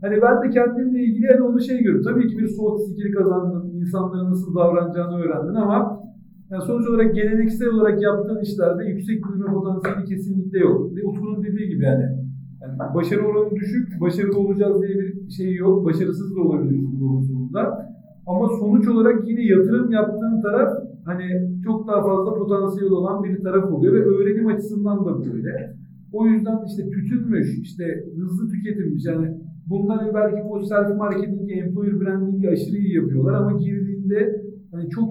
Hani ben de kendimle ilgili hani onu şey görüyorum. Tabii ki bir soft skill kazandın. insanlara nasıl davranacağını öğrendin ama yani sonuç olarak geleneksel olarak yaptığın işlerde yüksek büyüme potansiyeli kesinlikle yok. Ve Utku'nun dediği gibi yani, yani başarı oranı düşük, başarılı olacağız diye bir şey yok. Başarısız da olabiliriz bu yolun sonunda. Ama sonuç olarak yine yatırım yaptığın taraf hani çok daha fazla potansiyel olan bir taraf oluyor ve öğrenim açısından da böyle. O yüzden işte tütünmüş, işte hızlı tüketimmiş yani bunlar belki bu self marketing, employer branding'i aşırı iyi yapıyorlar ama girdiğinde hani çok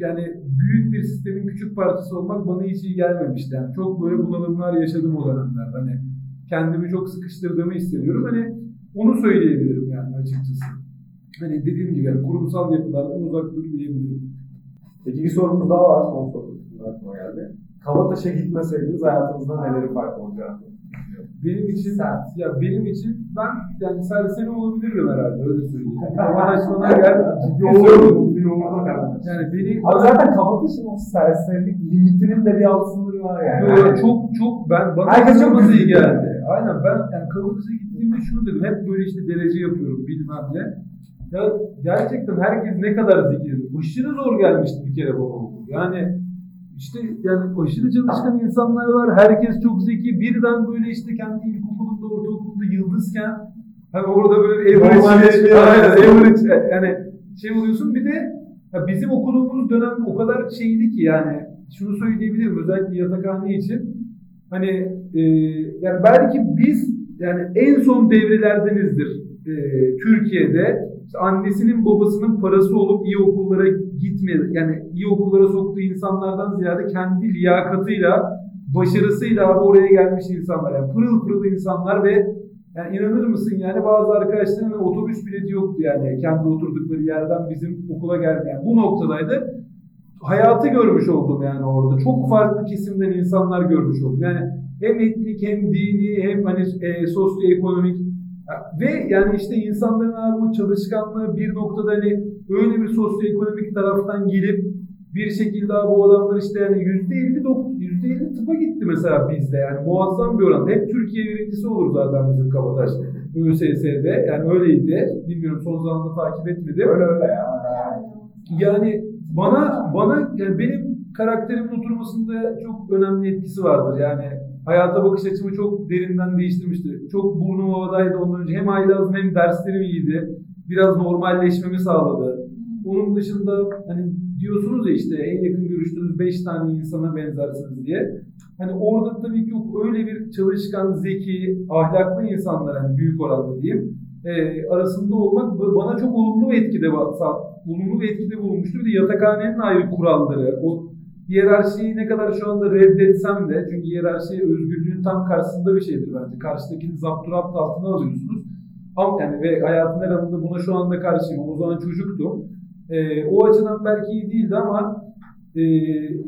yani büyük bir sistemin küçük parçası olmak bana hiç iyi gelmemişti. Yani çok böyle bunalımlar yaşadım o dönemlerde. Hani kendimi çok sıkıştırdığımı hissediyorum. Hani onu söyleyebilirim yani açıkçası. Hani dediğim gibi kurumsal yapılardan uzak dur diyebilirim. Peki bir sorumuz daha var. Son soru. Şimdi aklıma geldi. Kavataş'a gitmeseydiniz hayatınızda neleri farklı olacaktı? Benim için ya benim için ben yani serseri olabilirdim herhalde öyle söyleyeyim. [laughs] Kavadaşmana gel ciddi söylüyorum. Yani beni Abi zaten Kavataş'ın o serserilik limitinin de bir alt sınırı var yani. Yo, çok çok ben bana Herkes çok iyi geldi. Aynen ben yani Kavadis'e gittiğimde şunu dedim. Hep böyle işte derece yapıyorum bilmem ne. Ya gerçekten herkes ne kadar zeki. Aşırı zor gelmişti bir kere bana. Yani işte yani aşırı çalışkan insanlar var. Herkes çok zeki. Birden böyle işte kendi ilkokulunda, ortaokulunda yıldızken hani orada böyle average, average yani şey oluyorsun. Bir de ya bizim okuduğumuz dönemde o kadar şeydi ki yani şunu söyleyebilirim özellikle yatakhane için. Hani e, yani belki biz yani en son devrelerdenizdir e, Türkiye'de İşte annesinin babasının parası olup iyi okullara gitme yani iyi okullara soktuğu insanlardan ziyade kendi liyakatıyla başarısıyla oraya gelmiş insanlar yani pırıl pırıl insanlar ve Yani inanır mısın yani bazı arkadaşların otobüs bileti yoktu yani kendi oturdukları yerden bizim okula geldi. Yani bu noktadaydı. Hayatı görmüş oldum yani orada. Çok farklı kesimden insanlar görmüş oldum. Yani hem etnik hem dini hem hani e, sosyoekonomik ve yani işte insanların bu çalışkanlığı bir noktada hani öyle bir sosyoekonomik taraftan gelip bir şekilde bu adamlar işte yani yüzde elli yüzde elli tıpa gitti mesela bizde yani muazzam bir oran. Hep Türkiye birincisi olur zaten bizim Kabataş ÖSS'de yani öyleydi. Bilmiyorum son zamanlarda takip etmedim. Öyle öyle ya. Yani bana bana yani benim karakterimin oturmasında çok önemli etkisi vardır. Yani hayata bakış açımı çok derinden değiştirmişti. Çok burnum havadaydı ondan önce. Hem aylazım hem derslerim iyiydi. Biraz normalleşmemi sağladı. Onun dışında hani diyorsunuz ya işte en yakın görüştüğünüz 5 tane insana benzersiniz diye. Hani orada tabii ki yok öyle bir çalışkan, zeki, ahlaklı insanlar hani büyük oranda diyeyim. E, arasında olmak bana çok olumlu etkide olumlu bir etkide bulunmuştu. Bir de yatakhanenin ayrı kuralları, o hiyerarşiyi ne kadar şu anda reddetsem de çünkü hiyerarşi özgürlüğün tam karşısında bir şeydir bence. Karşıdakini zapturapt altına alıyorsunuz. Ama yani ve hayatın her alanında buna şu anda karşıyım. O zaman çocuktum. E, o açıdan belki iyi değildi ama e,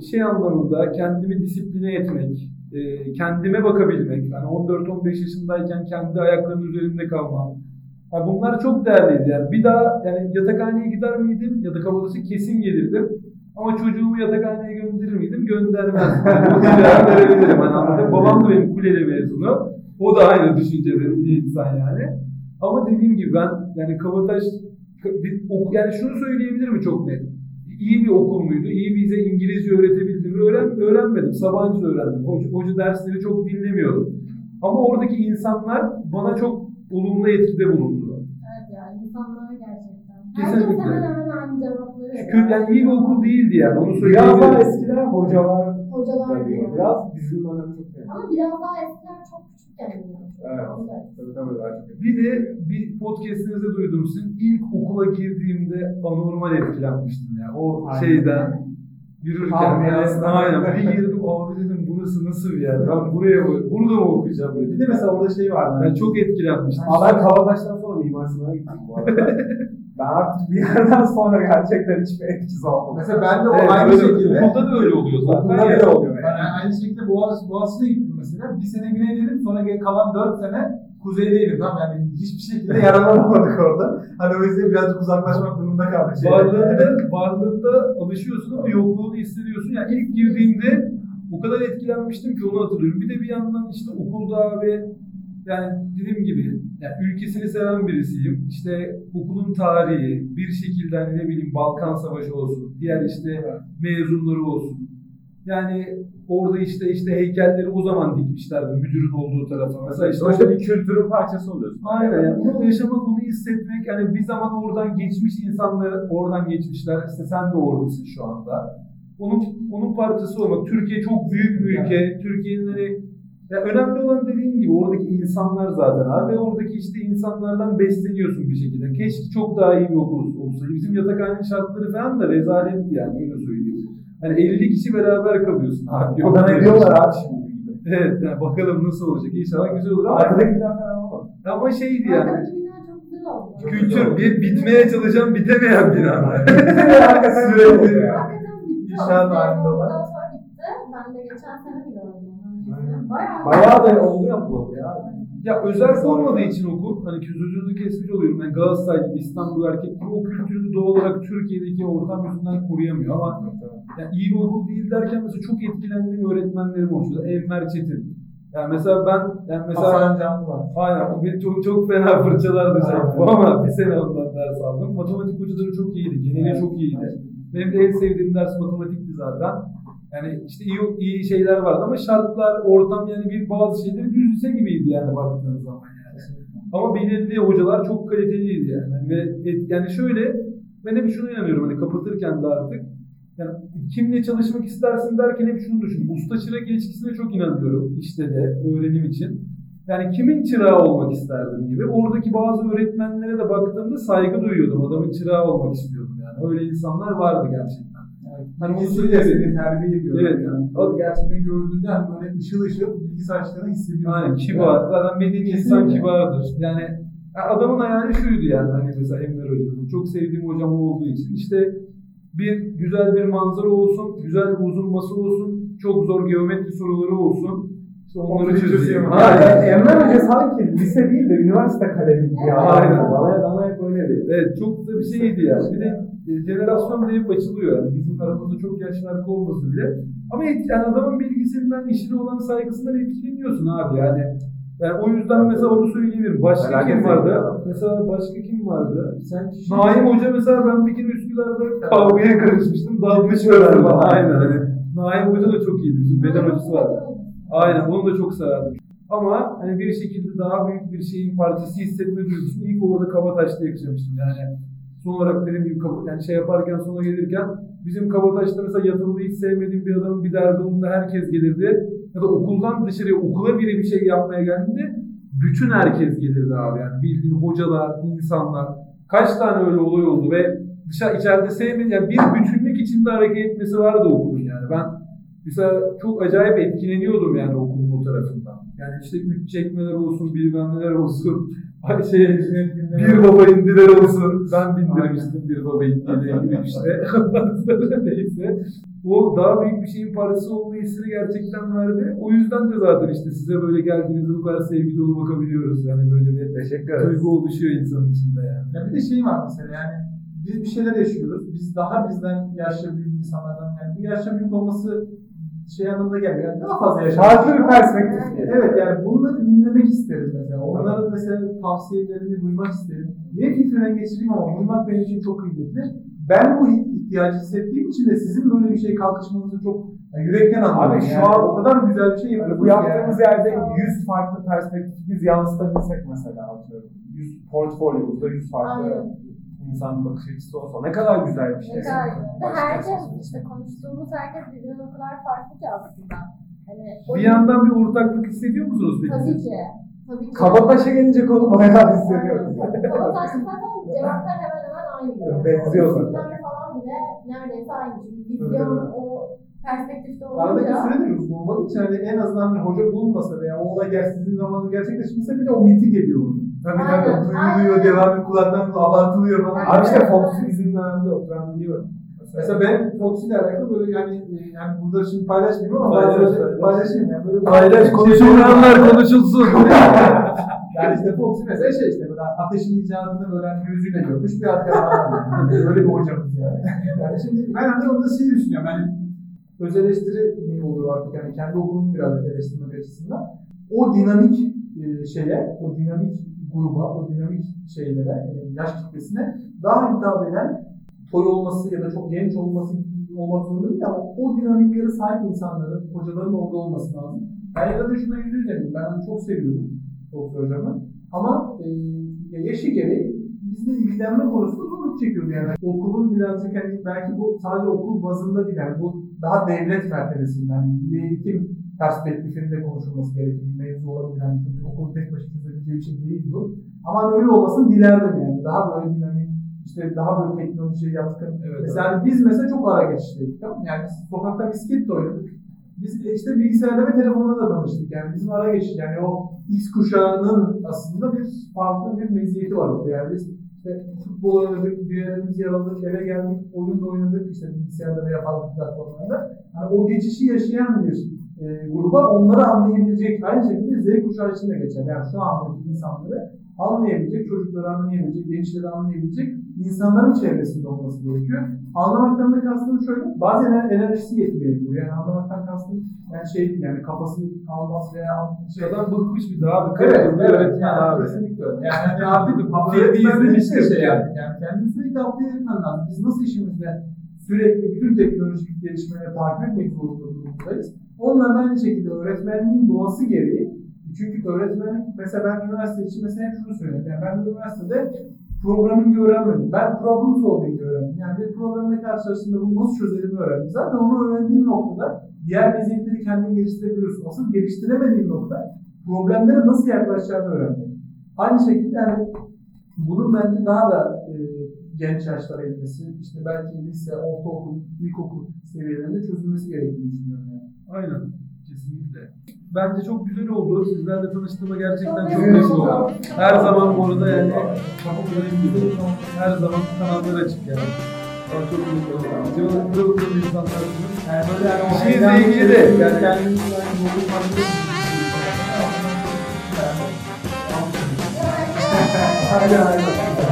şey anlamında kendimi disipline etmek, e, kendime bakabilmek, hani 14-15 yaşındayken kendi ayaklarımın üzerinde kalmam, yani bunlar çok değerliydi yani. Bir daha yani yatakhaneye gider miydim ya da kabalası kesin gelirdim. Ama çocuğumu yatakhaneye gönderir miydim? Göndermezdim. [laughs] Yani verebilirim. Anladın? Babam da benim kuleli mezunu. O da aynı düşüncede bir insan yani. Ama dediğim gibi ben yani Kabataş yani şunu söyleyebilirim çok net. İyi bir okul muydu? İyi bize İngilizce öğretebildi mi? Öğren, öğrenmedim. Sabancı öğrendim. Hoca, hoca dersleri çok dinlemiyordum. Ama oradaki insanlar bana çok olumlu etkide bulundu. Evet yani insanlar gerçekten. Kesinlikle. Herkes hemen hemen aynı cevapları Kötü yani iyi bir okul değildi yani onu Biraz söyleyebilirim. daha eskiler hocalar Hocalar diyor. Biraz bizim dönem çok yani. Ama biraz daha eskiler çok. Evet. Tabii tabii. Bir de bir podcastinizde duydum sizin ilk okula girdiğimde anormal etkilenmiştim ya. O Aynen. şeyden yürürken Ambiyansından. aynen bir girdim abi dedim burası nasıl bir yer? Ben buraya burada mı okuyacağım dedim. Bir de mesela orada şey var. Ben çok etkilenmiştim. Ama ben Kabataş'tan sonra Mimar gittim bu arada. [laughs] ben artık bir yerden sonra gerçekten hiçbir etkisi olmadı. Mesela ben de o Evet, aynı şekilde Okulda da öyle oluyor zaten. Okulda öyle oluyor yani. Yani aynı şekilde Boğaz, Boğaziçi'ne gittim mesela. Bir sene güneydeydim. Sonra kalan 4 sene kuzeydeydim. Tamam yani hiçbir şekilde [laughs] Yaralanamadık orada. Hani o yüzden birazcık uzaklaşmak durumunda kaldık. Şey, Varlığında, varlığında alışıyorsun ama yokluğunu hissediyorsun. Yani ilk girdiğimde o kadar etkilenmiştim ki onu hatırlıyorum. Bir de bir yandan işte okulda abi yani dediğim gibi yani ülkesini seven birisiyim. İşte okulun tarihi, bir şekilde hani ne bileyim Balkan Savaşı olsun, diğer işte mezunları olsun. Yani orada işte işte heykelleri o zaman dikmişlerdi müdürün olduğu tarafa. Mesela işte Sonuçta bir kültürün parçası oluyorsun. Aynen yani onu yaşamak, onu hissetmek yani bir zaman oradan geçmiş insanlar oradan geçmişler. İşte sen de oradasın şu anda. Onun onun parçası olmak. Türkiye çok büyük bir ülke. Türkiye'nin hani ya önemli olan dediğim gibi oradaki insanlar zaten abi ve oradaki işte insanlardan besleniyorsun bir şekilde. Keşke çok daha iyi bir okul olsaydı. Bizim yatakhanenin şartları falan da rezaletti yani öyle söyleyeyim. Hani 50 kişi beraber kalıyorsun abi. O da ediyorlar abi şimdi. Evet yani bakalım nasıl olacak. İnşallah güzel olur ama, Arkadaki bina falan olmadı. ama şeydi yani. Kültür bir bitmeye çalışan bitemeyen bina. [laughs] Sürekli. olan. Ondan sonra bitti. Ben de geçen sene bir gördüm. Bayağı. Bayağı da oldu yapıldı ya. Ya özel olmadığı için okul, hani sözünüzü kesmiş oluyorum. Yani Galatasaray gibi, İstanbul erkek gibi o kültürünü doğal olarak Türkiye'deki ortam yüzünden koruyamıyor ama yani iyi bir okul değil derken mesela çok etkilendiğim öğretmenlerim olmuştu. Enver Çetin. Yani mesela ben, yani mesela Hasan Can var. Aynen. O beni çok çok fena fırçalardı şampu ama bir sene ondan ders aldım. Matematik hocaları çok iyiydi. Geneli Evet. çok iyiydi. Benim de en sevdiğim ders matematikti zaten. Yani işte iyi iyi şeyler vardı ama şartlar, ortam yani bir bazı şeyleri düz lise gibiydi yani baktığın zaman yani. Ama belirli hocalar çok kaliteliydi yani. Ve et- yani şöyle ben hep şuna inanıyorum hani kapatırken de artık yani kimle çalışmak istersin derken hep şunu düşünüyorum. Usta çırak ilişkisine çok inanıyorum işte de öğrenim için. Yani kimin çırağı olmak isterdim gibi. Oradaki bazı öğretmenlere de baktığımda saygı duyuyordum. Adamın çırağı olmak istiyordum yani. Öyle insanlar vardı gerçekten. Hani onu Bilgisiyle seni terbiye ediyor. Evet. Yani. O gerçekten gördüğünde hani böyle ışıl ışıl bilgi saçlarını hissediyorsun. Aynen kibar. Zaten medeni insan kibardır. Yani ya adamın hayali şuydu yani hani mesela Emre Hoca'nın. Çok sevdiğim hocam o olduğu için. İşte bir güzel bir manzara olsun, güzel bir uzun masa olsun, çok zor geometri soruları olsun. İşte onları çözeyim. Yani. Emre Hoca sanki lise değil de üniversite kalemi ya. Aynen. Bana, bana hep öyle bir. Evet çok da bir şeydi yani. Bir de jenerasyon da hep açılıyor yani. Bizim aramızda çok yaş farkı olması bile. Ama yani adamın bilgisinden, işine olan saygısından etkileniyorsun abi yani. Yani o yüzden mesela onu söyleyebilirim. Başka Merak kim vardı? Mesela başka kim vardı? Sen kişi... Naim Hoca mesela ben bir kere Üsküdar'da kavgaya karışmıştım. Çıkardı öğrendim. Aynen hani. Naim Hoca da çok iyiydi. Bizim beden hocası vardı. Aynen onu da çok severdim. Ama hani bir şekilde daha büyük bir şeyin parçası hissetme duygusunu ilk orada Kabataş'ta yaşamıştım. Yani son olarak dediğim gibi yani şey yaparken sona gelirken bizim Kabataş'ta mesela yatılığı hiç sevmediğim bir adamın bir derdi olduğunda herkes gelirdi. Ya da okuldan dışarıya okula biri bir şey yapmaya geldiğinde bütün herkes gelirdi abi yani bildiğin hocalar, insanlar. Kaç tane öyle olay oldu ve dışarı içeride sevmediğim yani bir bütünlük içinde hareket etmesi vardı okulun yani. Ben mesela çok acayip etkileniyordum yani okulun o tarafından. Yani işte üç çekmeler olsun, bilmem neler olsun. Şey, bir baba indiler olsun. Ben bindirmiştim bir baba indiyle ilgili işte. [laughs] Neyse. O daha büyük bir şeyin parçası olma hissini gerçekten verdi. O yüzden de zaten işte size böyle geldiğinizde bu kadar sevgi dolu bakabiliyoruz. Yani böyle bir Teşekkür duygu oluşuyor insanın içinde yani. Ya bir de şey var mesela yani biz bir şeyler yaşıyoruz. Biz daha bizden yaşça büyük insanlardan yani bu yaşça büyük olması şey anlamına gelmiyor. Yani daha fazla yaşamak. Farklı bir perspektif. Evet yani bunları dinlemek isterim mesela. Onların mesela tavsiyelerini duymak isterim. Niye filtreden geçireyim ama duymak benim için çok kıymetli. Ben bu ihtiyacı hissettiğim için de sizin böyle bir şey kalkışmanızı çok yani yürekten anlıyorum. Abi şu Yani an- o kadar güzel bir şey Yani yapıyorsunuz. bu yaptığımız yani. yerde 100 farklı perspektifi biz yansıtabilsek mesela atıyorum. 100 portfolyomuzda 100 farklı Aynen. İnsan bakış açısı olsa ne kadar güzel bir şey. Ne kadar güzel. Herkes bir işte konuştuğumuz herkes birbirinden o kadar farklı ki aslında. Hani Bir yandan bir ortaklık hissediyor musunuz peki? Tabii ki. Tabii ki. Kabataş'a gelince konu bayağı hissediyoruz. Kabataş'ta zaten cevaplar hemen hemen aynı. Benziyor zaten. Falan bile neredeyse aynı. Vizyon o perspektifte Aradaki olunca süre de uzun olmadığı için hani en azından hani hoca bulunmasa veya o olay sizin zamanında gerçekleşmese bile o miti geliyor. Tabii tabii. Duyuluyor, aynen. devamlı kulaktan abartılıyor falan. Abi işte Fox'un izin verdiğinde oturan biliyorum. Mesela ben Foxy ile alakalı böyle yani yani burada şimdi paylaşmayayım ama Paylaş, paylaş. paylaşayım yani böyle Paylaş konuşulmayanlar konuşulsun. [laughs] Yani işte Foxy mesela şey işte böyle ateşin icadını böyle hani gözüyle görmüş bir arkadaşım yani. Öyle bir hocamız yani. Yani şimdi ben hani orada şeyi düşünüyorum yani öz eleştiri mi olur artık yani kendi okulumu biraz eleştirmek açısından. O dinamik e, şeye, o dinamik gruba, o dinamik şeylere, e, yaş kitlesine daha hitap eden toy olması ya da çok genç olması olmak zorunda değil ama o dinamiklere sahip insanların, hocaların orada olması lazım. Ben ya da şuna yüzde yüz. Ben onu çok seviyordum Doktor hocamı. Ama e, ya yaşı gereği bizle ilgilenme konusunda zorluk çekiyordu yani. Okulun birazcık hani belki bu sadece okul bazında değil yani bu daha devlet mertebesinden, milli eğitim perspektifinde konuşulması gereken mevzu olabilir. Yani çünkü okul tek başına çözebileceği bir şey değil bu. Ama öyle olmasını dilerdim yani. Daha böyle dinamik, işte daha böyle teknolojiye yatkın. Evet, mesela hani biz mesela çok ara geçişteydik tamam? Yani biz sokakta misket de oynadık. Biz işte bilgisayarda ve telefonla da tanıştık. Yani bizim ara geçiş yani o X kuşağının aslında bir farklı bir meziyeti var. Yani biz işte futbol oynadık, bir yerimiz yaraladık, eve geldik, oyun da oynadık işte bilgisayarda veya farklı platformlarda. Hani o geçişi yaşayan bir e, gruba onları anlayabilecek, aynı şekilde Z kuşağı için de geçer. Yani şu andaki insanları anlayabilecek, çocukları anlayabilecek, gençleri anlayabilecek insanların çevresinde olması gerekiyor. Anlamaktan da kastım şöyle, bazen ener- enerjisi yetmeyebiliyor. Yani anlamaktan kastım yani şey yani kafası almaz veya şey, Adam bıkmış bir daha abi. Evet, evet, öğretmen yani abi. kesinlikle öyle. Yani artık Update update izlemiş bir şey gibi. yani. Yani kendini sürekli update etmen lazım. Biz nasıl işimizde sürekli bütün teknolojik gelişmeleri takip etmek zorunda durumdayız. Onlar da aynı şekilde öğretmenliğin doğası gereği çünkü öğretmenlik mesela ben üniversite için mesela şunu söylüyorum. Yani ben üniversitede programming öğrenmedim. Ben problem solving öğrendim. Yani bir problemle karşılaştığında bunu nasıl çözelim öğrendim. Zaten onu öğrendiğin noktada diğer meziyetleri kendin geliştirebiliyorsun. Asıl geliştiremediğin nokta problemlere nasıl yaklaşacağını öğrenmek. Aynı şekilde yani bunun bence daha da e, genç yaşlara inmesi, işte belki lise, ortaokul, ilkokul seviyelerinde çözülmesi gerektiğini düşünüyorum yani. Aynen. Kesinlikle. Bence çok güzel oldu. Sizlerle tanıştığıma gerçekten Çok çok memnun oldum. oldum. Her zaman bu arada yani kapı önümüzde her zaman kanallar açık yani. Ama çok mutlu oldum. Pırıl pırıl pırıl insanlarsınız. Yani böyle yani o heyecanlı ilgili şey- de yani kendimizi yani dokunmakta Evet. Aynen aynen.